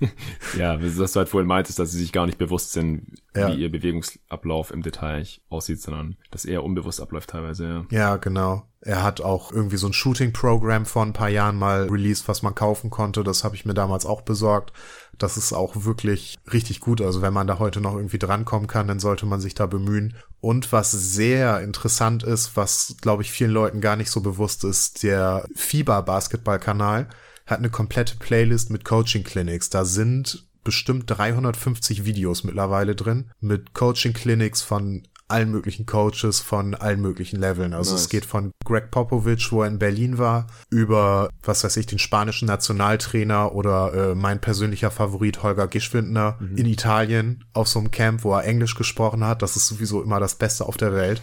ja, was du halt vorhin meintest, dass sie sich gar nicht bewusst sind, ja. wie ihr Bewegungsablauf im Detail aussieht, sondern dass eher unbewusst abläuft teilweise, ja. Ja, genau. Er hat auch irgendwie so ein Shooting-Programm vor ein paar Jahren mal released, was man kaufen konnte. Das habe ich mir damals auch besorgt. Das ist auch wirklich richtig gut. Also wenn man da heute noch irgendwie drankommen kann, dann sollte man sich da bemühen. Und was sehr interessant ist, was glaube ich vielen Leuten gar nicht so bewusst ist, der FIBA-Basketball-Kanal hat eine komplette Playlist mit Coaching-Clinics. Da sind bestimmt 350 Videos mittlerweile drin mit Coaching-Clinics von allen möglichen Coaches von allen möglichen Leveln. Also nice. es geht von Greg Popovich, wo er in Berlin war, über, was weiß ich, den spanischen Nationaltrainer oder äh, mein persönlicher Favorit Holger Gischwindner mhm. in Italien auf so einem Camp, wo er Englisch gesprochen hat. Das ist sowieso immer das Beste auf der Welt.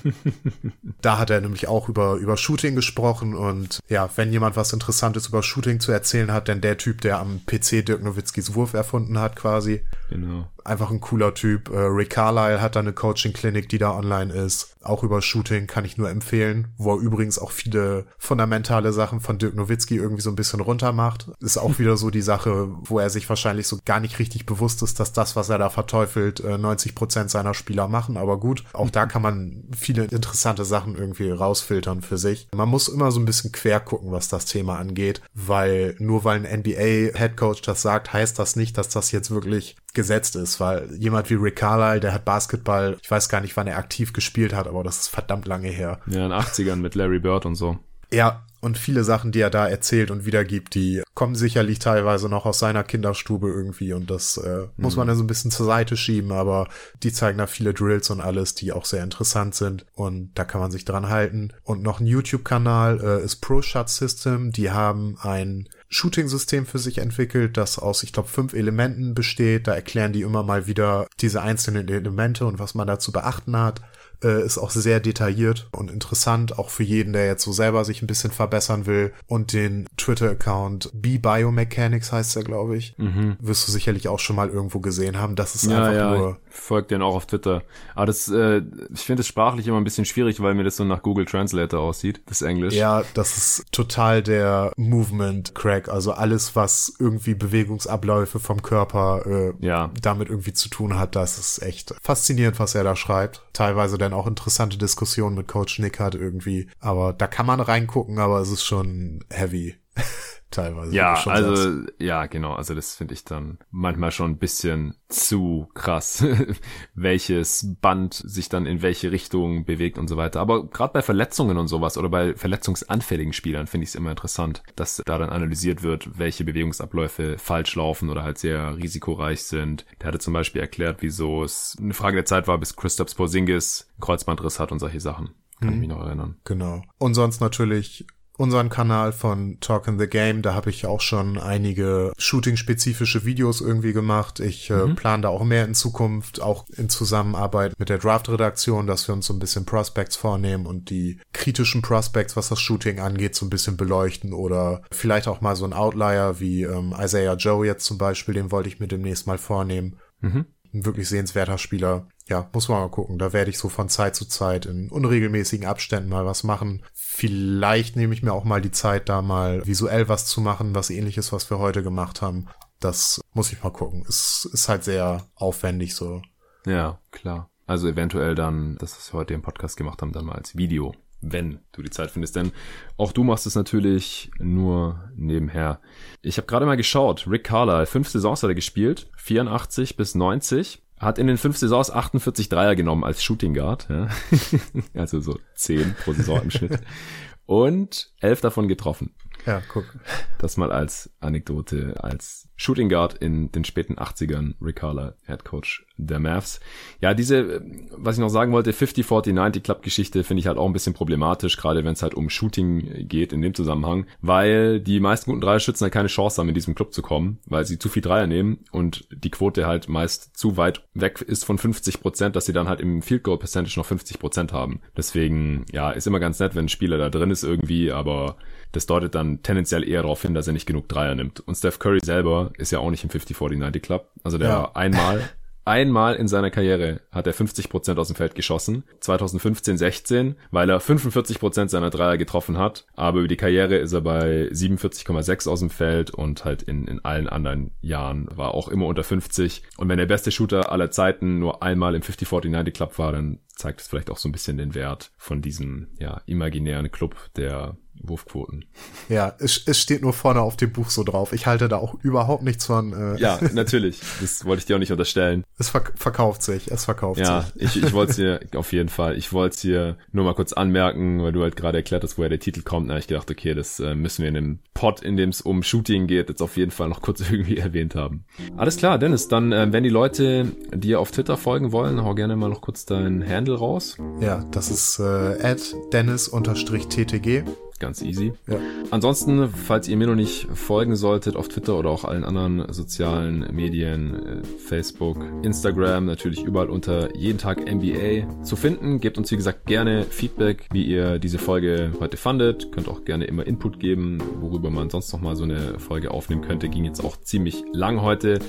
da hat er nämlich auch über, über Shooting gesprochen und ja, wenn jemand was Interessantes über Shooting zu erzählen hat, denn der Typ, der am PC Dirk Nowitzkis Wurf erfunden hat quasi. Genau. Einfach ein cooler Typ. Äh, Rick Carlisle hat da eine Coaching-Klinik, die da online ist. Auch über Shooting kann ich nur empfehlen, wo er übrigens auch viele fundamentale Sachen von Dirk Nowitzki irgendwie so ein bisschen runter macht. Ist auch wieder so die Sache, wo er sich wahrscheinlich so gar nicht richtig bewusst ist, dass das, was er da verteufelt, 90 äh, Prozent seiner Spieler machen. Aber gut, auch da kann man viele interessante Sachen irgendwie rausfiltern für sich. Man muss immer so ein bisschen quer gucken, was das Thema angeht, weil nur weil ein NBA-Headcoach das sagt, heißt das nicht, dass das jetzt wirklich gesetzt ist, weil jemand wie Rick Carlisle, der hat Basketball, ich weiß gar nicht, wann er aktiv gespielt hat, aber das ist verdammt lange her. Ja, in den 80ern mit Larry Bird und so. Ja, und viele Sachen, die er da erzählt und wiedergibt, die kommen sicherlich teilweise noch aus seiner Kinderstube irgendwie und das äh, mhm. muss man dann so ein bisschen zur Seite schieben, aber die zeigen da viele Drills und alles, die auch sehr interessant sind und da kann man sich dran halten. Und noch ein YouTube-Kanal äh, ist Pro Shot System, die haben ein Shooting-System für sich entwickelt, das aus, ich glaube, fünf Elementen besteht. Da erklären die immer mal wieder diese einzelnen Elemente und was man da zu beachten hat äh, ist auch sehr detailliert und interessant, auch für jeden, der jetzt so selber sich ein bisschen verbessern will. Und den Twitter-Account B-Biomechanics heißt er, glaube ich. Mhm. Wirst du sicherlich auch schon mal irgendwo gesehen haben. Das ist ja, einfach ja, nur. Folgt den auch auf Twitter. Aber das, äh, ich finde es sprachlich immer ein bisschen schwierig, weil mir das so nach Google Translator aussieht, das Englisch. Ja, das ist total der Movement-Crack. Also alles, was irgendwie Bewegungsabläufe vom Körper äh, ja. damit irgendwie zu tun hat, das ist echt faszinierend, was er da schreibt. Teilweise dann auch interessante Diskussionen mit Coach Nick hat irgendwie. Aber da kann man reingucken, aber es ist schon heavy. Teilweise. Ja, also, sagst. ja, genau. Also das finde ich dann manchmal schon ein bisschen zu krass, welches Band sich dann in welche Richtung bewegt und so weiter. Aber gerade bei Verletzungen und sowas oder bei verletzungsanfälligen Spielern finde ich es immer interessant, dass da dann analysiert wird, welche Bewegungsabläufe falsch laufen oder halt sehr risikoreich sind. Der hatte zum Beispiel erklärt, wieso es eine Frage der Zeit war, bis Christoph Porzingis Kreuzbandriss hat und solche Sachen. Kann mhm. ich mich noch erinnern. Genau. Und sonst natürlich unseren Kanal von Talk in the Game. Da habe ich auch schon einige Shooting-spezifische Videos irgendwie gemacht. Ich äh, mhm. plane da auch mehr in Zukunft, auch in Zusammenarbeit mit der Draft-Redaktion, dass wir uns so ein bisschen Prospects vornehmen und die kritischen Prospects, was das Shooting angeht, so ein bisschen beleuchten oder vielleicht auch mal so ein Outlier wie ähm, Isaiah Joe jetzt zum Beispiel, den wollte ich mir demnächst mal vornehmen. Mhm. Ein wirklich sehenswerter Spieler. Ja, muss man mal gucken. Da werde ich so von Zeit zu Zeit in unregelmäßigen Abständen mal was machen. Vielleicht nehme ich mir auch mal die Zeit, da mal visuell was zu machen, was ähnliches, was wir heute gemacht haben. Das muss ich mal gucken. Es ist halt sehr aufwendig so. Ja, klar. Also eventuell dann, das, was wir heute im Podcast gemacht haben, dann mal als Video wenn du die Zeit findest. Denn auch du machst es natürlich nur nebenher. Ich habe gerade mal geschaut. Rick Carlisle, fünf Saisons hat er gespielt, 84 bis 90. Hat in den fünf Saisons 48 Dreier genommen als Shooting Guard. Ja. also so 10 pro Saison im Schnitt. Und elf davon getroffen. Ja, guck. Das mal als Anekdote, als Shooting Guard in den späten 80ern, Rick Carla, Head Coach der Mavs. Ja, diese, was ich noch sagen wollte, 50-40-90 Club Geschichte finde ich halt auch ein bisschen problematisch, gerade wenn es halt um Shooting geht in dem Zusammenhang, weil die meisten guten Dreierschützen halt keine Chance haben, in diesem Club zu kommen, weil sie zu viel Dreier nehmen und die Quote halt meist zu weit weg ist von 50 Prozent, dass sie dann halt im Field Goal Percentage noch 50 Prozent haben. Deswegen, ja, ist immer ganz nett, wenn ein Spieler da drin ist irgendwie, aber das deutet dann tendenziell eher darauf hin, dass er nicht genug Dreier nimmt. Und Steph Curry selber ist ja auch nicht im 50-40-90 Club. Also der ja. einmal Einmal in seiner Karriere hat er 50% aus dem Feld geschossen. 2015-16, weil er 45% seiner Dreier getroffen hat. Aber über die Karriere ist er bei 47,6 aus dem Feld und halt in, in allen anderen Jahren war auch immer unter 50. Und wenn der beste Shooter aller Zeiten nur einmal im 50-40-90 Club war, dann zeigt es vielleicht auch so ein bisschen den Wert von diesem ja, imaginären Club, der Wurfquoten. Ja, es, es steht nur vorne auf dem Buch so drauf. Ich halte da auch überhaupt nichts von. Äh, ja, natürlich. Das wollte ich dir auch nicht unterstellen. Es verk verkauft sich, es verkauft ja, sich. Ja, ich, ich wollte es dir auf jeden Fall. Ich wollte es dir nur mal kurz anmerken, weil du halt gerade erklärt hast, woher der Titel kommt. Da habe ich gedacht, okay, das äh, müssen wir in dem Pod, in dem es um Shooting geht, jetzt auf jeden Fall noch kurz irgendwie erwähnt haben. Alles klar, Dennis, dann, äh, wenn die Leute dir auf Twitter folgen wollen, hau gerne mal noch kurz dein Handle raus. Ja, das ist äh, dennis-ttg ganz easy. Ja. Ansonsten, falls ihr mir noch nicht folgen solltet auf Twitter oder auch allen anderen sozialen Medien, äh, Facebook, Instagram, natürlich überall unter jeden Tag NBA zu finden. Gebt uns wie gesagt gerne Feedback, wie ihr diese Folge heute fandet. Könnt auch gerne immer Input geben, worüber man sonst noch mal so eine Folge aufnehmen könnte. Ging jetzt auch ziemlich lang heute,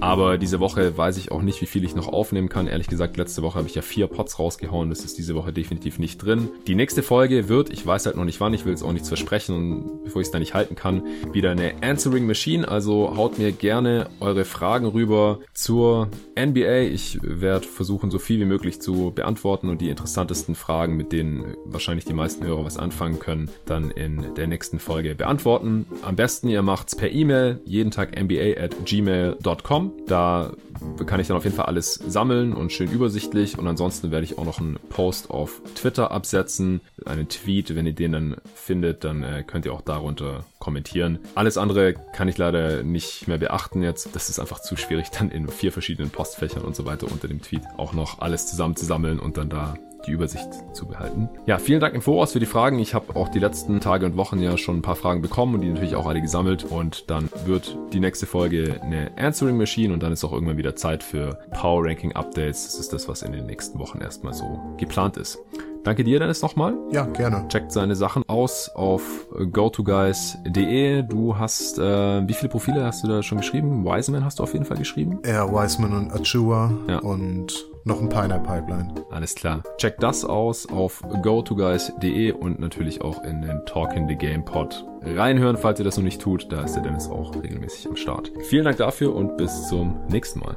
aber diese Woche weiß ich auch nicht, wie viel ich noch aufnehmen kann. Ehrlich gesagt, letzte Woche habe ich ja vier Pots rausgehauen. Das ist diese Woche definitiv nicht drin. Die nächste Folge wird, ich weiß halt noch nicht wann, ich will will jetzt auch nichts versprechen und bevor ich es da nicht halten kann, wieder eine Answering Machine. Also haut mir gerne eure Fragen rüber zur NBA. Ich werde versuchen, so viel wie möglich zu beantworten und die interessantesten Fragen, mit denen wahrscheinlich die meisten Hörer was anfangen können, dann in der nächsten Folge beantworten. Am besten ihr macht's per E-Mail, jeden Tag NBA at gmail.com. Da kann ich dann auf jeden Fall alles sammeln und schön übersichtlich. Und ansonsten werde ich auch noch einen Post auf Twitter absetzen, einen Tweet, wenn ihr den dann findet, dann äh, könnt ihr auch darunter kommentieren. Alles andere kann ich leider nicht mehr beachten jetzt. Das ist einfach zu schwierig, dann in vier verschiedenen Postfächern und so weiter unter dem Tweet auch noch alles zusammenzusammeln und dann da die Übersicht zu behalten. Ja, vielen Dank im Voraus für die Fragen. Ich habe auch die letzten Tage und Wochen ja schon ein paar Fragen bekommen und die natürlich auch alle gesammelt. Und dann wird die nächste Folge eine Answering Machine und dann ist auch irgendwann wieder Zeit für Power Ranking Updates. Das ist das, was in den nächsten Wochen erstmal so geplant ist. Danke dir, Dennis, nochmal. Ja, gerne. Checkt seine Sachen aus auf gotoguys.de. Du hast, äh, wie viele Profile hast du da schon geschrieben? Wiseman hast du auf jeden Fall geschrieben? Ja, Wiseman und Achua ja. und noch ein paar in der Pipeline. Alles klar. Checkt das aus auf gotoguys.de und natürlich auch in den Talk in the Game Pod reinhören, falls ihr das noch nicht tut. Da ist der Dennis auch regelmäßig am Start. Vielen Dank dafür und bis zum nächsten Mal.